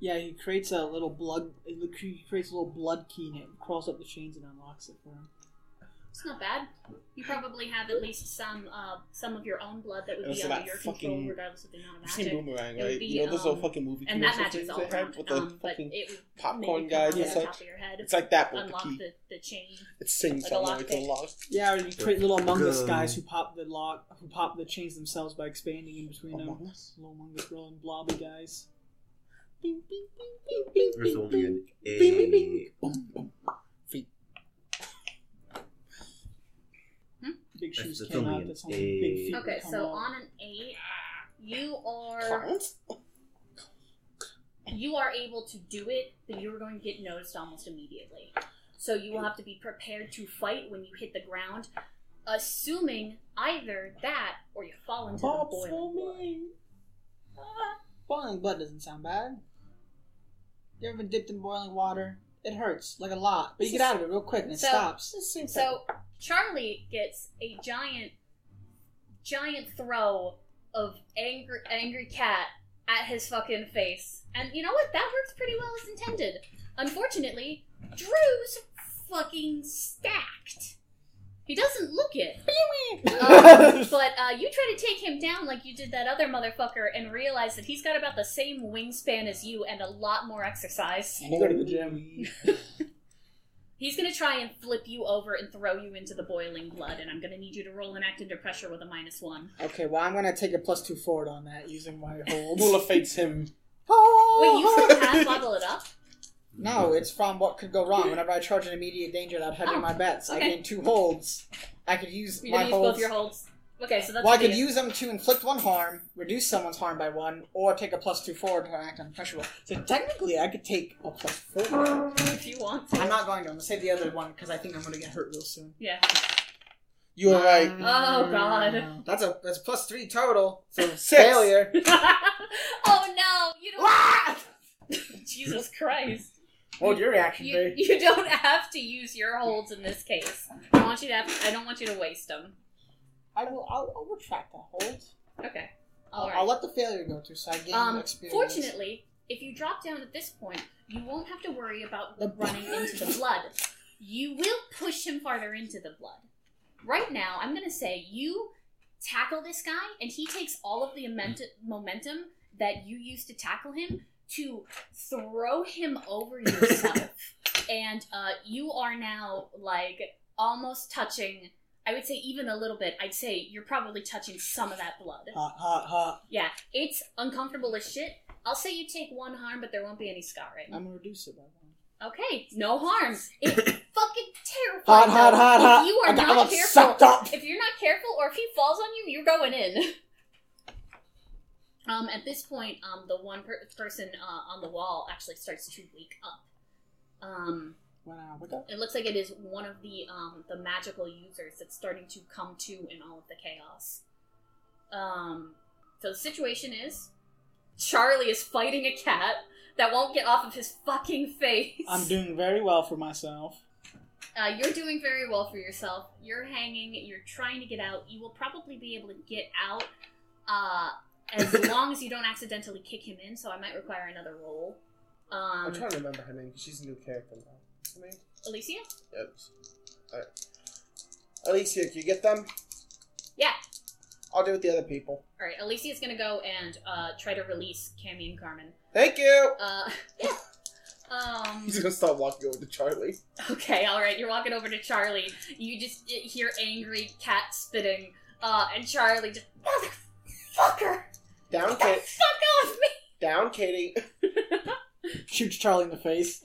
Yeah, he creates a little blood. He creates a little blood key and it crawls up the chains and unlocks it for him. It's not bad. You probably have at least some uh, some of your own blood that would And be under that your control, regardless of the amount of You've seen. Boomerang, It right? be, you know those little um, fucking movie And that commercial magic's all they around. with the Um, but fucking it would popcorn make it guys and such. top of your head. It's like that with the key. the, the chain. It sings like a somewhere it's lockpick. unlocked. Yeah, or you create little Among Us guys who pop the lock, who pop the chains themselves by expanding in between them. Us? Little Among Us rolling blobby guys. There's only an Bing, bing, bing. A. Boom, boom. Feet. Big That's- shoes that's came out. That's only A. big feet. Okay, come so out. on an eight, you are you are able to do it, but you are going to get noticed almost immediately. So you will have to be prepared to fight when you hit the ground, assuming either that or you fall into the boiling for blood. Ah, boiling blood doesn't sound bad. You ever been dipped in boiling water? It hurts like a lot, but you get out of it real quick and it So- stops. So Charlie gets a giant, giant throw of angry, angry cat at his fucking face, and you know what? That works pretty well as intended. Unfortunately, Drew's fucking stacked. He doesn't look it. Um, but uh, you try to take him down like you did that other motherfucker and realize that he's got about the same wingspan as you and a lot more exercise. You go to the gym. He's gonna try and flip you over and throw you into the boiling blood, and I'm gonna need you to roll an act under pressure with a minus one. Okay, well I'm gonna take a plus two forward on that using my hold. Rule of Fate's him. Wait, you still have level it up? No, it's from what could go wrong. Whenever I charge an immediate danger without hedging Oh, my bets, I gain two holds. I could use You're my gonna use holds. both your holds. Okay, so that's well, I could use them to inflict one harm, reduce someone's harm by one, or take a plus two forward to act on pressure roll. So technically, I could take a plus four. if you want to. I'm not going to. I'm gonna save the other one because I think I'm gonna get hurt real soon. Yeah. You were right. Oh, God. That's a that's a plus three total. So Six. failure. oh no! You don't. Jesus Christ! What would your reaction You, be? you don't have to use your holds in this case. I want you to. Have, I don't want you to waste them. I will. I'll, I'll retract that hold. Okay. I'll, All right. I'll let the failure go through, so I gain Um, experience. fortunately, if you drop down at this point, you won't have to worry about The running into the blood. You will push him farther into the blood. Right now, I'm going to say you tackle this guy, and he takes all of the ament- momentum that you used to tackle him to throw him over yourself. and uh, you are now, like, almost touching. I would say even a little bit. I'd say you're probably touching some of that blood. hot, hot, hot. Yeah, it's uncomfortable as shit. I'll say you take one harm, but there won't be any scarring. I'm gonna reduce it by one. Okay, no harm. It's fucking terrifying. Hot, hot, hot, hot, if you are I got not careful, if you're not careful, or if he falls on you, you're going in. Um, at this point, um, the one per- person uh, on the wall actually starts to wake up. Um, I it looks like it is one of the um, the magical users that's starting to come to in all of the chaos. Um, so the situation is Charlie is fighting a cat that won't get off of his fucking face. I'm doing very well for myself. Uh, you're doing very well for yourself. You're hanging. You're trying to get out. You will probably be able to get out uh, as long as you don't accidentally kick him in. So I might require another roll. I'm Um, trying to remember her name because she's a new character now. Her name? Alicia. Yes. Alright. Alicia, can you get them? Yeah. I'll do it with the other people. All right. Alicia's gonna go and uh, try to release Cammy and Carmen. Thank you! Uh, yeah. Um. He's gonna start walking over to Charlie. Okay, all right. You're walking over to Charlie. You just hear angry cat spitting, uh, and Charlie just motherfucker, Down, get Kate. the fuck off me. Down, Katie. Shoots Charlie in the face.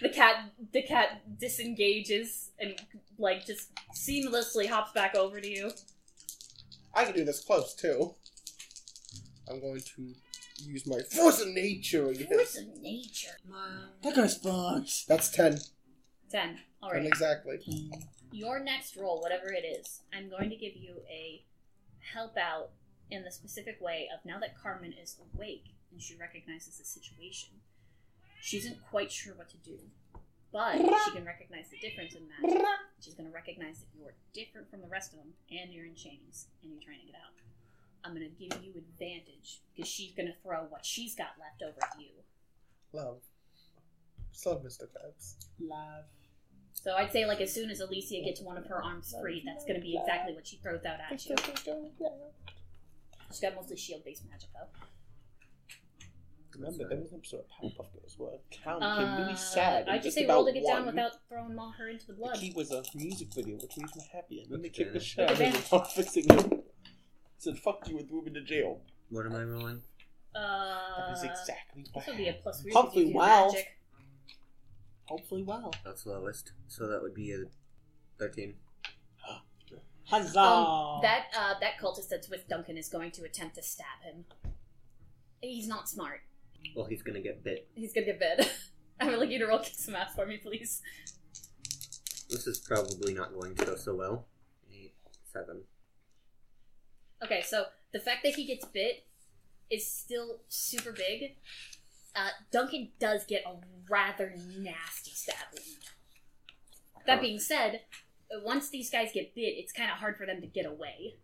The cat, the cat disengages and like just seamlessly hops back over to you. I can do this close too. I'm going to use my force of nature again. Force of nature. That guy sucks. That's ten. Ten. All Ten exactly. Your next roll, whatever it is, I'm going to give you a help out in the specific way of now that Carmen is awake and she recognizes the situation, she isn't quite sure what to do. But she can recognize the difference in magic. She's going to recognize that you're different from the rest of them, and you're in chains, and you're trying to get out. I'm going to give you advantage because she's going to throw what she's got left over at you. Love. Just love Mr. Krabs. Love. So I'd say, like, as soon as Alicia gets one of her arms free, that's going to be exactly what she throws out at you. She's got mostly shield-based magic, though. Remember, there was an episode of Powerpuff Girls where a clown Uh, became really sad. and I'd just just say about roll to get won. down without throwing Ma- her into the The blood. key was a music video, which made me happy. And then they kicked the advantage. shit out of With him advantage. without fixing him. Said, fuck you and threw him into jail. What am I rolling? That Uh, is exactly what this would be a plus three. Hopefully because you do well. magic. Hopefully well. That's lowest. So that would be a 13. Huzzah! Um, that uh, that cultist that's with Duncan is going to attempt to stab him. He's not smart. Well, he's gonna get bit. He's gonna get bit. I would like you to roll kick some ass for me, please. This is probably not going to go so well. 8, 7. Okay, so the fact that he gets bit is still super big. Uh, Duncan does get a rather nasty stab wound. That being said, once these guys get bit, it's kind of hard for them to get away.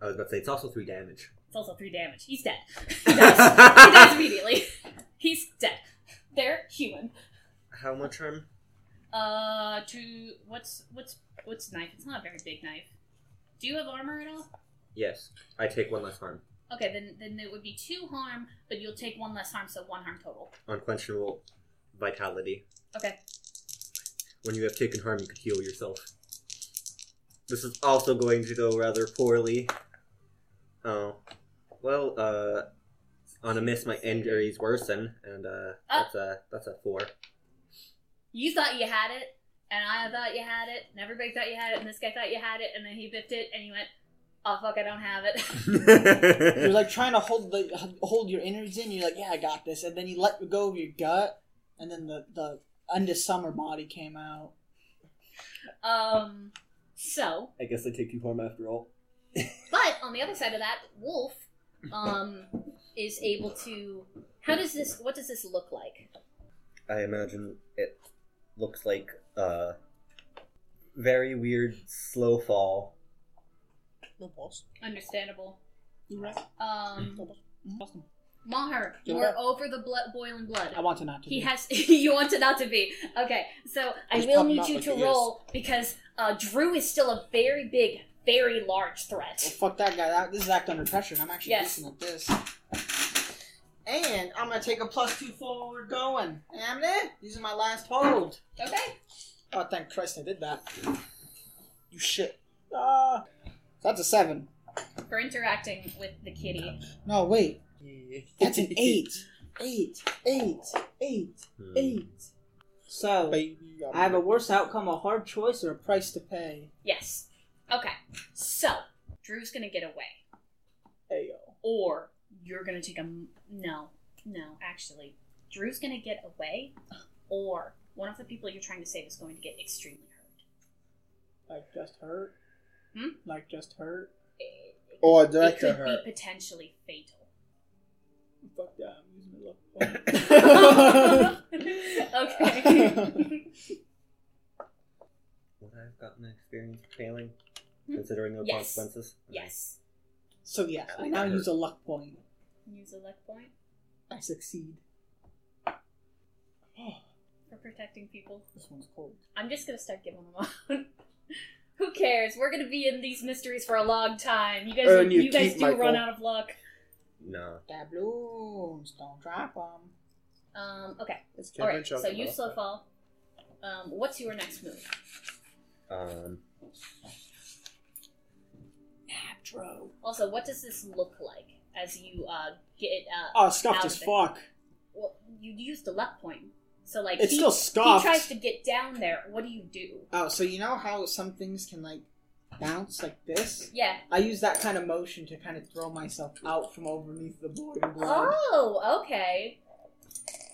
I was about to say, it's also 3 damage. It's also three damage. He's dead. he dies. he dies immediately. He's dead. They're human. How much harm? Uh, to what's what's what's knife? It's not a very big knife. Do you have armor at all? Yes. I take one less harm. Okay, then then it would be two harm, but you'll take one less harm, so one harm total. Unquenchable vitality. Okay. When you have taken harm, you could heal yourself. This is also going to go rather poorly. Oh. Well, uh, on a miss, my injuries worsen, and, uh, that's a, that's a 4. You thought you had it, and I thought you had it, and everybody thought you had it, and this guy thought you had it, and then he biffed it, and you went, "Oh fuck, I don't have it." You're like trying to hold the hold your innards in. You're like, yeah, I got this, and then you let go of your gut, and then the the end of summer body came out. um. So, I guess I take 2 harm after all. But on the other side of that, Wolf um, is able to. How does this? What does this look like? I imagine it looks like a very weird slow fall. No balls. Understandable. You right? Um, Awesome. Maher, Yeah. you're over the blood, boiling blood. I want to not to. He be. has. you want it not to be. Okay, so I He's will need you to he is. roll because uh, Drew is still a very big, very large Well, threat. fuck that guy. That, this is act under pressure, I'm actually Yes. decent at this. And I'm gonna take a plus two forward going. And it. These are my last hold. Okay. Oh, thank Christ I did that. You shit. Ah. That's a seven. For interacting with the kitty. No, wait. Yeah. That's an eight. Eight. Eight. Eight. Hmm. Eight. So, Baby, I'm I have a worse outcome, a hard choice, or a price to pay. Yes. Okay. So Drew's gonna get away, Ayo. or you're gonna take a m- no, no. Actually, Drew's gonna get away, or one of the people you're trying to save is going to get extremely hurt. I just hurt. Hmm? Like just hurt. It, Or it director could her. be potentially fatal. Fuck that. I'm using my luck. okay. Would I have gotten experience failing, Hmm? considering the Yes. consequences? yes. so yeah, I now use a luck point. Use a luck point I succeed. for protecting people. This one's cold. I'm just gonna start giving them out. Who cares? We're gonna be in these mysteries for a long time. You guys, Earn your you guys keep, do run out of luck. No. Doubloons, don't drop them. Um, okay. It's All right. So you slow fall. Um, what's your next move? Um, Naptro. Also, what does this look like as you uh get uh? Oh, scuffed out as of it? fuck. Well, you used the luck point, so like It's he, still he tries to get down there. What do you do? Oh, so you know how some things can like bounce like this? Yeah. I use that kind of motion to kind of throw myself out from underneath the board. Oh, okay.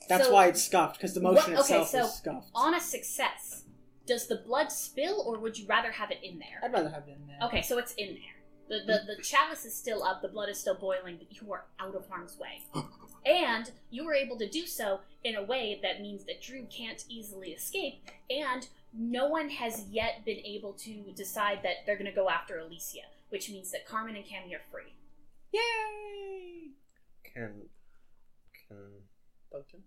That's so- why it's scuffed because the motion What- okay, itself so is scuffed. On a success, does the blood spill, or would you rather have it in there? I'd rather have it in there. Okay, so it's in there. The, the the chalice is still up, the blood is still boiling, but you are out of harm's way. and you were able to do so in a way that means that Drew can't easily escape, and no one has yet been able to decide that they're going to go after Alicia, which means that Carmen and Cammy are free. Yay! Can can Duncan?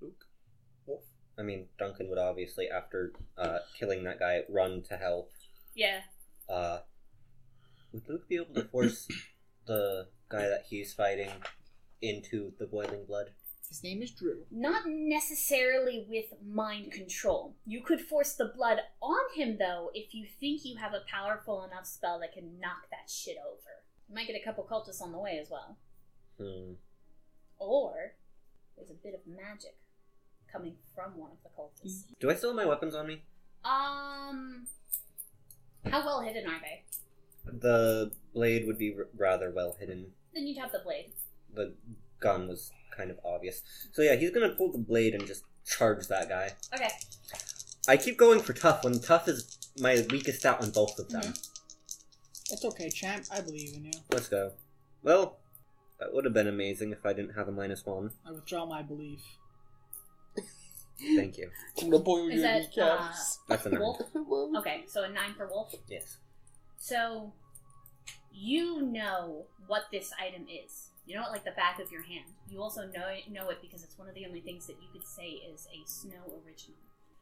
Luke? Wolf? I mean Duncan would obviously after uh, killing that guy run to help. Yeah. Uh, would Luke be able to force the guy that he's fighting into the boiling blood? His name is Drew. Not necessarily with mind control. You could force the blood on him, though, if you think you have a powerful enough spell that can knock that shit over. You might get a couple cultists on the way as well. Hmm. Or there's a bit of magic coming from one of the cultists. Do I still have my weapons on me? Um, how well hidden are they? The blade would be r- rather well hidden. Then you'd have the blade. The gun was kind of obvious. So yeah, he's gonna pull the blade and just charge that guy. Okay. I keep going for tough when tough is my weakest out on both of them. Mm-hmm. It's okay, champ. I believe in you. Let's go. Well, that would have been amazing if I didn't have a minus one. I withdraw my belief. Thank you. I'm gonna boil Is your that, kneecaps. Uh, That's a nine. Wolf? Okay, so a nine for Wolf. Yes. So, you know what this item is. You know it like the back of your hand. You also know it, know it because it's one of the only things that you could say is a snow original.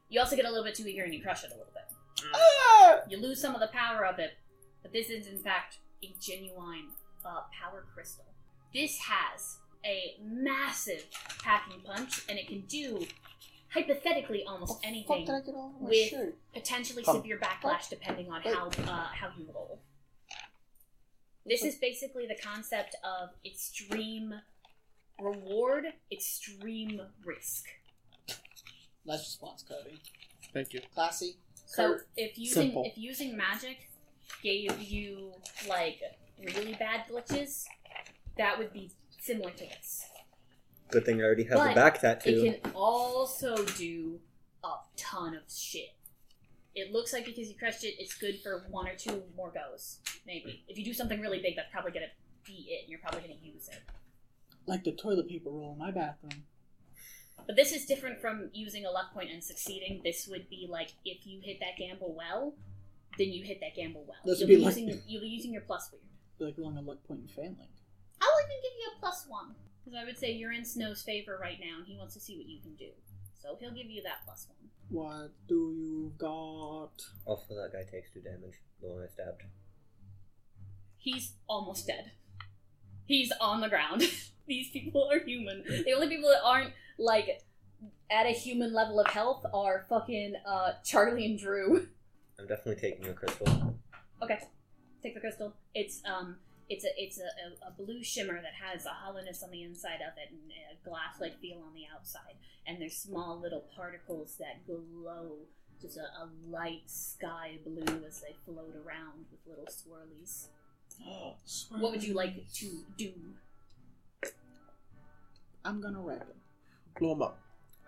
You also get a little bit too eager and you crush it a little bit. Ah! You lose some of the power of it, but this is in fact a genuine uh, power crystal. This has a massive packing punch, and it can do hypothetically almost Fuck anything did I get all my with- shirt? potentially Come. severe backlash depending on Wait. how uh, how you roll. This is basically the concept of extreme reward, extreme risk. Nice response, Cody. Thank you. Classy. So Kurt. if using Simple. if using magic gave you like really bad glitches, that would be similar to this. Good thing I already have But the back tattoo. It can also do a ton of shit. It looks like because you crushed it, it's good for one or two more goes, maybe. If you do something really big, that's probably gonna be it, and you're probably gonna use it. Like the toilet paper roll in my bathroom. But this is different from using a luck point and succeeding. This would be like if you hit that gamble well, then you hit that gamble well. This you'll would be be like- using you'll be using your plus weird. Be like rolling a luck point and failing. I'll even give you a plus one because I would say you're in Snow's favor right now, and he wants to see what you can do. So he'll give you that plus one. What do you got? Also, that guy takes two damage. The one I stabbed. He's almost dead. He's on the ground. These people are human. The only people that aren't like at a human level of health are fucking uh, Charlie and Drew. I'm definitely taking a crystal. Okay, take the crystal. It's um, it's a it's a, a, a blue shimmer that has a hollowness on the inside of it and a glass-like feel on the outside. And there's small little particles that glow, just a, a light sky blue as they float around with little swirlies. What would you like to do? I'm gonna wrap him Blow him up.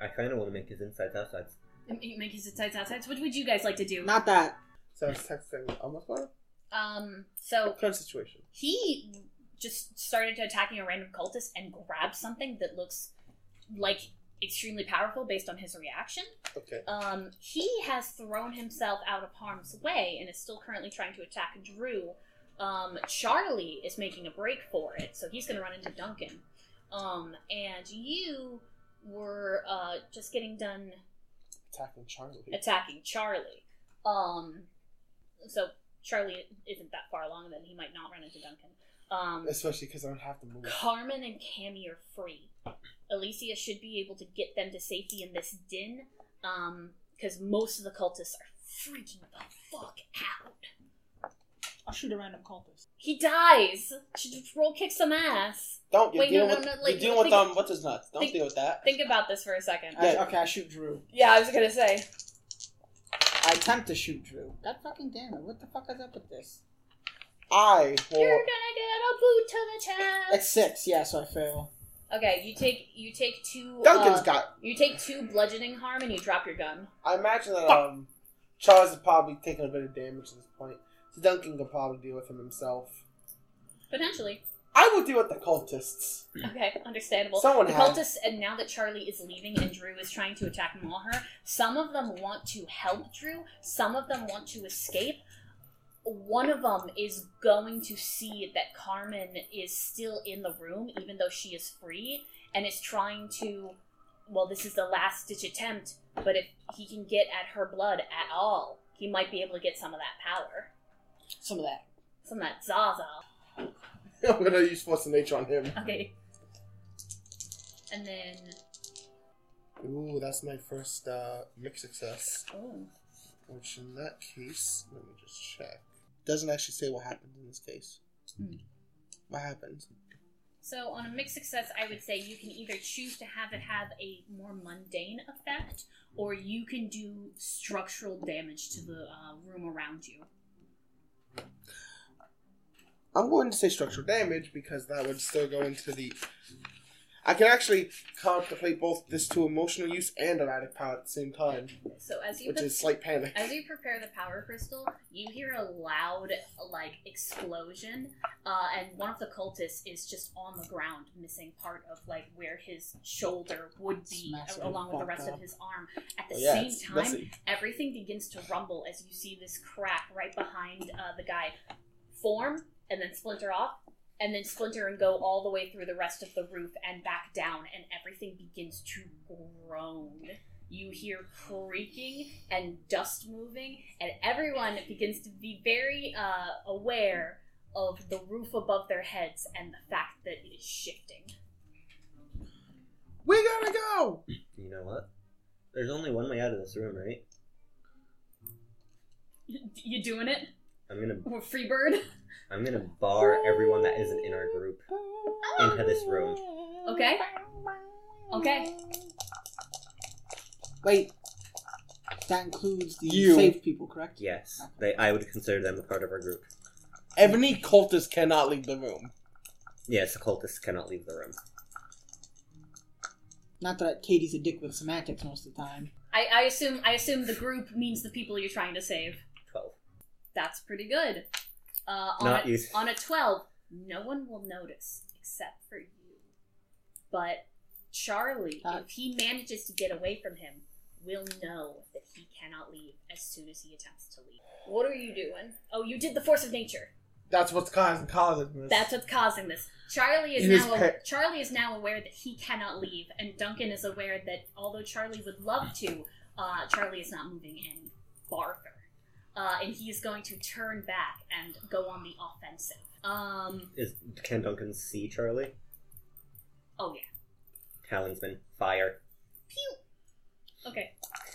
I kind of want to make his insides outsides. Make his sides outsides. What would you guys like to do? Not that. So I was texting almost one. Um, so Current situation. he just started attacking a random cultist and grabbed something that looks like extremely powerful based on his reaction. Okay. Um, he has thrown himself out of harm's way and is still currently trying to attack Drew. Um, Charlie is making a break for it, so he's going to run into Duncan. Um, and you were uh, just getting done Attacking Charlie. attacking Charlie. Um, so Charlie isn't that far along, then he might not run into Duncan. Um, Especially because I don't have to move. Carmen and Cammy are free. Alicia should be able to get them to safety in this din, because most of the cultists are freaking the fuck out. I'll shoot a random cultist. He dies. Should just roll kick some ass. Don't. You're Wait, no, dealing no, with, no, like, you're dealing with think- um. What's his nuts? Don't think- deal with that. Think about this for a second. I- Yeah. okay, I shoot Drew. Yeah, I was gonna say. I attempt to shoot Drew. God fucking damn it! What the fuck is up with this? I You're gonna get a boot to the chest. It's six. Yeah, so I fail. Okay, you take you take two. Duncan's uh, got. You take two bludgeoning harm and you drop your gun. I imagine that um, Charles is probably taking a bit of damage at this point. So Duncan could probably deal with him himself. Potentially. I will deal with the cultists. Okay, understandable. Someone the had- cultists, and now that Charlie is leaving and Drew is trying to attack and maul her, some of them want to help Drew, some of them want to escape. One of them is going to see that Carmen is still in the room, even though she is free, and is trying to. Well, this is the last ditch attempt, but if he can get at her blood at all, he might be able to get some of that power. Some of that. Some of that Zaza. I'm gonna use force of nature on him. Okay. And then. Ooh, that's my first uh, mix success. Oh. Which in that case, let me just check. Doesn't actually say what happens in this case. Hmm. What happens? So on a mixed success, I would say you can either choose to have it have a more mundane effect, or you can do structural damage to the uh, room around you. I'm going to say structural damage because that would still go into the. I can actually contemplate both this to emotional use and erratic power at the same time, So as you which pre- is slight panic. as you prepare the power crystal, you hear a loud like explosion, uh, and one of the cultists is just on the ground, missing part of like where his shoulder would be, Smash along with the rest up. of his arm. At the Oh, yeah, same time, messy. everything begins to rumble as you see this crack right behind uh, the guy form and then splinter off and then splinter and go all the way through the rest of the roof and back down and everything begins to groan you hear creaking and dust moving and everyone begins to be very uh, aware of the roof above their heads and the fact that it is shifting We gotta go. You know what? There's only one way out of this room, right? you doing it I'm gonna or free bird I'm gonna bar everyone that isn't in our group into this room. okay okay Wait. That includes the You. saved people, correct? Yes, they. I would consider them a part of our group. Ebony cultists cannot leave the room. Yes, the cultists cannot leave the room. Not that Katie's a dick with semantics most of the time. I, I assume I assume the group means the people you're trying to save. Twelve. That's pretty good. Uh, on, Not a, you. on a twelve, no one will notice except for you. But Charlie, Uh, if he manages to get away from him, will know that he cannot leave as soon as he attempts to leave. What are you doing? Oh, you did the force of nature. That's what's causing causing this. That's what's causing this. Charlie is In his now pa- Charlie is now aware that he cannot leave, and Duncan is aware that although Charlie would love to, uh, Charlie is not moving any farther, uh, and he is going to turn back and go on the offensive. Um. Is can Duncan see Charlie? Oh yeah. Talisman, fire. pew. Okay.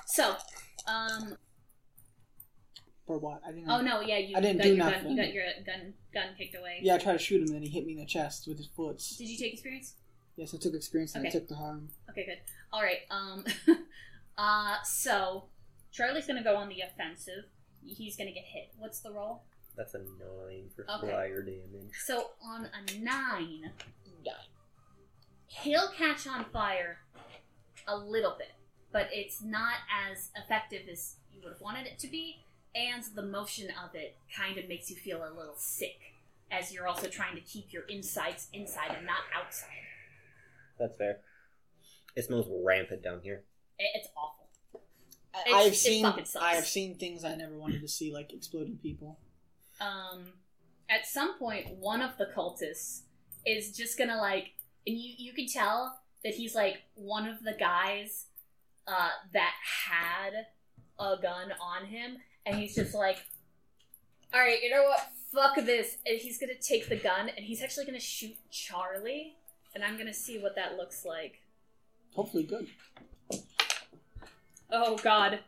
So. Um. For what? I didn't. Oh no. Yeah. You, I didn't got do your gun. nothing. You got your gun gun kicked away. Yeah, I tried to shoot him, and then he hit me in the chest with his bullets. Did you take experience? Yes, I took experience and I Okay. took the harm. Okay, good. All right. Um. uh. So, Charlie's gonna go on the offensive. He's gonna get hit. What's the roll? That's a nine for Okay. fire damage. So on a nine, he'll catch on fire a little bit, but it's not as effective as you would have wanted it to be, and the motion of it kind of makes you feel a little sick, as you're also trying to keep your insides inside and not outside. That's fair. It smells rampant down here. It- It's awful. I, It's- I've seen. I have seen things I never wanted to see, like exploding people. um, at some point, one of the cultists is just gonna like, and you you can tell that he's like one of the guys uh, that had a gun on him, and he's just like, all right, you know what? Fuck this, and he's gonna take the gun, and he's actually gonna shoot Charlie, and I'm gonna see what that looks like. Hopefully, good. Oh God.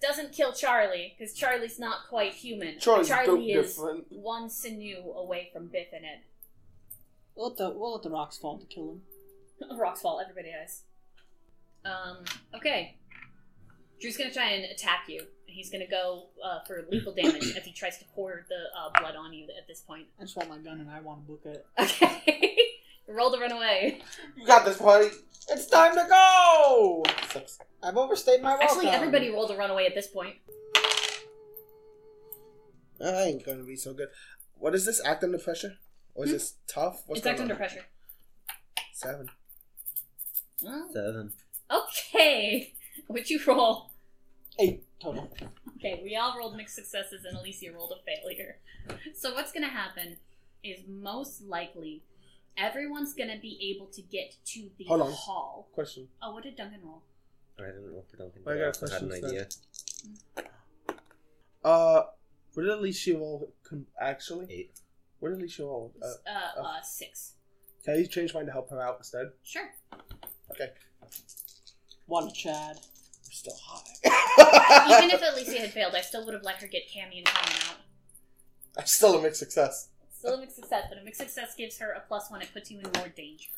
Doesn't kill Charlie because Charlie's not quite human. Charlie's Charlie built is different. one sinew away from biffing it. We'll let the we'll let the rocks fall to kill him. Rocks fall, everybody dies. Um, okay. Drew's gonna try and attack you. He's gonna go uh, for lethal damage if he tries to pour the uh, blood on you at this point. I just want my gun and I want to book it. Okay. Roll to run away. You got this, buddy. It's time to go. Six. I've overstayed my welcome. Actually, everybody rolled to run away at this point. I ain't gonna be so good. What is this? Act under pressure? Or is Hmm? this tough? What's it's act under on? pressure. Seven. Seven. okay. What'd you roll? Eight total. Okay, we all rolled mixed successes and Alicia rolled a failure. So what's gonna happen is most likely everyone's gonna be able to get to the Hold on. hall. Question. Oh, what did Duncan roll? I didn't roll for Duncan. I but got a also had an question idea. Uh, what did Alicia roll? Con- actually, Eight. what did Alicia roll? Uh, Uh, uh. uh, six. can you change mine to help her out instead? Sure. Okay. One Chad. I'm still high. Even if Alicia had failed, I still would have let her get Cammy and Carmen out. I'm still a mixed success. Still a mixed success, but a mixed success gives her a plus one. It puts you in more danger.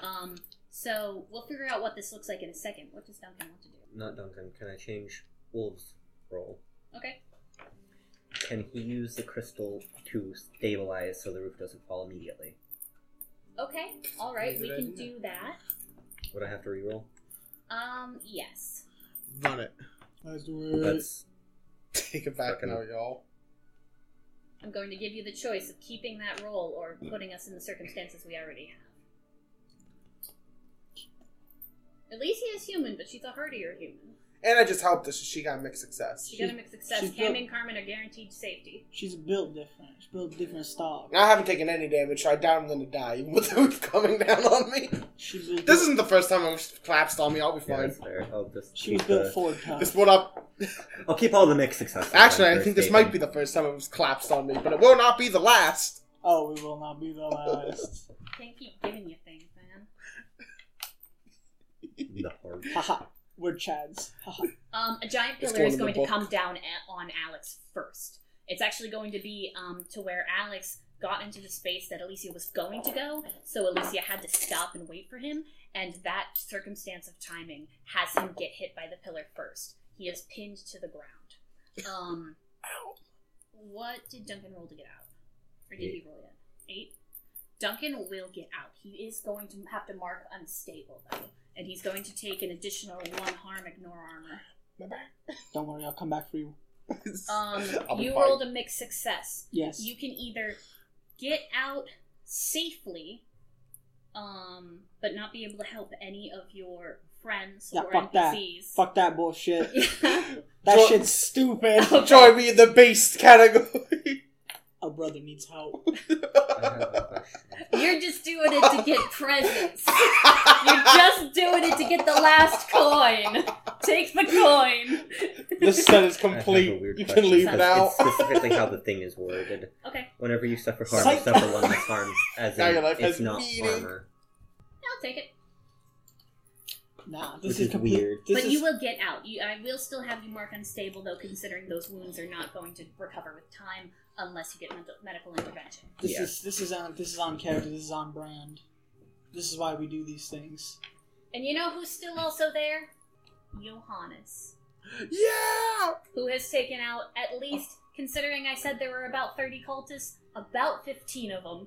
Um, so we'll figure out what this looks like in a second. What does Duncan want to do? Not Duncan. Can I change Wolf's role? Okay. Can he use the crystal to stabilize so the roof doesn't fall immediately? Okay. All right. We can idea. do that. Would I have to reroll? Um, yes. Run it. Let's do it. That's Take it back Fucking- now, y'all. I'm going to give you the choice of keeping that role or putting us in the circumstances we already have. Alicia is human, but she's a hardier human. And I just helped her, so she got a mixed success. She got a mixed success. she's Cammy built- and Carmen are guaranteed safety. She's built different. She's built different style. I haven't taken any damage, so I doubt I'm gonna die even with the roof coming down on me. She built. This isn't the first time I've collapsed on me. I'll be yeah, fine. that's fair. I'll just She was keep built the, Ford type. This what up. I'll keep all the mixed successes. Actually, I think this might be the first time it was collapsed on me, but it will not be the last. Oh, we will not be the last. Can't keep giving you things, man. the hard. Haha. We're Chads. Um, a giant pillar going is in the going to book. come down a- on Alex first. It's actually going to be um, to where Alex got into the space that Alicia was going to go, so Alicia had to stop and wait for him, and that circumstance of timing has him get hit by the pillar first. He is pinned to the ground. Um, what did Duncan roll to get out? Or did he roll yet? Eight? Duncan will get out. He is going to have to mark unstable, though, and he's going to take an additional one harm, ignore armor. Don't worry, I'll come back for you. Um, you fine. rolled a mixed success. Yes. You can either get out safely, um, but not be able to help any of your friends Yeah, or fuck that. Fuck that bullshit. That Jo- shit's stupid. Okay. Join me in the beast category. A brother needs help. I have a question. You're just doing it to get presents. You're just doing it to get the last coin. Take the coin. the set is I have a complete. weird You question. can leave it It's- out. It's specifically how the thing is worded. Okay, Whenever you suffer harm, Psych- you suffer one less harm. As Now in, your life it's has not meaning. armor. I'll take it. Nah, this Which is is complete. weird. This but is you will get out. You, I will still have you mark unstable, though, considering those wounds are not going to recover with time unless you get med- medical intervention. this Yeah. is this is on this is on character. This is on brand. This is why we do these things. And you know who's still also there? Johannes. yeah. who has taken out at least, considering I said there were about 30 cultists, about 15 of them.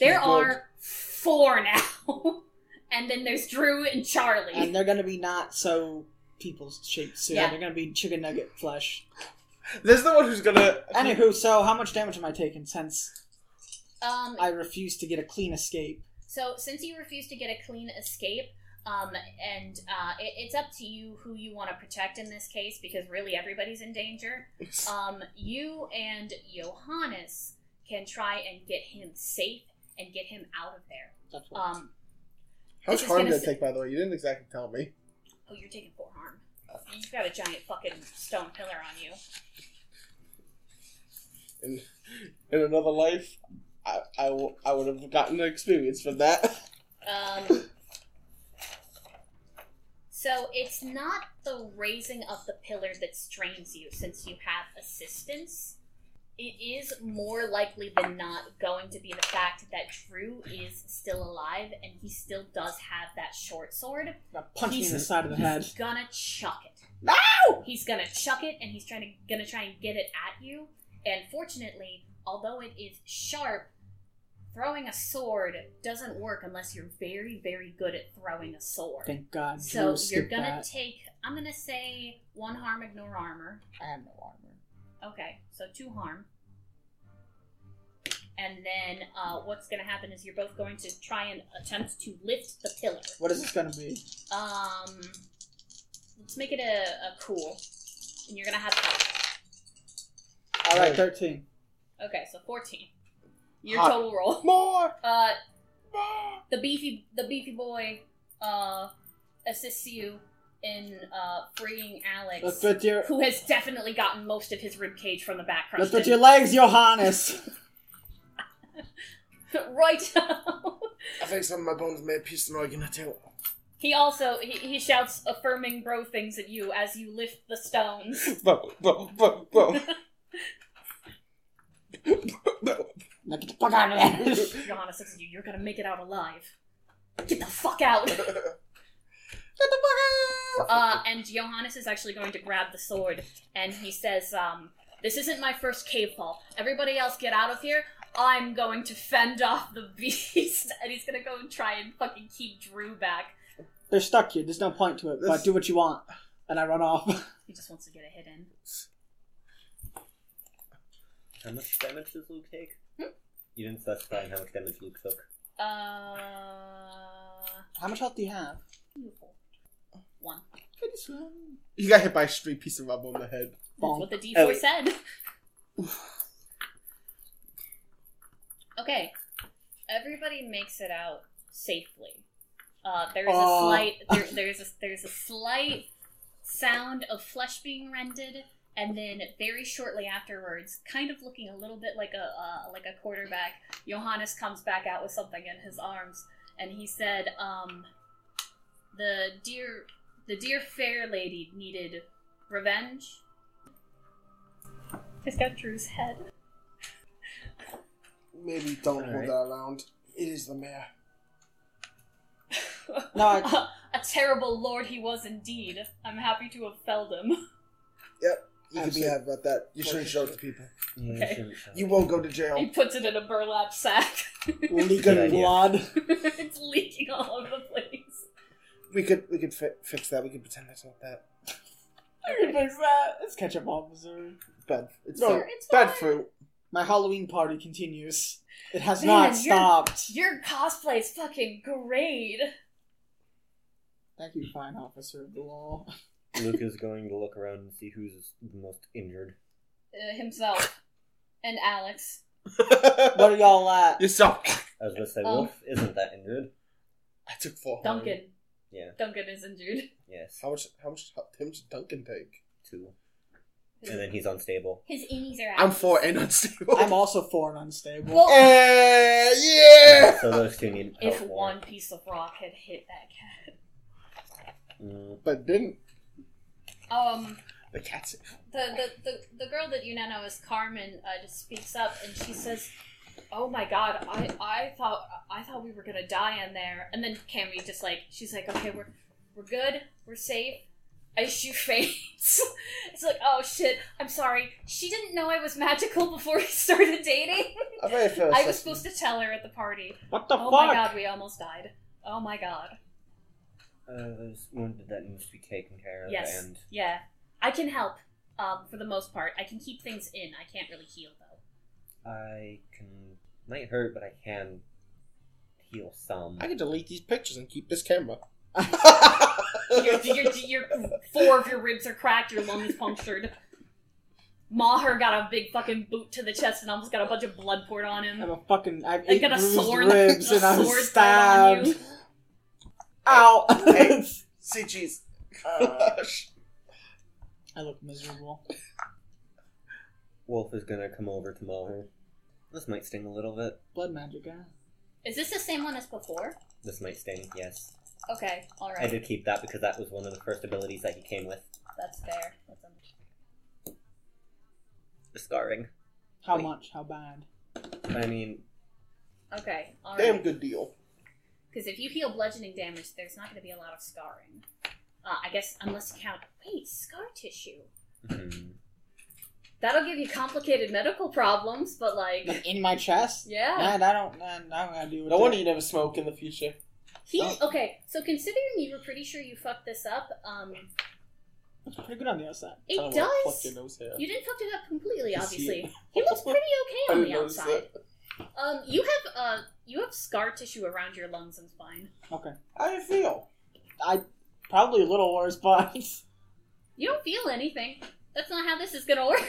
There Good. are four now. and then there's Drew and Charlie. And they're gonna be not so people shaped soon. Yeah. They're gonna be chicken nugget flesh. There's the one who's gonna. Anywho, so how much damage am I taking since um, I refuse to get a clean escape? so, since you refuse to get a clean escape, um, and uh, it, it's up to you who you want to protect in this case, because really everybody's in danger. Um, you and Johannes can try and get him safe and get him out of there. That's what. Um, How much this is harm gonna did it take, by the way? You didn't exactly tell me. Oh, you're taking four harm. You've got a giant fucking stone pillar on you. In, in another life, I, I, w- I would have gotten an experience from that. Um. So it's not the raising of the pillar that strains you, since you have assistance. It is more likely than not going to be the fact that Drew is still alive and he still does have that short sword. Now punch me in the side of the head. He's gonna chuck it. No! He's gonna chuck it and he's trying to gonna try and get it at you. And fortunately, although it is sharp, throwing a sword doesn't work unless you're very, very good at throwing a sword. Thank God. So Drew you're gonna that. take I'm gonna say one harm, ignore armor. I have no armor. Okay, so two harm. and then uh, what's going to happen is you're both going to try and attempt to lift the pillar. What is this gonna be? Um, let's make it a, a cool, and you're going to have help. All right, thirteen. Okay, so 14. Your Hot. total roll. More. Uh, More. the beefy the beefy boy uh assists you in uh freeing Alex, Let's with your who has definitely gotten most of his rib cage from the back let's crushed. with your legs, Johannes. right. I think some of my bones may have pieced an organ or two. he also he, he shouts affirming bro things at you as you lift the stones. Bro, bro, bro, bro. now get the fuck out of there. Johannes looks at you. You're gonna make it out alive. Get the fuck out. Get the fuck out. Uh, and Johannes is actually going to grab the sword, and he says, um, "This isn't my first cave fall. Everybody else, get out of here. I'm going to fend off the beast." And he's gonna go and try and fucking keep Drew back. They're stuck here. There's no point to it. This- But do what you want, and I run off. He just wants to get a hit in. How much damage does Luke take? Hmm? You didn't specify how much damage Luke took. Uh, How much health do you have? beautiful. One. You got hit by a straight piece of rubber on the head. That's what the D4 Oh. said. okay, everybody makes it out safely. Uh, there's a Oh. slight there, there's a there's a slight sound of flesh being rended, and then very shortly afterwards, kind of looking a little bit like a uh, like a quarterback, Johannes comes back out with something in his arms, and he said, um, "The dear the dear fair lady needed revenge." He's got Drew's head. Maybe don't hold Alright. that around. It is the mayor. No, I, a terrible lord he was indeed. I'm happy to have felled him. Yep. You can be Absolutely. happy about that. You shouldn't show it to people. Okay. You won't go to jail. He jail. puts it in a burlap sack. leaking Good idea. blood. it's leaking all over the place. We could we could fi- fix that. We could pretend that's not that. I can fix that. It's ketchup officer. Bad. It's No, no it's bad fine. fruit. My Halloween party continues. It has Man, not you're- stopped. Your cosplay is fucking great. Thank you, fine officer of the law. Luke is going to look around and see who's the most injured. Uh, himself and Alex. What are y'all at? Yourself. I was gonna say Um, Wolf isn't that injured. I took four. Duncan. Yeah. Duncan is injured. Yes. How much? How much damage did Duncan take? Two. And then he's unstable. His innies are out. I'm four and unstable. I'm also four and unstable. Well, Eh, yeah. So those two need help if more. one piece of rock had hit that cat. Mm, But didn't Um, the cat's the the, the, the girl that you now know as Carmen uh, just speaks up and she says, "Oh my God, I, I thought I thought we were gonna die in there." And then Cammy just like she's like, "Okay, we're we're good, we're safe." I she faints, it's like, "Oh shit, I'm sorry." She didn't know I was magical before we started dating. I very first. I was supposed to tell her at the party. What the oh fuck? Oh my God, we almost died. Oh my God. uh, there's wounded that needs to be taken care of, Yes. and Yeah, I can help. Um, for the most part, I can keep things in. I can't really heal though. I can might hurt, but I can heal some. I can delete these pictures and keep this camera. Your, your, your, four of your ribs are cracked. Your lung is punctured. Maher got a big fucking boot to the chest and almost got a bunch of blood poured on him. I have him. a fucking. I have I eight got a bruised sword- ribs a and I'm sword thrown on you. stabbed. Ow! Hey. See cheese. Gosh. Uh, I look miserable. Wolf is gonna come over to Maher. This might sting a little bit. Blood magic, yeah. Is this the same one as before? This might sting, yes. Okay, alright. I did keep that because that was one of the first abilities that he came with. that's fair. That's un- The scarring. How Wait. much? How bad? I mean, okay, all Damn good deal. Because if you heal bludgeoning damage, there's not going to be a lot of scarring. Uh, I guess unless you count. Wait, scar tissue. hmm. That'll give you complicated medical problems, but like, Like in my chest? yeah. Man, I don't. Man, I don't gotta deal with No that. wonder you never smoke in the future. He Oh. okay. So considering you were pretty sure you fucked this up, um, It's pretty good on the outside. it I don't does. your nose hair. You didn't fuck it up completely, obviously. He looks pretty okay on the outside. Um, you have uh, you have scar tissue around your lungs and spine. Okay. How do you feel? I probably a little worse, but You don't feel anything. That's not how this is gonna work.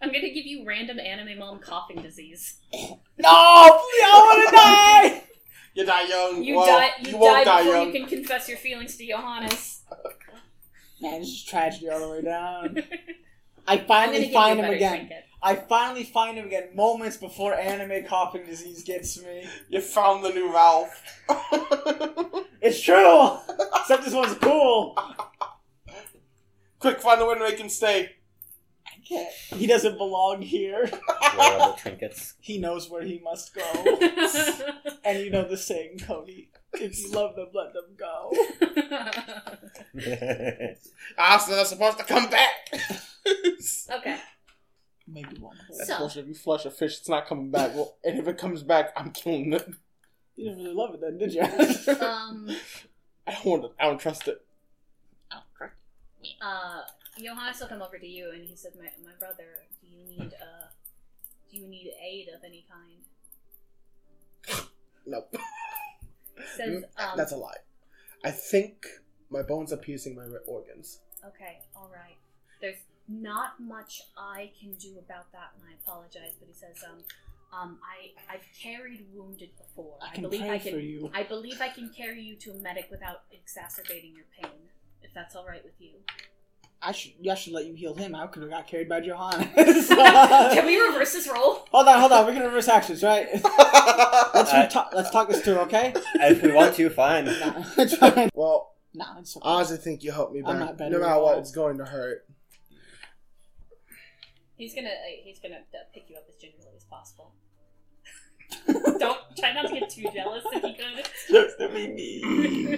I'm gonna give you random anime mom coughing disease. no, please, I want to die. You die young. You well, die. You, won't die die before young. you can confess your feelings to Johannes. Man, this is tragedy all the way down. I finally find him again. trinket. I finally find him again, moments before anime coughing disease gets me. You found the new Ralph. It's true. Except this one's cool. Quick, find a way to make him stay. I can't. He doesn't belong here. Wearable trinkets. He knows where he must go. and you know the saying, Cody. If you love them, let them go. Ah, so they're supposed to come back. okay. Maybe one. That's So- bullshit. If you flush a fish, it's not coming back. Well, and if it comes back, I'm killing it. You didn't really love it then, did you? Um. I don't want to. I don't trust it. Outright. Me. Uh. Johannes will come over to you and he said, "My my brother, do you need uh, do you need aid of any kind?" Nope. Says, um, That's a lie. I think my bones are piercing my organs. Okay, all right. There's not much I can do about that, and I apologize. But he says, um, um, I I've carried wounded before. I can believe pray I can. for you. I believe I can carry you to a medic without exacerbating your pain. If that's all right with you. I should. I should let you heal him. I could have got carried by Johannes. can we reverse this role? Hold on, hold on. We're gonna reverse actions, right? Let's I- re- talk. Let's talk this through, okay? if we want to, fine. Nah, fine. well, Nah, it's okay. I honestly think you helped me I'm not better no matter what, all. it's going to hurt. He's gonna uh, he's gonna uh, pick you up as gingerly as possible. Don't try not to get too jealous if you could. Just to be me.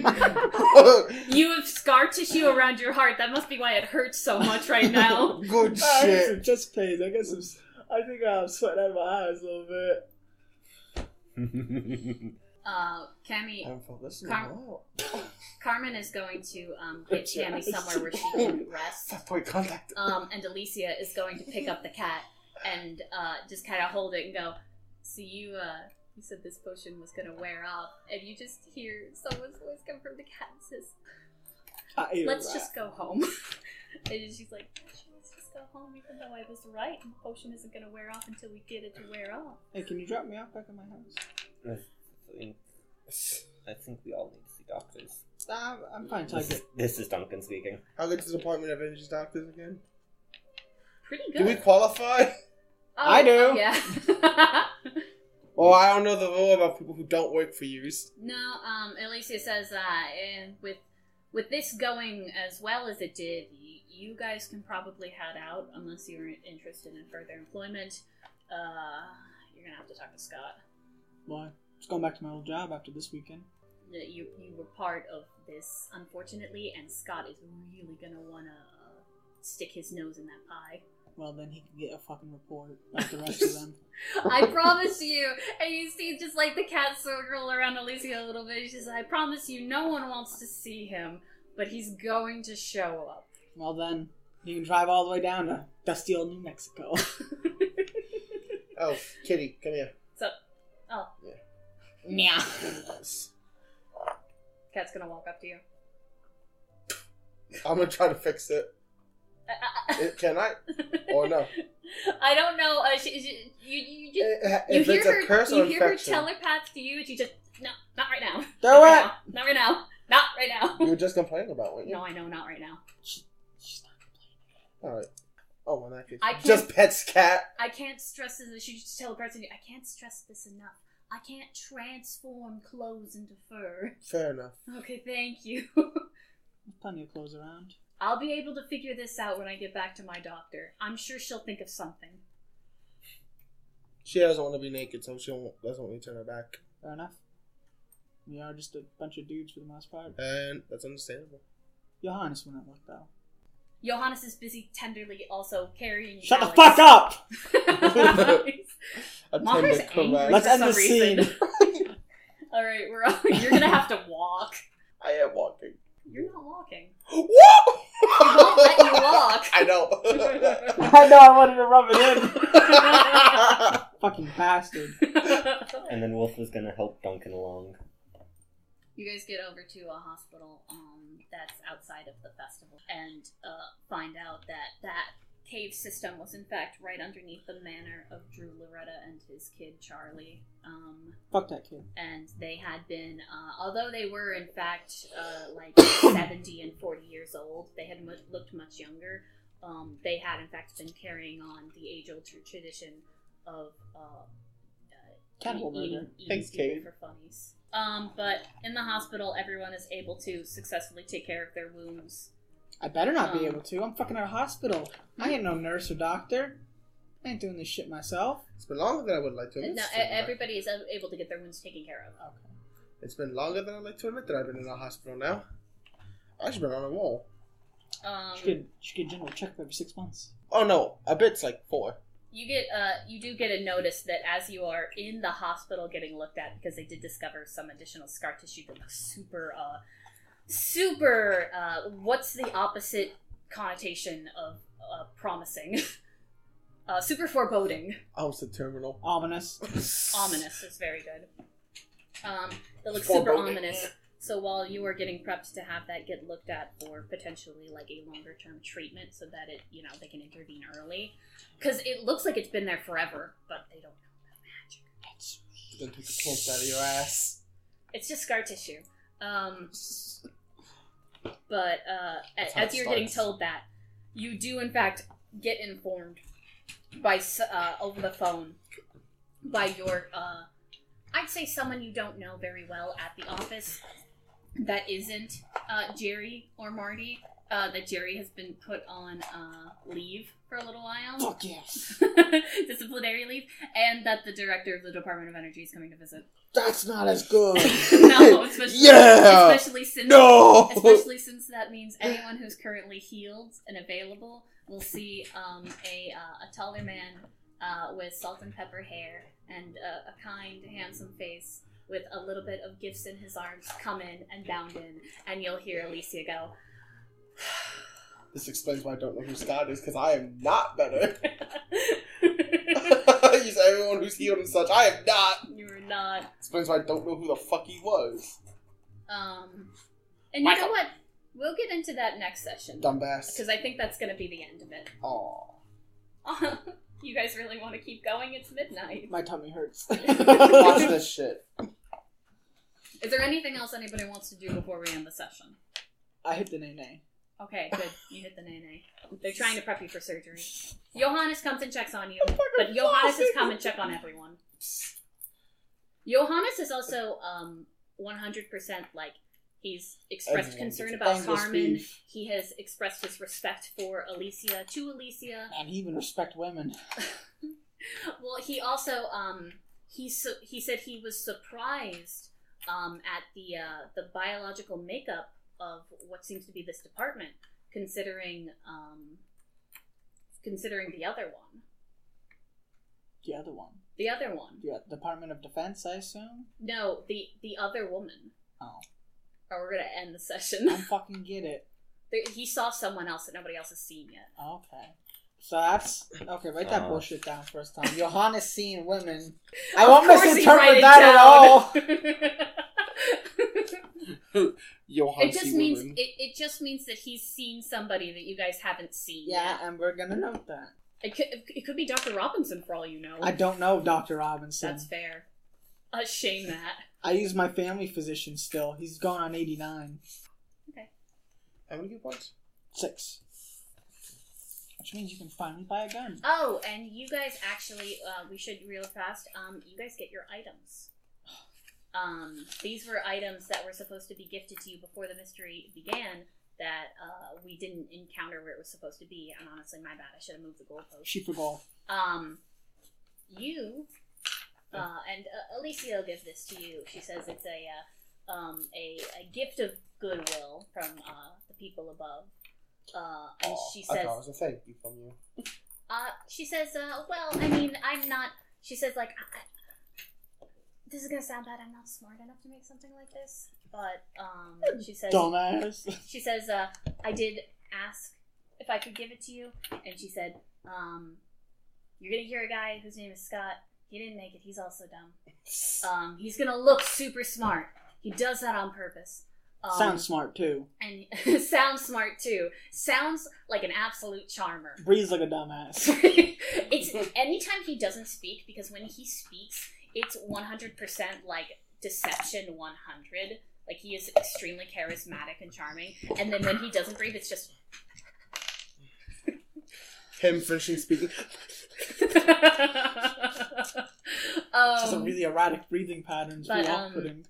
You have scar tissue around your heart. That must be why it hurts so much right now. Good I shit. get some chest pains. I guess some, I think I'm sweating out of my eyes a little bit. Uh, I Cammy, haven't felt this in a Car- while. Carmen is going to um, get Yeah, Tammy somewhere where she can rest. Fat boy contact. Um, and Alicia is going to pick up the cat and uh, just kind of hold it and go. So you, uh, you said this potion was gonna wear off, and you just hear someone's voice come from the cat and says, I "Let's rat. just go home." and she's like, "Actually, "Let's just go home, even though I was right, and the potion isn't gonna wear off until we get it to wear off." Hey, can you drop me off back at my house? I think- I think we all need to see doctors. Nah, I'm fine I This get. is, this is Duncan speaking. I'll get to the Department of Energy doctors again. Pretty good. Do we qualify? Oh, I do. yeah. Well, I don't know the rule about people who don't work for yous. No, um, Alicia says that, and with with this going as well as it did, y- you guys can probably head out unless you're interested in further employment. Uh, you're gonna have to talk to Scott. Why? Just going back to my old job after this weekend. You you were part of this, unfortunately, and Scott is really gonna wanna uh, stick his nose in that pie. Well, then he can get a fucking report like the rest of them. I promise you. And you see just like the cat circle around Alicia a little bit. She says, I promise you, no one wants to see him, but he's going to show up. Well, then you can drive all the way down to dusty old New Mexico. Oh, Kitty, come here. So, oh, yeah. Yes. cat's gonna walk up to you. I'm gonna try to fix it. Eh, Can I? Or no? I don't know. Uh, she, she, you you just you hear it's a her curse you or hear her infection, telepath to you, and she just no, not right now. Do not right it! now. Not right now. Not right now. you were just complaining about, weren't you? No, I know, not right now. She's not All right. Oh, well, in that case, I can't- just pets cat. I can't stress this. She just telepaths to you. I can't stress this enough. I can't transform clothes into fur. Fair enough. Okay, thank you. There's plenty of clothes around. I'll be able to figure this out when I get back to my doctor. I'm sure she'll think of something. She doesn't want to be naked, so she won't, doesn't want me to turn her back, Fair enough. We are just a bunch of dudes for the most part. and that's understandable. Johannes wouldn't look though. Johannes is busy tenderly also carrying. You. Shut the fuck up! A Mama's angry. Let's for end some the scene. reason. All right, we're you're gonna have to walk. I am walking. You're not walking. What? I won't let you walk. I know. I know I wanted to rub it in. Fucking bastard. And then Wolf was gonna help Duncan along. You guys get over to a hospital um, that's outside of the festival and uh, find out that that cave system was in fact right underneath the manor of Drew Loretta and his kid Charlie. Um, Fuck that kid. and they had been, uh, although they were in fact uh, like 70 and 40 years old, they had mu- looked much younger. Um, they had in fact been carrying on the age old tradition of uh, uh, Cannibal eating, murder. eating Thanks, Kate. for funnies. Um, but in the hospital, everyone is able to successfully take care of their wounds. I better not be Um, able to. I'm fucking at a hospital. I ain't no nurse or doctor. I ain't doing this shit myself. It's been longer than I would like to admit. No, e- everybody is able to get their wounds taken care of. Okay. It's been longer than I'd like to admit that I've been in a hospital now. I've actually been on a wall. Um, Should get, should get general checkup every six months. Oh no, a bit's like four. you get uh you do get a notice that as you are in the hospital getting looked at because they did discover some additional scar tissue that looks super uh super uh what's the opposite connotation of uh promising uh super foreboding I was the terminal. Ominous. ominous is very good um that looks super Foreboding. ominous so while you are getting prepped to have that get looked at for potentially like a longer term treatment so that it you know they can intervene early because it looks like it's been there forever but they don't know about magic Then take the pants out of your ass. it's just scar tissue um but uh as you're getting told that you do in fact get informed by uh, over the phone by your uh i'd say someone you don't know very well at the office that isn't uh jerry or marty uh that jerry has been put on uh leave for a little while Fuck yes. disciplinary leave and that the director of the department of energy is coming to visit That's not as good. no especially Yeah! especially since No! especially since that means anyone who's currently healed and available will see um, a, uh, a taller man uh, with salt and pepper hair and uh, a kind, handsome face with a little bit of gifts in his arms come in and bound in, and you'll hear Alicia go, This explains why I don't know who Scott is, because I am not better. you say everyone who's healed and such. I am not. You're not. Explains why I don't know who the fuck he was. Um, and you know what? We'll get into that next session. Dumbass. Because I think that's going to be the end of it. Aw. you guys really want to keep going? It's midnight. My tummy hurts. Watch this shit. Is there anything else anybody wants to do before we end the session? I hit the nay nay. Okay, good. You hit the nay nay. They're trying to prep you for surgery. Johannes comes and checks on you, but Johannes has come and check on everyone. Johannes is also um 100% like he's expressed Everyone concern gets about Angus Carmen. beef. He has expressed his respect for Alicia to Alicia. And he even respect women. Well, he also um he su- he said he was surprised um at the uh the biological makeup of what seems to be this department, considering um considering the other one, The other one. the other one. The Department of Defense, I assume. No, the the other woman. Oh. Or we're gonna end the session. I don't fucking get it. There- he saw someone else that nobody else has seen yet. Okay. So that's okay. Write that Uh. bullshit down first time. Johannes seeing women. I won't Of course he write misinterpret it that at all. down. Johann it just C. means it, it just means that he's seen somebody that you guys haven't seen. Yeah, yet. and we're gonna note that. It could it could be Dr. Robinson for all you know. I don't know Dr. Robinson. That's fair. Uh, shame that. I use my family physician still. He's gone on 89. Okay. How many points? Six. Which means you can finally buy a gun. Oh, and you guys actually, uh, we should real fast. Um, you guys get your items. Um, these were items that were supposed to be gifted to you before the mystery began. That uh, we didn't encounter where it was supposed to be, and honestly, my bad. I should have moved the goalpost. Shoot for goal. Um, you uh, and uh, Alicia will give this to you. She says it's a uh, um, a, a gift of goodwill from uh, the people above. Uh, and Aw, she I says, thought it was a thank you from you. uh, she says, uh, well, I mean, I'm not. She says, like, I, I- this is gonna sound bad. I'm not smart enough to make something like this, but um, she says, Dumbass. she says, uh, I did ask if I could give it to you, and she said, um, you're gonna hear a guy whose name is Scott. he didn't make it. He's also dumb. Um, he's gonna look super smart. He does that on purpose. Um, Sounds smart too. and sounds smart too. Sounds like an absolute charmer. Breathes like a dumbass. it's anytime he doesn't speak because when he speaks, it's one hundred percent like deception one hundred. Like he is extremely charismatic and charming, and then when he doesn't breathe, it's just. Him finishing speaking. Just a um, really erratic breathing patterns. but, Really um,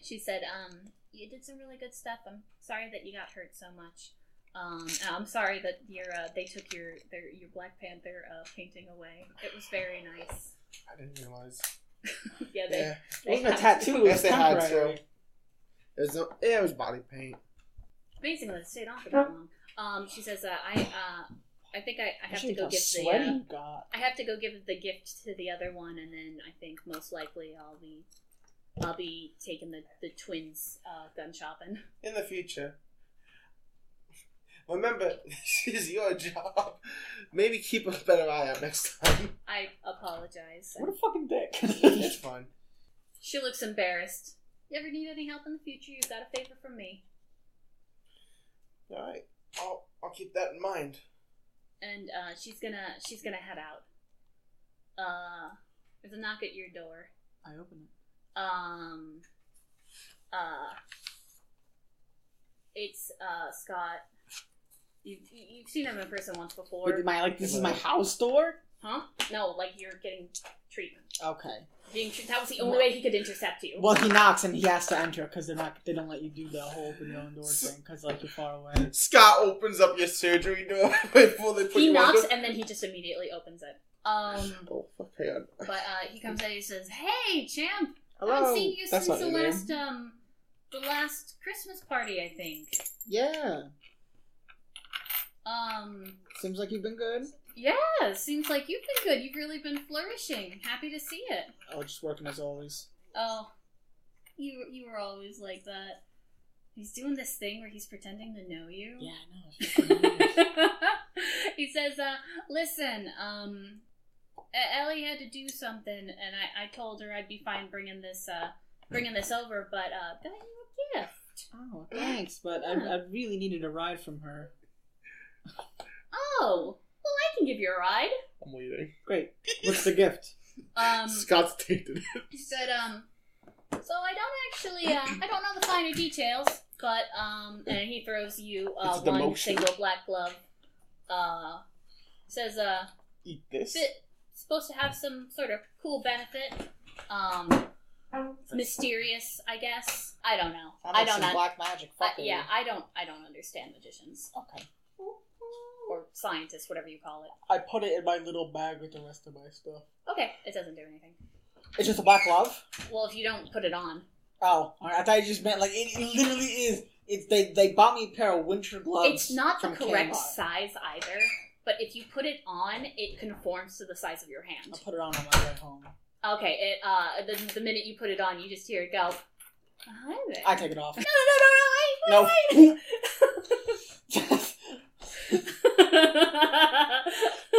she said, um, "You did some really good stuff. I'm sorry that you got hurt so much. Um, and I'm sorry that your uh, they took your their your Black Panther uh, painting away. It was very nice. I didn't realize. Yeah, they, Yeah, It wasn't a tattoo. It was Yes, they had temporary. to. it was. no- Yeah, it was body paint. Amazing that it stayed on for that long. Um, she says, uh, "I uh, I think I, I have to go how give the uh. I have to go give the gift to the other one, and then I think most likely I'll be I'll be taking the the twins uh, gun shopping. In the future. Remember, this is your job. Maybe keep a better eye out next time. I apologize." What a fucking dick. it's fine. She looks embarrassed. You ever need any help in the future? You've got a favor from me. All right, I'll I'll keep that in mind. And uh, she's gonna she's gonna head out. Uh, there's a knock at your door. I open it. Um, uh, it's uh Scott. You you've seen him in person once before, Wait, my like this is my house door. huh? No, like you're getting treatment. Okay. Being tre- that was the only way he could intercept you. Well, he knocks and he has to enter because they're not. They don't let you do the whole open your own door thing because like you're far away. Scott opens up your surgery door before they put he you knocks under. and then he just immediately opens it. Um, Oh fuck! Hang but uh, he comes in and he says, "Hey, champ, I haven't seen you That's since not the your name. last um the last Christmas party, I think. Yeah. Um, Seems like you've been good. yeah, seems like you've been good. You've really been flourishing. Happy to see it. Oh, just working as always. Oh, you you were always like that. He's doing this thing where he's pretending to know you. Yeah, I know. It's fucking weird. he says, uh, "Listen, um, Ellie had to do something, and I, I told her I'd be fine bringing this, uh, bringing this over, but uh, got you a gift. oh, thanks, but I, I really needed a ride from her. Oh, well, I can give you a ride. I'm waiting. Great. What's the gift? Um, Scott's tainted it. he said, um, so I don't actually, uh, I don't know the finer details, but um, and he throws you uh, It's a one demotion. single black glove. Uh, says, uh, Eat this. it's supposed to have some sort of cool benefit. Um, mysterious, I guess. I don't know. Sounds I like don't some know. black magic. Uh, Fuck it. yeah, I don't. I don't understand magicians Okay. Or scientist, whatever you call it. I put it in my little bag with the rest of my stuff. Okay, it doesn't do anything. It's just a black glove. Well, if you don't put it on, Oh, I thought you just meant like it, it literally is. It's they they bought me a pair of winter gloves. it's not the correct Kmart. size either. But if you put it on, it conforms to the size of your hand. I'll put it on on my way home. Okay, it uh, the, the minute you put it on, you just hear it go. I take it off. no, no, no, no, I, No.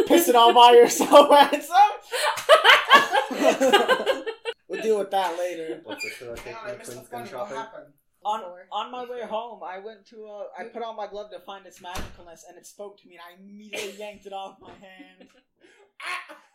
Piss it all by yourself, ransom. we'll deal with that later. What's this about taking the twins gun shopping? On on my way home, I went to uh, I put on my glove to find its magicalness, and it spoke to me, and I immediately yanked it off my hand.